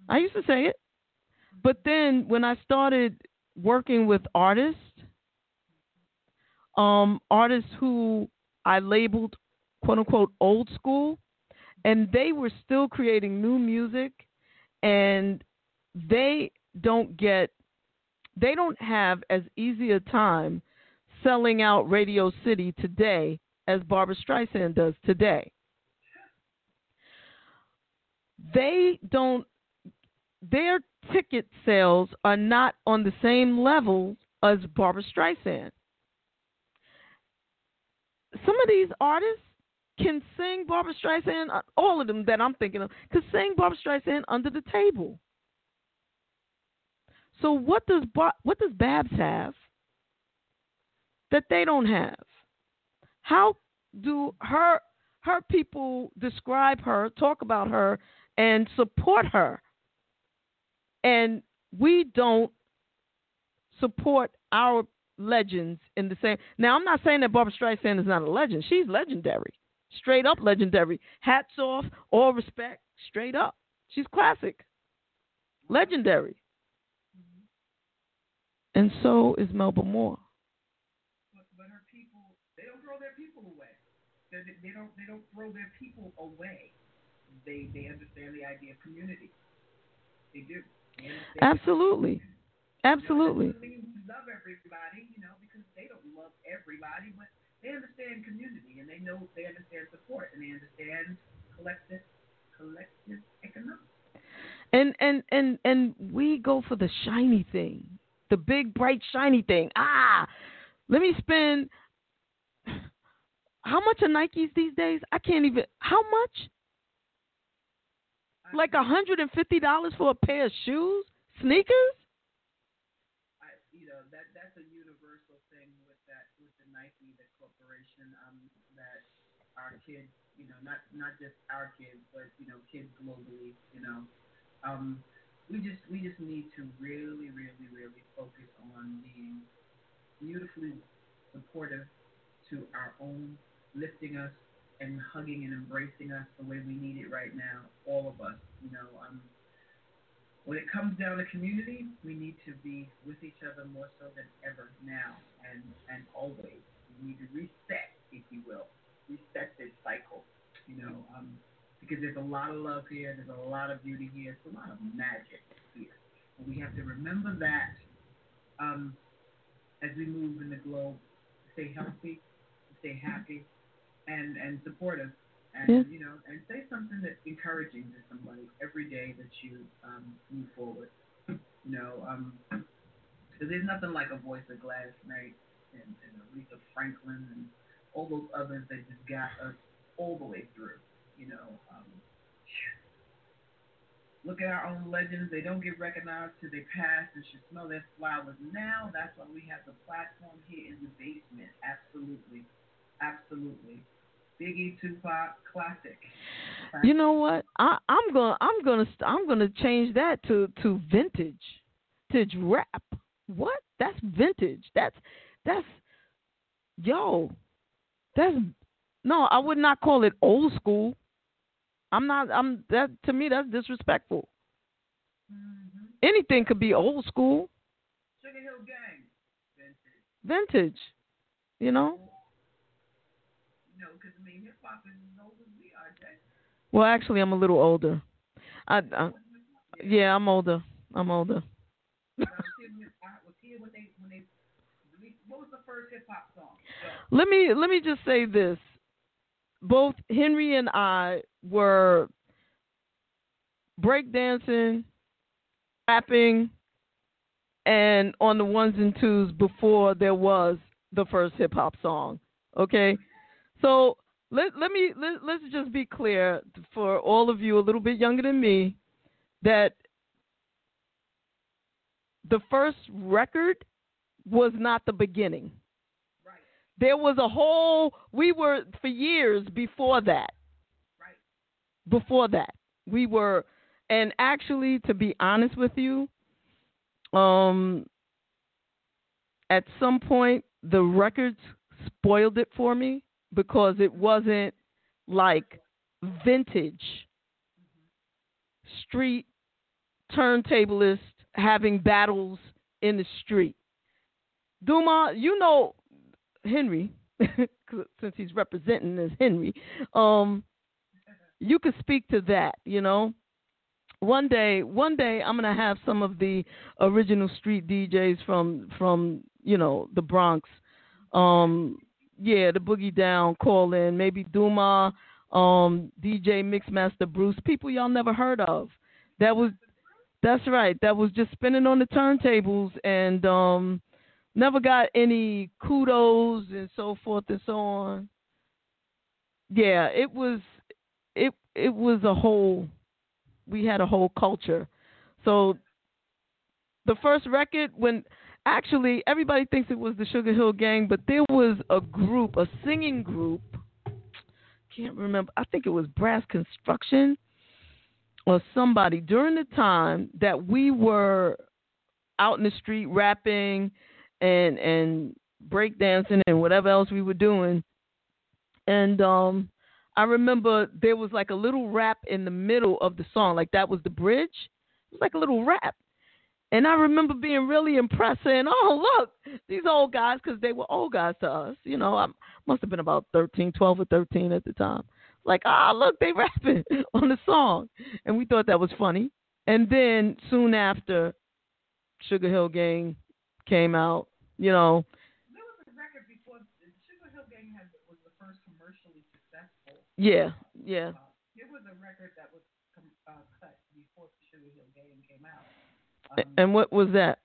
I used to say it. But then when I started working with artists, um, artists who I labeled quote unquote old school, and they were still creating new music, and they don't get, they don't have as easy a time selling out Radio City today as Barbra Streisand does today. They don't their ticket sales are not on the same level as Barbra Streisand. Some of these artists can sing Barbra Streisand, uh, all of them that I'm thinking of, can sing Barbra Streisand under the table. So what does Bar- what does Babs have that they don't have? How do her her people describe her, talk about her, and support her? And we don't support our legends in the same. Now, I'm not saying that Barbra Streisand is not a legend. She's legendary, straight up legendary. Hats off, all respect, straight up. She's classic, legendary. Mm-hmm. And so is Melba Moore. But, but her people, they don't throw their people away. They, they don't they don't throw their people away. They they understand the idea of community. They do. Absolutely. Absolutely. Doesn't mean love everybody, you know, because they don't love everybody, but they understand community and they know they understand support and they understand collective collective economics. And and and and we go for the shiny thing, the big bright shiny thing. Ah, let me spend. How much are Nikes these days? I can't even. How much? Like a hundred and fifty dollars for a pair of shoes, sneakers. I, you know that that's a universal thing with that with the Nike, the corporation, um, that our kids, you know, not not just our kids, but you know, kids globally, you know, um, we just we just need to really, really, really focus on being beautifully supportive to our own, lifting us and hugging and embracing us the way we need it right now, all of us, you know. Um, when it comes down to community, we need to be with each other more so than ever now and, and always. We need to reset, if you will, reset this cycle, you know, um, because there's a lot of love here, there's a lot of beauty here, there's a lot of magic here. And we have to remember that um, as we move in the globe, stay healthy, stay happy, and, and supportive and Yeah. you know, and say something that's encouraging to somebody every day that you um, move forward. You know, um 'cause there's nothing like a voice of Gladys Knight and, and Aretha Franklin and all those others that just got us all the way through. You know, um, look at our own legends; they don't get recognized till they pass and should smell their flowers now. That's why we have the platform here in the basement. Absolutely, absolutely. Biggie, Tupac, classic. You know what? I, I'm gonna I'm gonna st- I'm gonna change that to to vintage, vintage rap, what? That's vintage. That's that's yo. That's no, I would not call it old school. I'm not I'm that to me that's disrespectful. Mm-hmm. Anything could be old school, Sugar Hill Gang. Vintage. vintage. You know? Because I mean, hip hop is as old as we are, Jay. Well, actually I'm a little older. I, I yeah, I'm older. I'm older. I was here when- I was here when they when they released. What was the first hip hop song? Let me let me just say this. Both Henry and I were breakdancing, rapping, and on the ones and twos before there was the first hip hop song. Okay, so let let me let, let's just be clear for all of you a little bit younger than me that the first record was not the beginning. Right, there was a whole we were for years before that. Right. before that we were and actually to be honest with you um at some point the records spoiled it for me because it wasn't like vintage street turntablist having battles in the street Duma, you know Henry, since he's representing as Henry, um, you could speak to that. You know, one day, one day, I'm gonna have some of the original street DJs from from you know the Bronx, um, yeah, the Boogie Down call in, maybe Duma, um, DJ Mixmaster Bruce, people y'all never heard of. That was, that's right. That was just spinning on the turntables and um never got any kudos and so forth and so on. Yeah, it was it it was a whole we had a whole culture. So the first record when actually everybody thinks it was the Sugar Hill Gang, but there was a group, a singing group. Can't remember. I think it was Brass Construction or somebody during the time that we were out in the street rapping and and breakdancing and whatever else we were doing. And um I remember there was like a little rap in the middle of the song, like that was the bridge. It was like a little rap. And I remember being really impressed, saying, "Oh, look, these old guys, because they were old guys to us. You know, I must have been about 13, 12 or 13 at the time. Like, ah, look, they rapping on the song, and we thought that was funny. And then soon after, Sugar Hill Gang came out. You know, There was a record before Sugar Hill Gang had was the first commercially successful. yeah, yeah. Uh, there was a record that was com- uh, cut before the Sugar Hill Gang came out. A- Um, And what was that?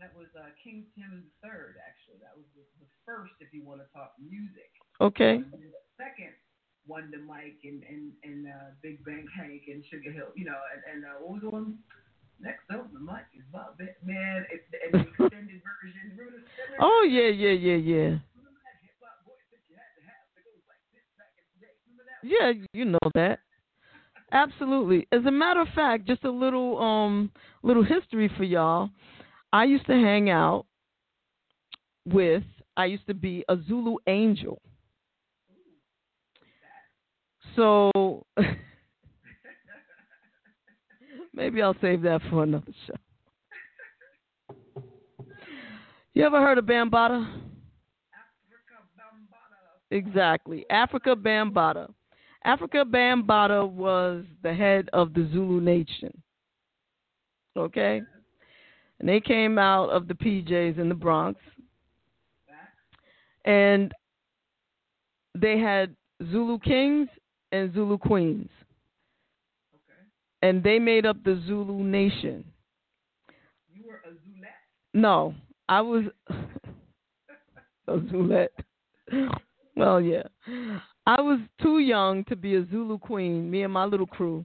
that was uh, King Tim the Third. Actually, that was the, the first, if you want to talk music. Okay. The second, Wonder Mike and and and uh, Big Bank Hank and Sugar Hill. You know, and and uh, what was the one? Next up, the mic is Bob. Man, it, and the extended version. Oh yeah, yeah, yeah, yeah. Remember that hip hop voice that you had to have that goes like this back in the day? Remember that? Yeah, you know that. Absolutely. As a matter of fact, just a little um little history for y'all. I used to hang out with I used to be a Zulu angel. So maybe I'll save that for another show. You ever heard of Bambaataa? Afrika Bambaataa. Exactly. Afrika Bambaataa. Afrika Bambaataa was the head of the Zulu nation. Okay? And they came out of the PJs in the Bronx. And they had Zulu kings and Zulu queens. Okay. And they made up the Zulu nation. You were a Zulette. No, I was a Zulette. Well, yeah. I was too young to be a Zulu queen, me and my little crew.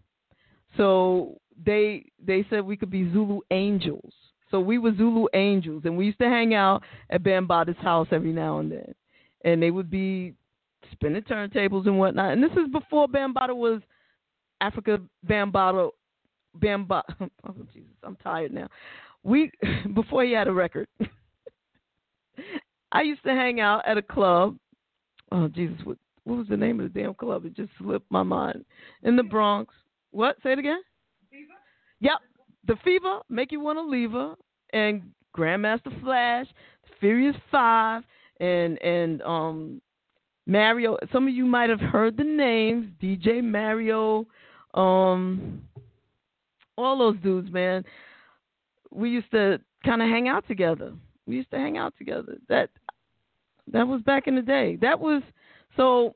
So they they said we could be Zulu angels. So we were Zulu angels and we used to hang out at Bambaataa's house every now and then. And they would be spinning turntables and whatnot. And this is before Bambaataa was Afrika Bambaataa Bamba oh Jesus, I'm tired now. we before he had a record. I used to hang out at a club. Oh Jesus, what what was the name of the damn club? It just slipped my mind. In the Bronx. What? Say it again. Fever? Yep. The Fever, Make You Wanna Leave Her, and Grandmaster Flash, Furious Five, and and um Mario. Some of you might have heard the names DJ Mario, um, all those dudes, man. We used to kind of hang out together. We used to hang out together. That that was back in the day. That was so.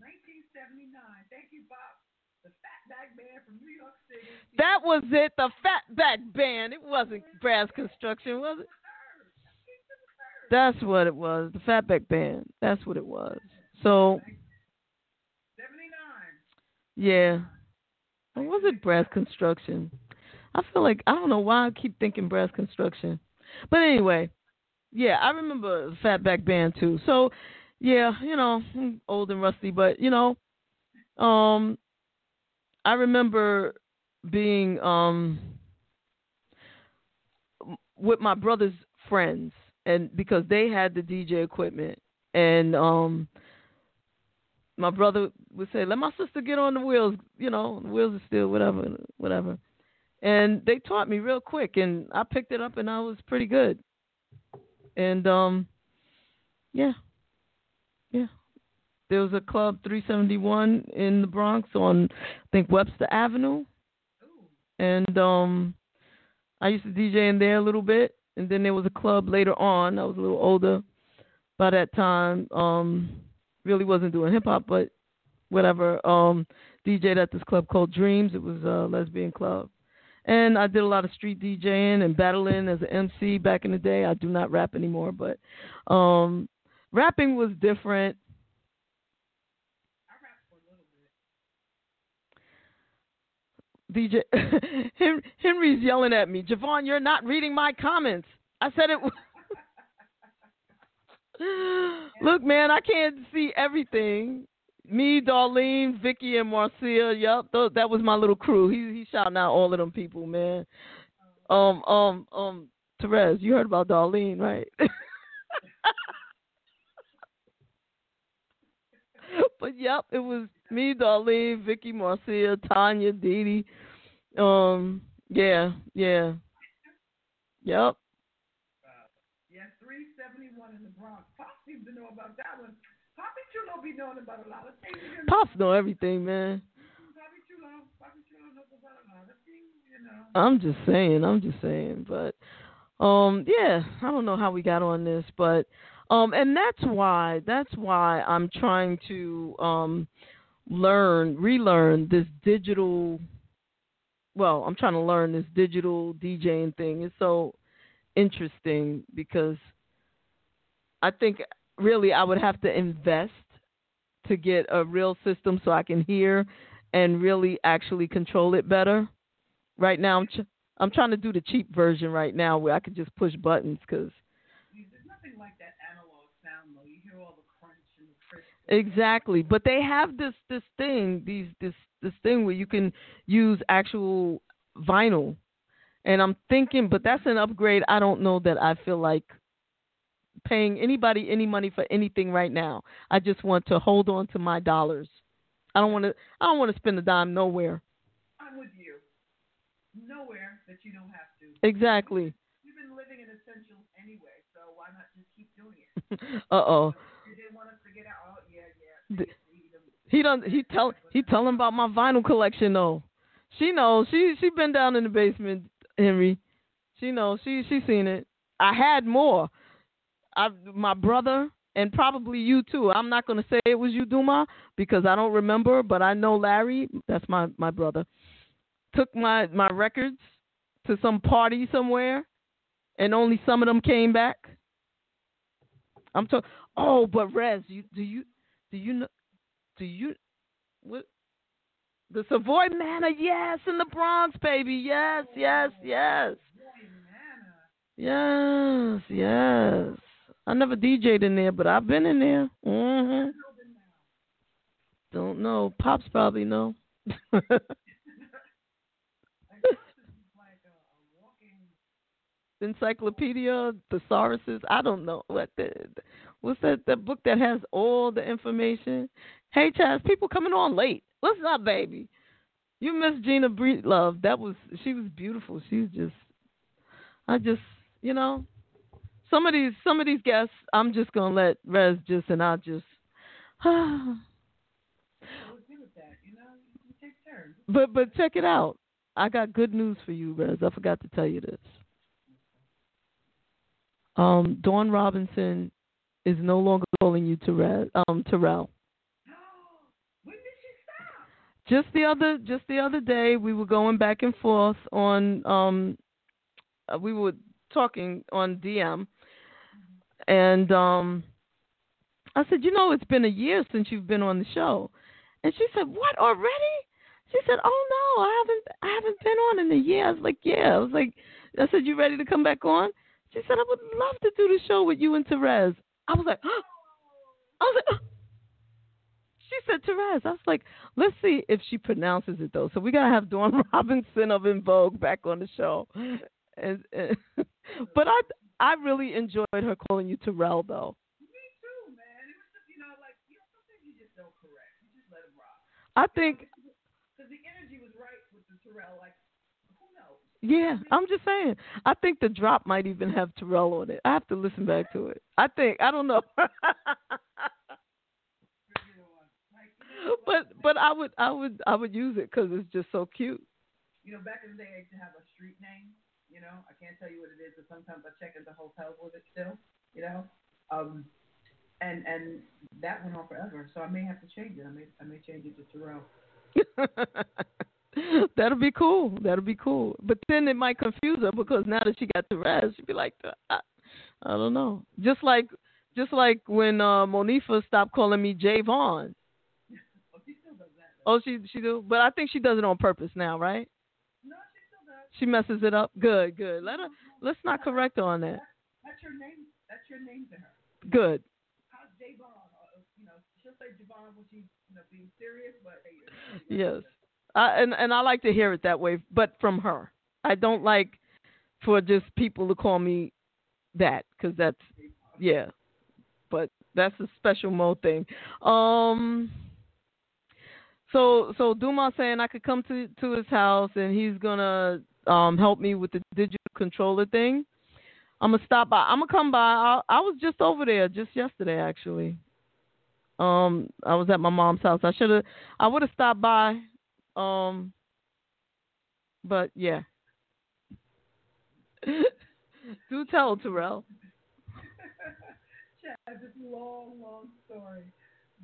1979. Thank you, Bob. The Fatback Band from New York City. That was it. The Fatback Band. It wasn't Brass Construction, was it? That's what it was. The Fatback Band. That's what it was. So 79. yeah. Or was it Brass Construction? I feel like I don't know why I keep thinking Brass Construction. But anyway, yeah, I remember the Fatback Band too. So yeah, you know, I'm old and rusty, but you know, um, I remember being um with my brother's friends, and because they had the DJ equipment, and um, my brother would say, "Let my sister get on the wheels," you know, the wheels are still whatever, whatever, and they taught me real quick, and I picked it up, and I was pretty good, and um, yeah, yeah. There was a club 371 in the Bronx on, I think Webster Avenue, and um, I used to DJ in there a little bit, and then there was a club later on. I was a little older by that time. Um, really wasn't doing hip hop, but whatever. Um, DJed at this club called Dreams. It was a lesbian club, and I did a lot of street DJing and battling as an MC back in the day. I do not rap anymore, but um, rapping was different. DJ Henry's yelling at me. JaVonne, you're not reading my comments. I said it. Look, man, I can't see everything. Me, Darlene, Vicky, and Marcia. Yep, th- that was my little crew. He he shouting out all of them people, man. Um, um, um, Terez, you heard about Darlene, right? but yep, it was me, Darlene, Vicky, Marcia, Tanya, Dee Dee. Um, yeah, yeah. Yep. Yeah, 371 in the Bronx. Pop seems to know about that one. Poppy Chulo be knowing about a lot of things. You know? Pops know everything, man. Poppy Chulo, Poppy Chulo knows about a lot of things, you know. I'm just saying, I'm just saying, but um yeah, I don't know how we got on this, but um and that's why that's why I'm trying to um learn, relearn this digital well, I'm trying to learn this digital DJing thing. It's so interesting because I think really I would have to invest to get a real system so I can hear and really actually control it better. Right now, I'm ch- I'm trying to do the cheap version right now where I can just push buttons because There's nothing like that analog sound, though. You hear all the crunch and the crisp. Exactly. But they have this this thing these this this thing where you can use actual vinyl, and I'm thinking, but that's an upgrade. I don't know that I feel like paying anybody any money for anything right now. I just want to hold on to my dollars. I don't want to. I don't want to spend a dime nowhere. I'm with you. Nowhere that you don't have to. Exactly. You've been living in essentials anyway, so why not just keep doing it? uh oh. You didn't want us to get out. He don't. He tell. He telling about my vinyl collection though. She knows. She she been down in the basement, Henry. She knows. She she seen it. I had more. I my brother and probably you too. I'm not gonna say it was you, Duma, because I don't remember. But I know Larry. That's my my brother. Took my my records to some party somewhere, and only some of them came back. I'm talking. Oh, but Rez, you do you do you know? Do you what? The Savoy Manor, yes, in the Bronx, baby, yes, yes, yes, yes, yes. I never DJ'd in there, but I've been in there. hmm Don't know. Pops probably know. encyclopedia, thesauruses. I don't know what the what's that that book that has all the information. Hey, Chaz, people coming on late. What's up, baby? You miss Gina Breedlove. That was she was beautiful. She's just I just you know some of these some of these guests I'm just gonna let Rez just and I just but but check it out. I got good news for you, Rez. I forgot to tell you this. Um, Dawn Robinson is no longer calling you Terrell. Um, Terrell. when did she stop? Just the other, just the other day, we were going back and forth on. Um, uh, we were talking on DM, and um, I said, you know, it's been a year since you've been on the show, and she said, what already? She said, "Oh no, I haven't I haven't been on in a year." I was like, "Yeah." I was like, "I said you ready to come back on?" She said, "I would love to do the show with you and Terez." I was like, oh. "I was like." Oh. She said Terez. I was like, "Let's see if she pronounces it though." So we gotta have Dawn Robinson of En Vogue back on the show. And, and, but I I really enjoyed her calling you Terrell though. Me too, man. It was just you know like you know something you just don't correct. You just let it rock. I think because the energy was right with the Terrell. Like? Yeah, I'm just saying. I think the drop might even have Terrell on it. I have to listen back to it. I think I don't know. but but I would I would I would use it because it's just so cute. You know, back in the day, I used to have a street name. You know, I can't tell you what it is, but sometimes I check into hotels with it still. You know, um, and and that went on forever. So I may have to change it. I may I may change it to Terrell. That'll be cool. That'll be cool. But then it might confuse her because now that she got the rest, she'd be like, I, I don't know. Just like, just like when uh, Monifah stopped calling me Javon. Oh, she still does that. Oh, she she do, but I think she does it on purpose now, right? No, she still does. She messes it up. Good, good. Let her. Let's not correct her on that. That's your name. That's your name to her. Good. How's Javon? Uh, you know, she'll say Javon when she's you know being serious, but hey, yes. Uh, and and I like to hear it that way, but from her. I don't like for just people to call me that because that's yeah. But that's a special mode thing. Um. So so Duma saying I could come to to his house and he's gonna um help me with the digital controller thing. I'm gonna stop by. I'm gonna come by. I, I was just over there just yesterday actually. Um, I was at my mom's house. I should have. I would have stopped by um, but yeah. Do tell, Terrell. Chad, this a long, long story.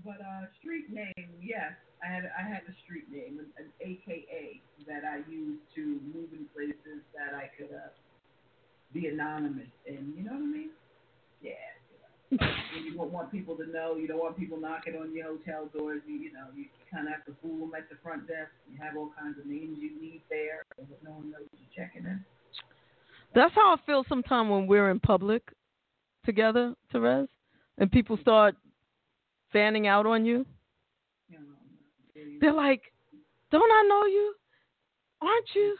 But uh, street name, yes, I had I had a street name, an, an AKA that I used to move in places that I could uh, be anonymous in. You know what I mean? Yeah you don't want people to know. You don't want people knocking on your hotel doors. You, you know, you kind of have to fool them at the front desk. You have all kinds of names you need there, but no one knows you're checking in. That's how I feel sometimes when we're in public together, Terez, and people start fanning out on you. They're like, "Don't I know you? Aren't you?"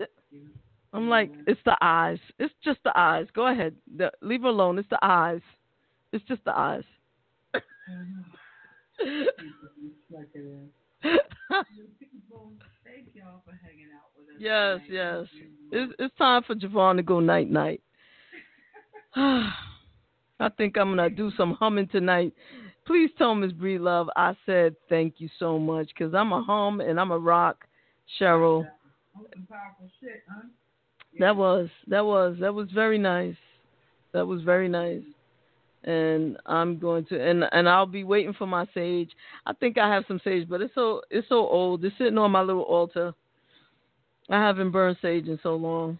Mm-hmm. I'm like, "It's the eyes. It's just the eyes. Go ahead. leave her alone. It's the eyes." It's just the eyes. Thank y'all for hanging out with us. yes, yes. It's, it's time for JaVonne to go night night. I think I'm gonna do some humming tonight. Please tell Miss Breedlove I said thank you so much because I'm a hum and I'm a rock, Cheryl. That was that was that was very nice. That was very nice and I'm going to and and I'll be waiting for my sage. I think I have some sage, but it's so it's so old. It's sitting on my little altar. I haven't burned sage in so long.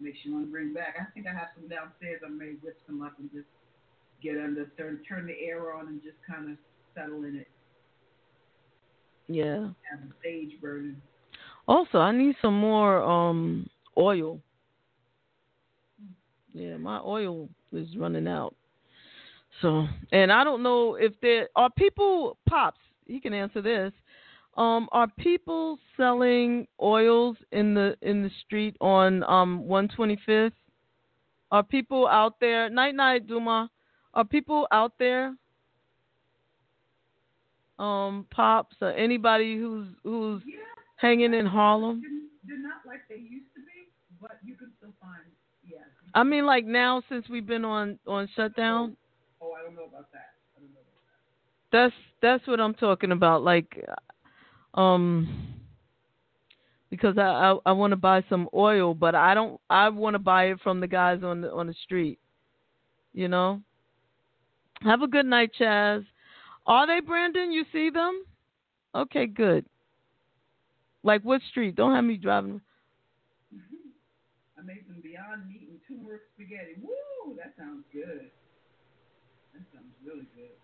Makes you want to bring back. I think I have some downstairs. I may whip some up and just get under turn turn the air on and just kind of settle in it. Yeah. Have the sage burning. Also, I need some more um oil. Yeah, my oil is running out. So, and I don't know if there are people, pops. He can answer this. Um, are people selling oils in the in the street on um 125th? Are people out there? Night night, Duma. Are people out there? Um, pops or anybody who's who's Yeah, hanging in Harlem? they're, they're not like they used to be, but you can still find. Yeah. I mean, like now since we've been on on shutdown. Oh, I don't know about that. I don't know about That's that's what I'm talking about. Like, um, because I I, I want to buy some oil, but I don't. I want to buy it from the guys on the on the street. You know. Have a good night, Chaz. Are they Brandon? You see them? Okay, good. Like what street? Don't have me driving. I made some Beyond and turmeric spaghetti. Woo! That sounds good. That sounds really good.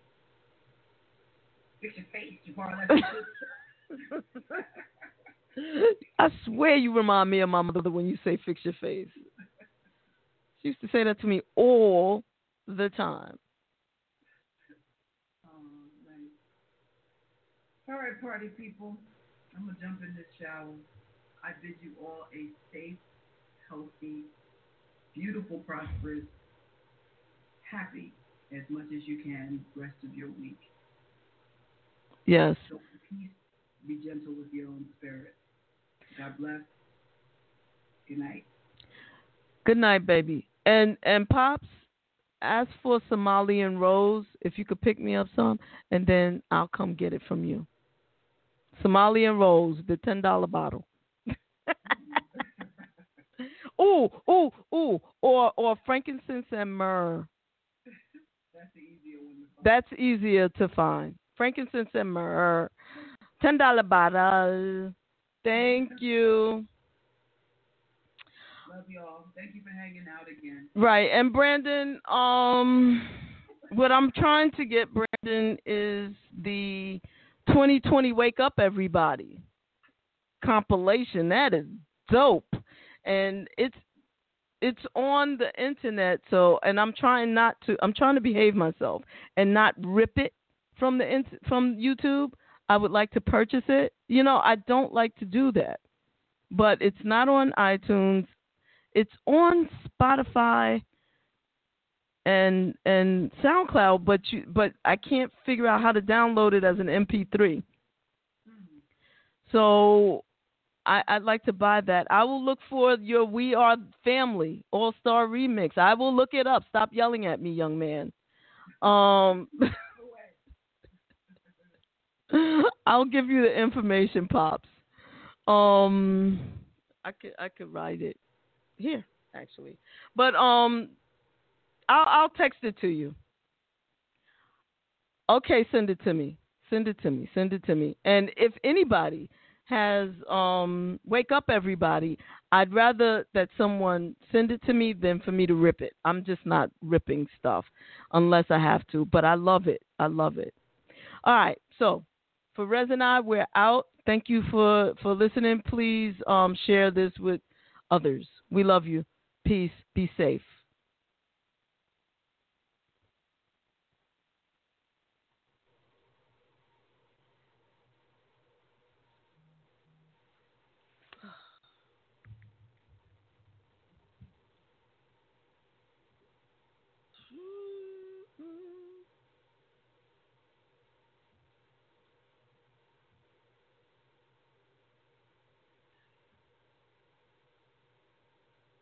Fix your face, Jabbar. I swear you remind me of my mother when you say fix your face. She used to say that to me all the time. Nice. All right, party people. I'm gonna jump in this shower. I bid you all a safe, healthy, beautiful, prosperous, happy as much as you can rest of your week. Yes. So peace, be gentle with your own spirit. God bless. Good night. Good night, baby. And and pops, ask for Somalian rose if you could pick me up some, and then I'll come get it from you. Somalian rose, the ten dollar bottle. Ooh, ooh, ooh, or or frankincense and myrrh. That's easier to find. That's easier to find. Frankincense and myrrh, ten dollar bottle. Thank you. Love y'all. Thank you for hanging out again. Right, and Brandon, um, what I'm trying to get Brandon is the 2020 Wake Up Everybody compilation. That is dope, and it's it's on the internet. So, and I'm trying not to. I'm trying to behave myself and not rip it from the from YouTube. I would like to purchase it. You know, I don't like to do that, but it's not on iTunes it's on Spotify and and SoundCloud, but you but I can't figure out how to download it as an MP3. Mm-hmm. So I, I'd like to buy that. I will look for your We Are Family All Star remix. I will look it up. Stop yelling at me, young man. Um, I'll give you the information, pops. Um, I could I could write it here actually, but um, I'll I'll text it to you. Okay, send it to me. Send it to me. Send it to me. And if anybody has um wake up everybody, I'd rather that someone send it to me than for me to rip it. I'm just not ripping stuff unless I have to, but I love it. I love it. All right. So, for Rez and I, we're out. Thank you for for listening. Please um share this with others. We love you. Peace. Be safe.